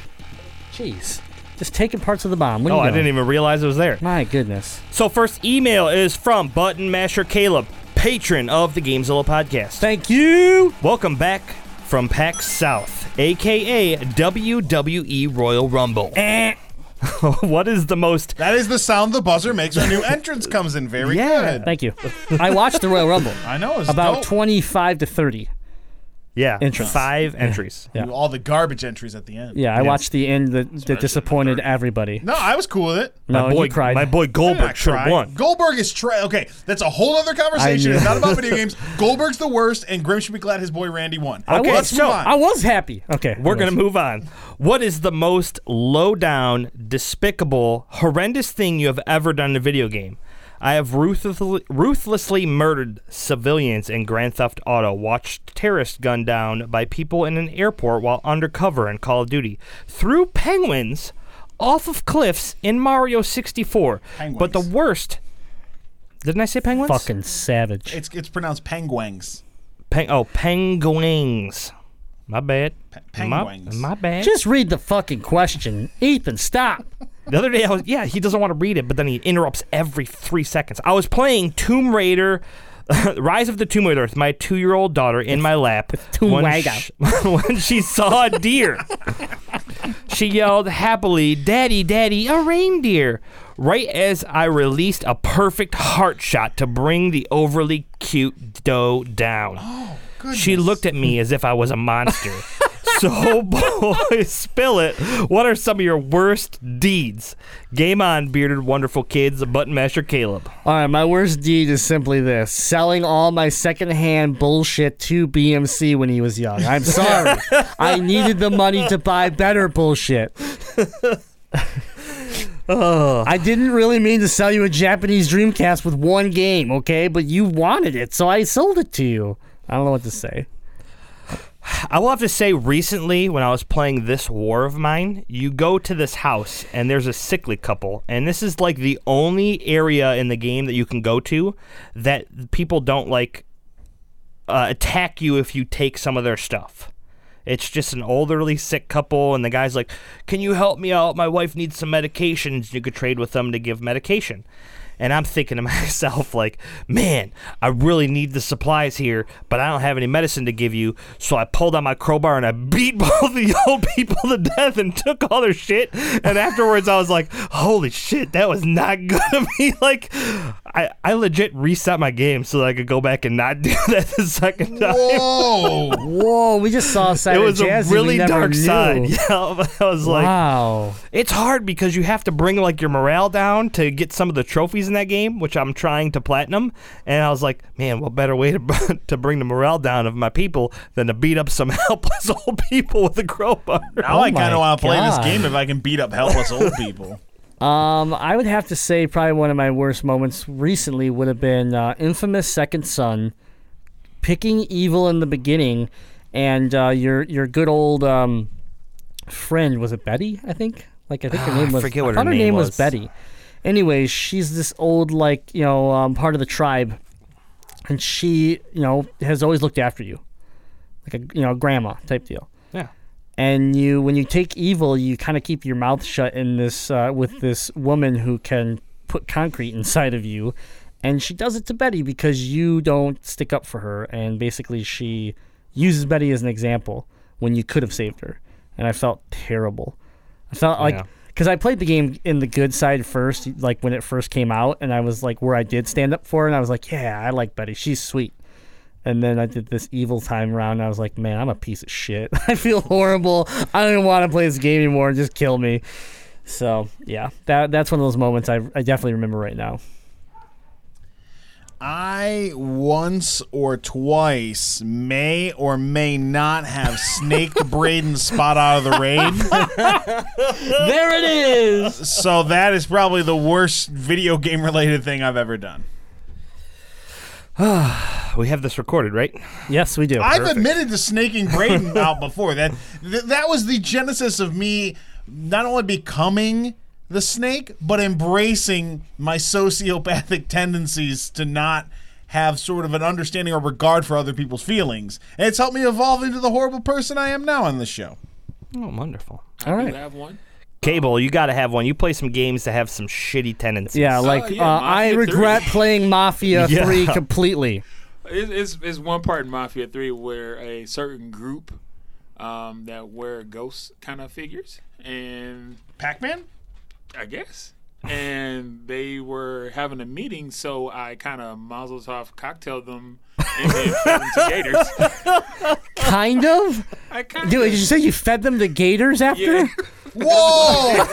Jeez. Just taking parts of the bomb. What are Oh, you I doing? didn't even realize it was there. My goodness. So, first email is from Button Masher Caleb, patron of the Gamezilla podcast. Thank you. Welcome back from PAX South, aka WWE Royal Rumble. Eh. what is the most? That is the sound the buzzer makes when a new entrance comes in. Very good. Thank you. I watched the Royal Rumble. I know. It's About dope. 25 to 30. Yeah, Entrance. five entries. Yeah. all the garbage entries at the end. Yeah, I Yes. watched the end that, that disappointed everybody. No, I was cool with it. No, my boy, you cried. my boy Goldberg should have won. Goldberg is tra- okay. That's a whole other conversation. I It's not about video games. Goldberg's the worst, and Grim should be glad his boy Randy won. I Okay, was, let's so move on. I was happy. Okay. We're gonna move on. What is the most low down, despicable, horrendous thing you have ever done in a video game? I have ruthlessly, ruthlessly murdered civilians in Grand Theft Auto, watched terrorists gunned down by people in an airport while undercover in Call of Duty, threw penguins off of cliffs in Mario 64. But the worst. Didn't I say penguins? Fucking savage. It's it's pronounced penguins. Peng- oh, penguins. My bad. penguins. My, my bad. Just read the fucking question. Ethan, stop. The other day, I was yeah, he doesn't want to read it, but then he interrupts every three seconds. I was playing Tomb Raider, Rise of the Tomb Raider with my two-year-old daughter in my lap Tomb when, Raider. when she saw a deer. she yelled happily, "Daddy, Daddy, a reindeer!" Right as I released a perfect heart shot to bring the overly cute doe down. She looked at me as if I was a monster. So, boys, spill it. What are some of your worst deeds? Game on, bearded, wonderful kids. Button Masher Caleb. All right, my worst deed is simply this selling all my secondhand bullshit to BMC when he was young. I'm sorry. I needed the money to buy better bullshit. Oh. I didn't really mean to sell you a Japanese Dreamcast with one game, okay? But you wanted it, so I sold it to you. I don't know what to say. I will have to say, recently, when I was playing this war of mine, you go to this house and there's a sickly couple, and this is like the only area in the game that you can go to that people don't like uh, attack you if you take some of their stuff. It's just an elderly sick couple, and the guy's like, Can you help me out? My wife needs some medications. You could trade with them to give medication. And I'm thinking to myself, like, man, I really need the supplies here, but I don't have any medicine to give you. So I pulled out my crowbar and I beat both the old people to death and took all their shit. And afterwards, I was like, holy shit, that was not good of me. Like, I, I legit reset my game so that I could go back and not do that the second time. Whoa! Whoa, we just saw a side It was a really dark knew. side. Yeah, I was like, wow. it's hard because you have to bring like your morale down to get some of the trophies in that game, which I'm trying to platinum. And I was like, man, what better way to to bring the morale down of my people than to beat up some helpless old people with a crowbar? Now Oh I kind of want to play this game if I can beat up helpless old people. Um, I would have to say probably one of my worst moments recently would have been uh, infamous Second Son, picking evil in the beginning, and uh, your your good old um, friend was it Betty? I think Like I think her name was. forget what I her her name name was was. Betty. Anyways, she's this old like you know um, part of the tribe, and she you know has always looked after you, like a you know grandma type deal. Yeah. and you when you take evil you kind of keep your mouth shut in this uh, with this woman who can put concrete inside of you and she does it to betty because you don't stick up for her and basically she uses betty as an example when you could have saved her and i felt terrible i felt like Yeah. Because i played the game in the good side first like when it first came out and i was like where i did stand up for her and i was like yeah i like betty she's sweet and then I did this evil time round. And I was like, man, I'm a piece of shit. I feel horrible. I don't even want to play this game anymore. Just kill me. So yeah, that that's one of those moments I, I definitely remember right now. I once or twice may or may not have snaked Braden's spot out of the raid. there it is. So that is probably the worst video game related thing I've ever done. We have this recorded, right? Yes, we do. I've admitted to snaking Braden out before. That th- that was the genesis of me not only becoming the snake, but embracing my sociopathic tendencies to not have sort of an understanding or regard for other people's feelings. And it's helped me evolve into the horrible person I am now on the show. Oh, wonderful. All You have one? Cable, you got to have one. You play some games that have some shitty tendencies. Yeah, like yeah, uh, I regret 3. playing Mafia Yeah. Three completely. It, it's, it's one part in Mafia 3 where a certain group um, that wear ghost kind of figures, and Pac Man? I guess. And they were having a meeting, so I kind of Mazel Tov cocktailed them and then fed them to gators. Kind of. I kind Dude, did you say you fed them to gators after? Yeah. Whoa!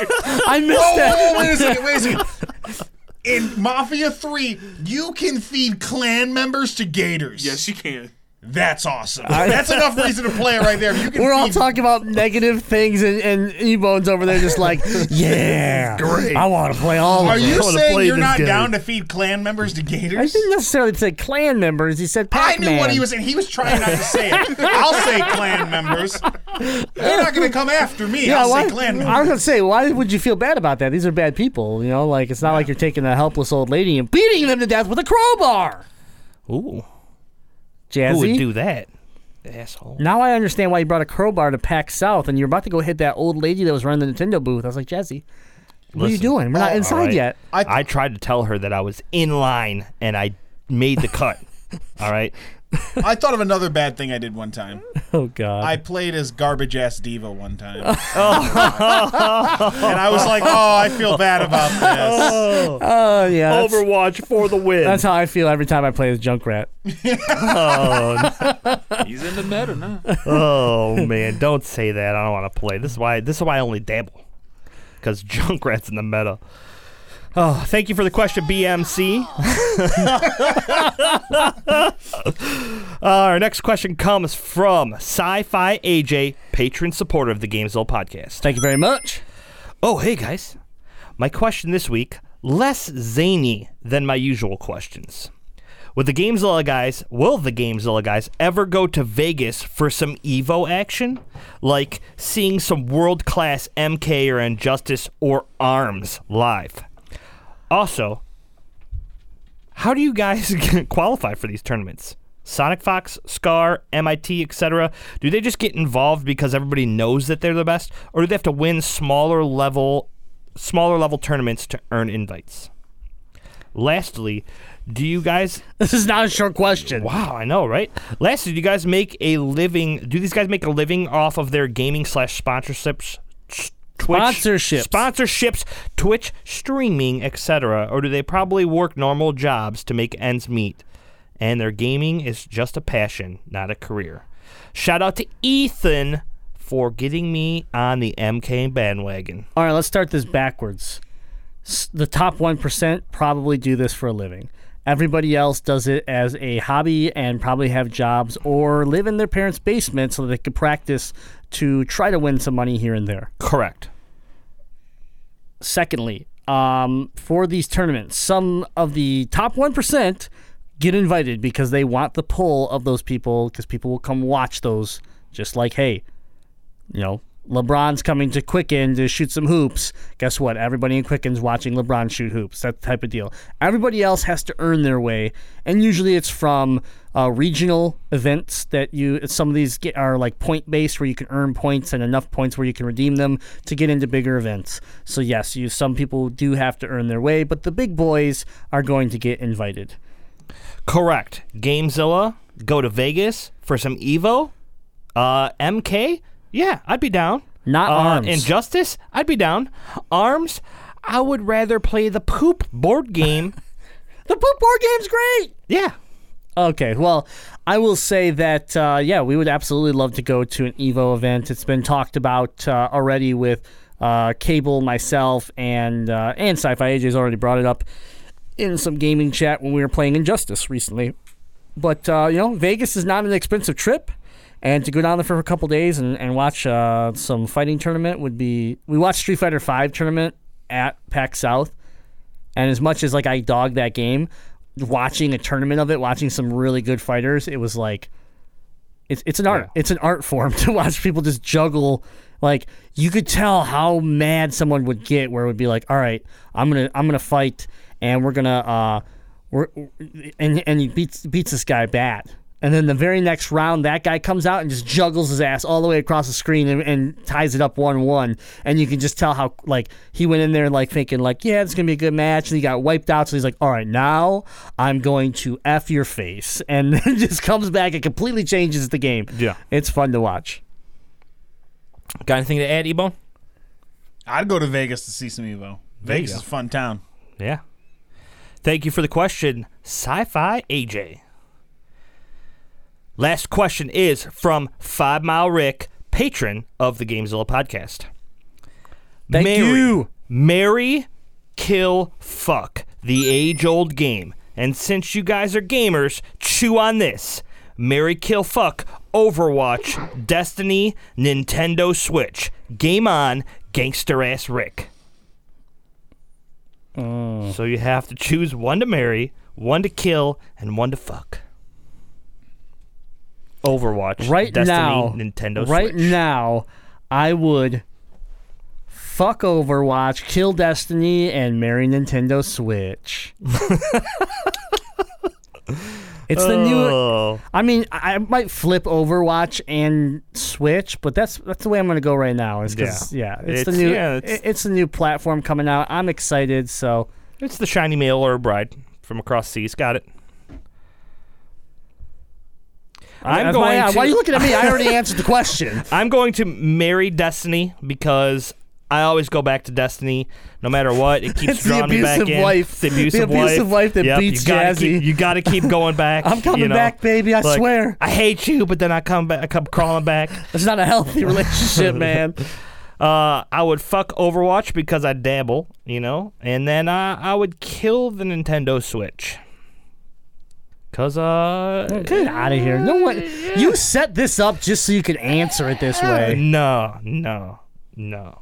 I missed Whoa, that. whoa, wait a second, wait a second. In Mafia 3, you can feed Klan members to gators. Yes, you can. That's awesome. That's enough reason to play it right there. You can We're all feed talking about negative things, and, and E-Bone's over there just like, yeah, great. I want to play all Are of them. Are you saying play you're not game. down to feed Klan members to Gators? I didn't necessarily say Klan members. He said I Pac-Man. knew what he was saying. He was trying not to say it. I'll say Klan members. They're not going to come after me. Yeah, I'll why, say Klan members. I was gonna say, why would you feel bad about that? These are bad people, you know. Like it's not like you're taking a helpless old lady and beating them to death with a crowbar. Ooh, Jazzy. who would do that? Asshole. now I understand why you brought a crowbar to PAX South, and you're about to go hit that old lady that was running the Nintendo booth. I was like, Jazzy, what are you doing? We're not inside all right. yet. I, tried to tell her that I was in line and I made the cut. all right. I thought of another bad thing I did one time. Oh God. I played as garbage ass D.Va one time. Oh. and I was like, oh, I feel bad about this. Oh. oh yeah. That's, Overwatch for the win. that's how I feel every time I play as Junkrat. oh, He's in the meta now. oh man, don't say that. I don't want to play. This is why. This is why I only dabble. Because Junkrat's in the meta. Oh, thank you for the question, BMC. Uh, our next question comes from Sci-Fi AJ, patron supporter of the Gamezilla podcast. Thank you very much. Oh, hey guys. My question this week, less zany than my usual questions. With the Gamezilla guys, will the Gamezilla guys ever go to Vegas for some Evo action? Like seeing some world class MK or Injustice or ARMS live? Also, how do you guys qualify for these tournaments? Sonic Fox, Scar, MIT, etc. Do they just get involved because everybody knows that they're the best, or do they have to win smaller level, smaller level tournaments to earn invites? Lastly, do you guys? This is not a short question. Wow, I know, right? Lastly, do you guys make a living? Do these guys make a living off of their gaming slash sponsorships? Twitch, Sponsorships. sponsorships, Twitch streaming, etc., or do they probably work normal jobs to make ends meet? And their gaming is just a passion, not a career. Shout out to Ethan for getting me on the MK bandwagon. All right, let's start this backwards. S- The top 1% probably do this for a living. Everybody else does it as a hobby and probably have jobs or live in their parents' basement so they could practice to try to win some money here and there. Correct. Secondly, um, for these tournaments, some of the top 1% get invited because they want the pull of those people because people will come watch those just like, hey, you know, LeBron's coming to Quicken to shoot some hoops. Guess what? Everybody in Quicken's watching LeBron shoot hoops. That type of deal. Everybody else has to earn their way, and usually it's from uh, regional events that you. Some of these get, are like point based, where you can earn points and enough points where you can redeem them to get into bigger events. So yes, you some people do have to earn their way, but the big boys are going to get invited. Correct. Gamezilla, go to Vegas for some Evo. Uh, MK, yeah, I'd be down. Not uh, Arms. Injustice, I'd be down. Arms, I would rather play the poop board game. The poop board game's great. yeah. Okay, well, I will say that uh, yeah, we would absolutely love to go to an Evo event. It's been talked about uh, already with uh, Cable, myself, and uh, and Sci-Fi AJ's already brought it up in some gaming chat when we were playing Injustice recently. But uh, you know, Vegas is not an expensive trip, and to go down there for a couple days and, and watch uh, some fighting tournament would be. We watched Street Fighter Five tournament at PAX South, and as much as like I dog that game, watching a tournament of it, watching some really good fighters, it was like it's it's an art. Yeah. It's an art form to watch people just juggle. Like you could tell how mad someone would get, where it would be like, "All right, I'm gonna I'm gonna fight, and we're gonna uh, we're and and he beats beats this guy bad." And then the very next round, that guy comes out and just juggles his ass all the way across the screen and, and ties it up one-one. And you can just tell how like he went in there like thinking like, yeah, it's gonna be a good match, and he got wiped out. So he's like, all right, now I'm going to f your face, and then just comes back and completely changes the game. Yeah. it's fun to watch. Got anything to add, Ebo? I'd go to Vegas to see some Evo. Vegas is a fun town. Yeah. Thank you for the question, Sci Fi AJ. Last question is from Five Mile Rick, patron of the Gamezilla podcast. Thank Marry, you. Marry, kill, fuck. The age old game. And since you guys are gamers, chew on this. Marry, kill, fuck. Overwatch, Destiny, Nintendo Switch. Game on, gangster ass Rick. Mm. So you have to choose one to marry, one to kill, and one to fuck. Overwatch, Right Destiny, now, Nintendo right Switch. now, I would fuck Overwatch, kill Destiny, and marry Nintendo Switch. it's the new. Oh. I mean, I might flip Overwatch and Switch, but that's that's the way I'm going to go right now. Is 'cause, yeah. it's, the new yeah, it's- it's the new platform coming out. I'm excited. So It's the shiny male or bride from across seas. Got it. I'm That's going why, to. why are you looking at me? I already answered the question. I'm going to marry Destiny because I always go back to Destiny no matter what. It keeps It's the drawing me back abusive in. wife. It's the abusive, The abusive wife that Yep, beats you gotta Jazzy. Keep, you got to keep going back. I'm coming you know? back, baby, I Like, swear. I hate you, but then I come back. I come crawling back. It's not a healthy relationship, man. Uh, I would fuck Overwatch because I dabble, you know, and then uh, I would kill the Nintendo Switch. Cause uh, Get out of here. No one. You set this up just so you could answer it this way. no, no, no.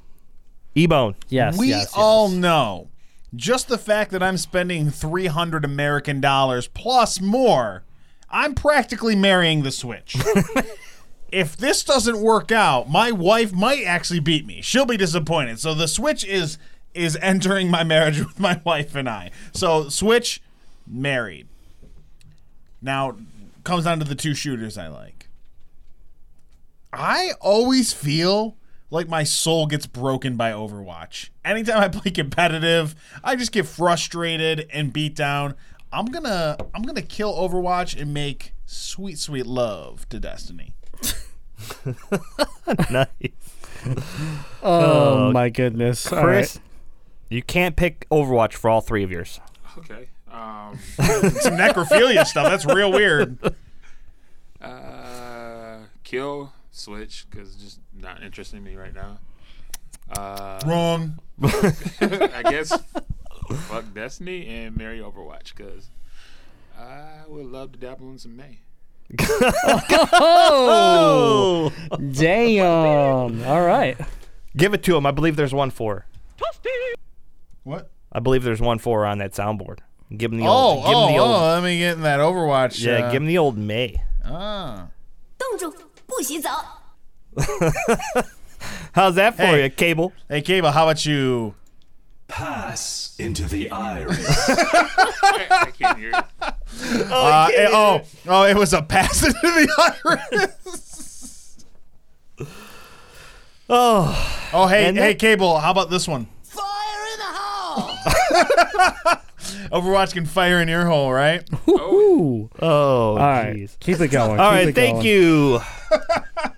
E-bone. Yes. we yes, yes. all know just the fact that I'm spending 300 American dollars plus more, I'm practically marrying the Switch. if this doesn't work out, my wife might actually beat me. She'll be disappointed. So the Switch is is entering my marriage with my wife and I. So Switch married. Now comes down to the two shooters I like. I always feel like my soul gets broken by Overwatch. Anytime I play competitive, I just get frustrated and beat down. I'm gonna I'm gonna kill Overwatch and make sweet sweet love to Destiny. nice. Oh, uh, my goodness. Chris, right. you can't pick Overwatch for all three of yours. Okay. Um, Some necrophilia stuff. That's real weird. uh, kill Switch because just not interesting me right now. Uh, Wrong. I guess fuck Destiny and marry Overwatch because I would love to dabble in some Mei. Oh, damn. All right. Give it to him. I believe there's one for. What? I believe there's one for on that soundboard. Give him the oh, old. Oh, give him the oh, old, oh, let me get in that Overwatch. Yeah, uh, give him the old Mei. Ah. How's that for hey, you, Cable? Hey, Cable, how about you? Pass into the iris. I, I can't hear you. Oh, uh, it, eh, oh, oh, it was a pass into the iris. oh. Oh, hey, hey, Cable, how about this one? Fire in the hole! Overwatch can fire in your hole, right? Ooh. oh, All right. jeez. Keep it going. All Keep right, thank going. you.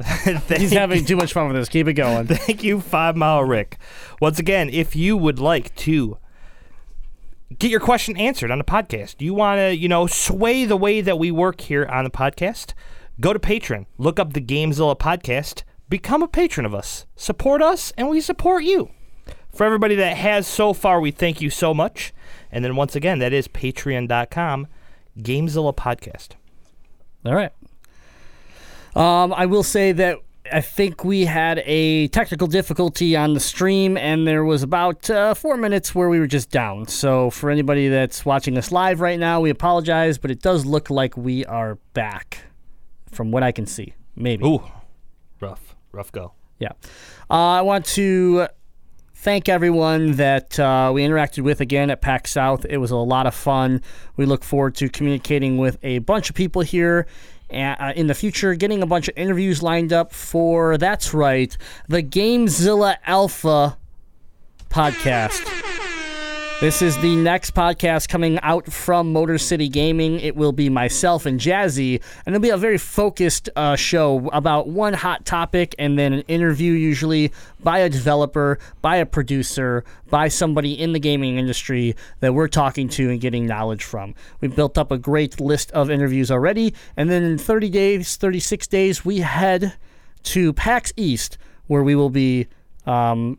Thank He's having too much fun with this. Keep it going. Thank you, Five Mile Rick. Once again, if you would like to get your question answered on the podcast, you want to, you know, sway the way that we work here on the podcast, go to Patreon, look up the Gamezilla podcast, become a patron of us, support us, and we support you. For everybody that has so far, we thank you so much. And then once again, that is patreon.com, Gamezilla podcast. All right. Um, I will say that I think we had a technical difficulty on the stream, and there was about uh, four minutes where we were just down. So for anybody that's watching us live right now, we apologize, but it does look like we are back, from what I can see. Maybe. Ooh, rough, rough go. Yeah. Uh, I want to thank everyone that uh, we interacted with again at PAX South. It was a lot of fun. We look forward to communicating with a bunch of people here uh, in the future, getting a bunch of interviews lined up for, that's right, the GameZilla Alpha podcast. This is the next podcast coming out from Motor City Gaming. It will be myself and Jazzy, and it'll be a very focused uh, show about one hot topic and then an interview, usually by a developer, by a producer, by somebody in the gaming industry that we're talking to and getting knowledge from. We've built up a great list of interviews already, and then in 30 days, 36 days, we head to PAX East, where we will be. Um,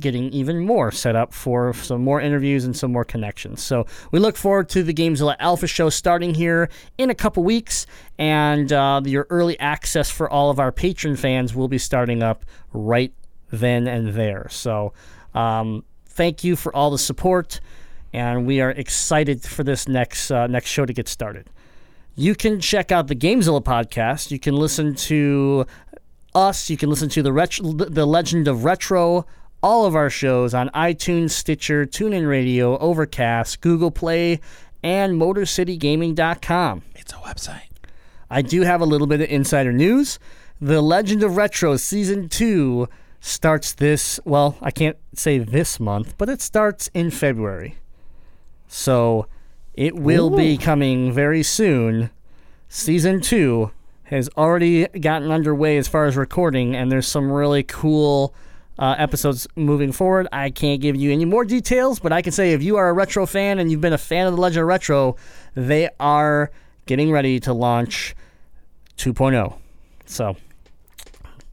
getting even more set up for some more interviews and some more connections. So we look forward to the Gamezilla Alpha show starting here in a couple weeks, and uh, your early access for all of our Patreon fans will be starting up right then and there. So um, thank you for all the support, and we are excited for this next uh, next show to get started. You can check out the Gamezilla podcast. You can listen to us. You can listen to the the Legend of Retro all of our shows on iTunes, Stitcher, TuneIn Radio, Overcast, Google Play, and MotorCityGaming.com. It's a website. I do have a little bit of insider news. The Legend of Retro Season 2 starts this, well, I can't say this month, but it starts in February. So it will be coming very soon. Season 2 has already gotten underway as far as recording, and there's some really cool uh, episodes moving forward. I can't give you any more details, but I can say if you are a retro fan and you've been a fan of the Legend of Retro, they are getting ready to launch 2.0. So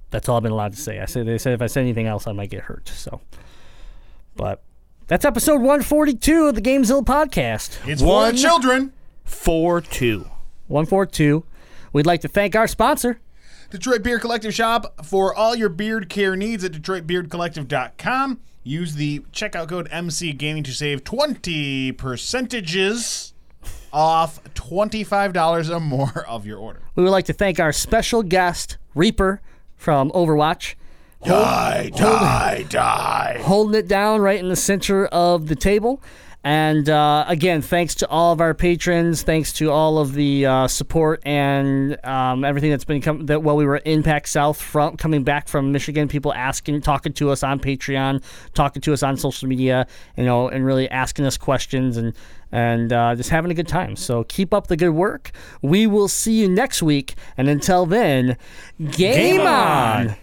that's all I've been allowed to say. I said they said if I said anything else, I might get hurt. So, but that's episode 142 of the Gamezilla podcast. It's One- the children. 4 2. 142. We'd like to thank our sponsor. Detroit Beard Collective shop for all your beard care needs at DetroitBeardCollective.com. Use the checkout code MC Gaming to save 20 percentages off $25 or more of your order. We would like to thank our special guest, Reaper from Overwatch. Die, die, die. holding it down right in the center of the table. And uh, again, thanks to all of our patrons. Thanks to all of the uh, support and um, everything that's been come that while we were in PAX South, from coming back from Michigan, people asking, talking to us on Patreon, talking to us on social media, you know, and really asking us questions and and uh, just having a good time. So keep up the good work. We will see you next week, and until then, game, Game on. on.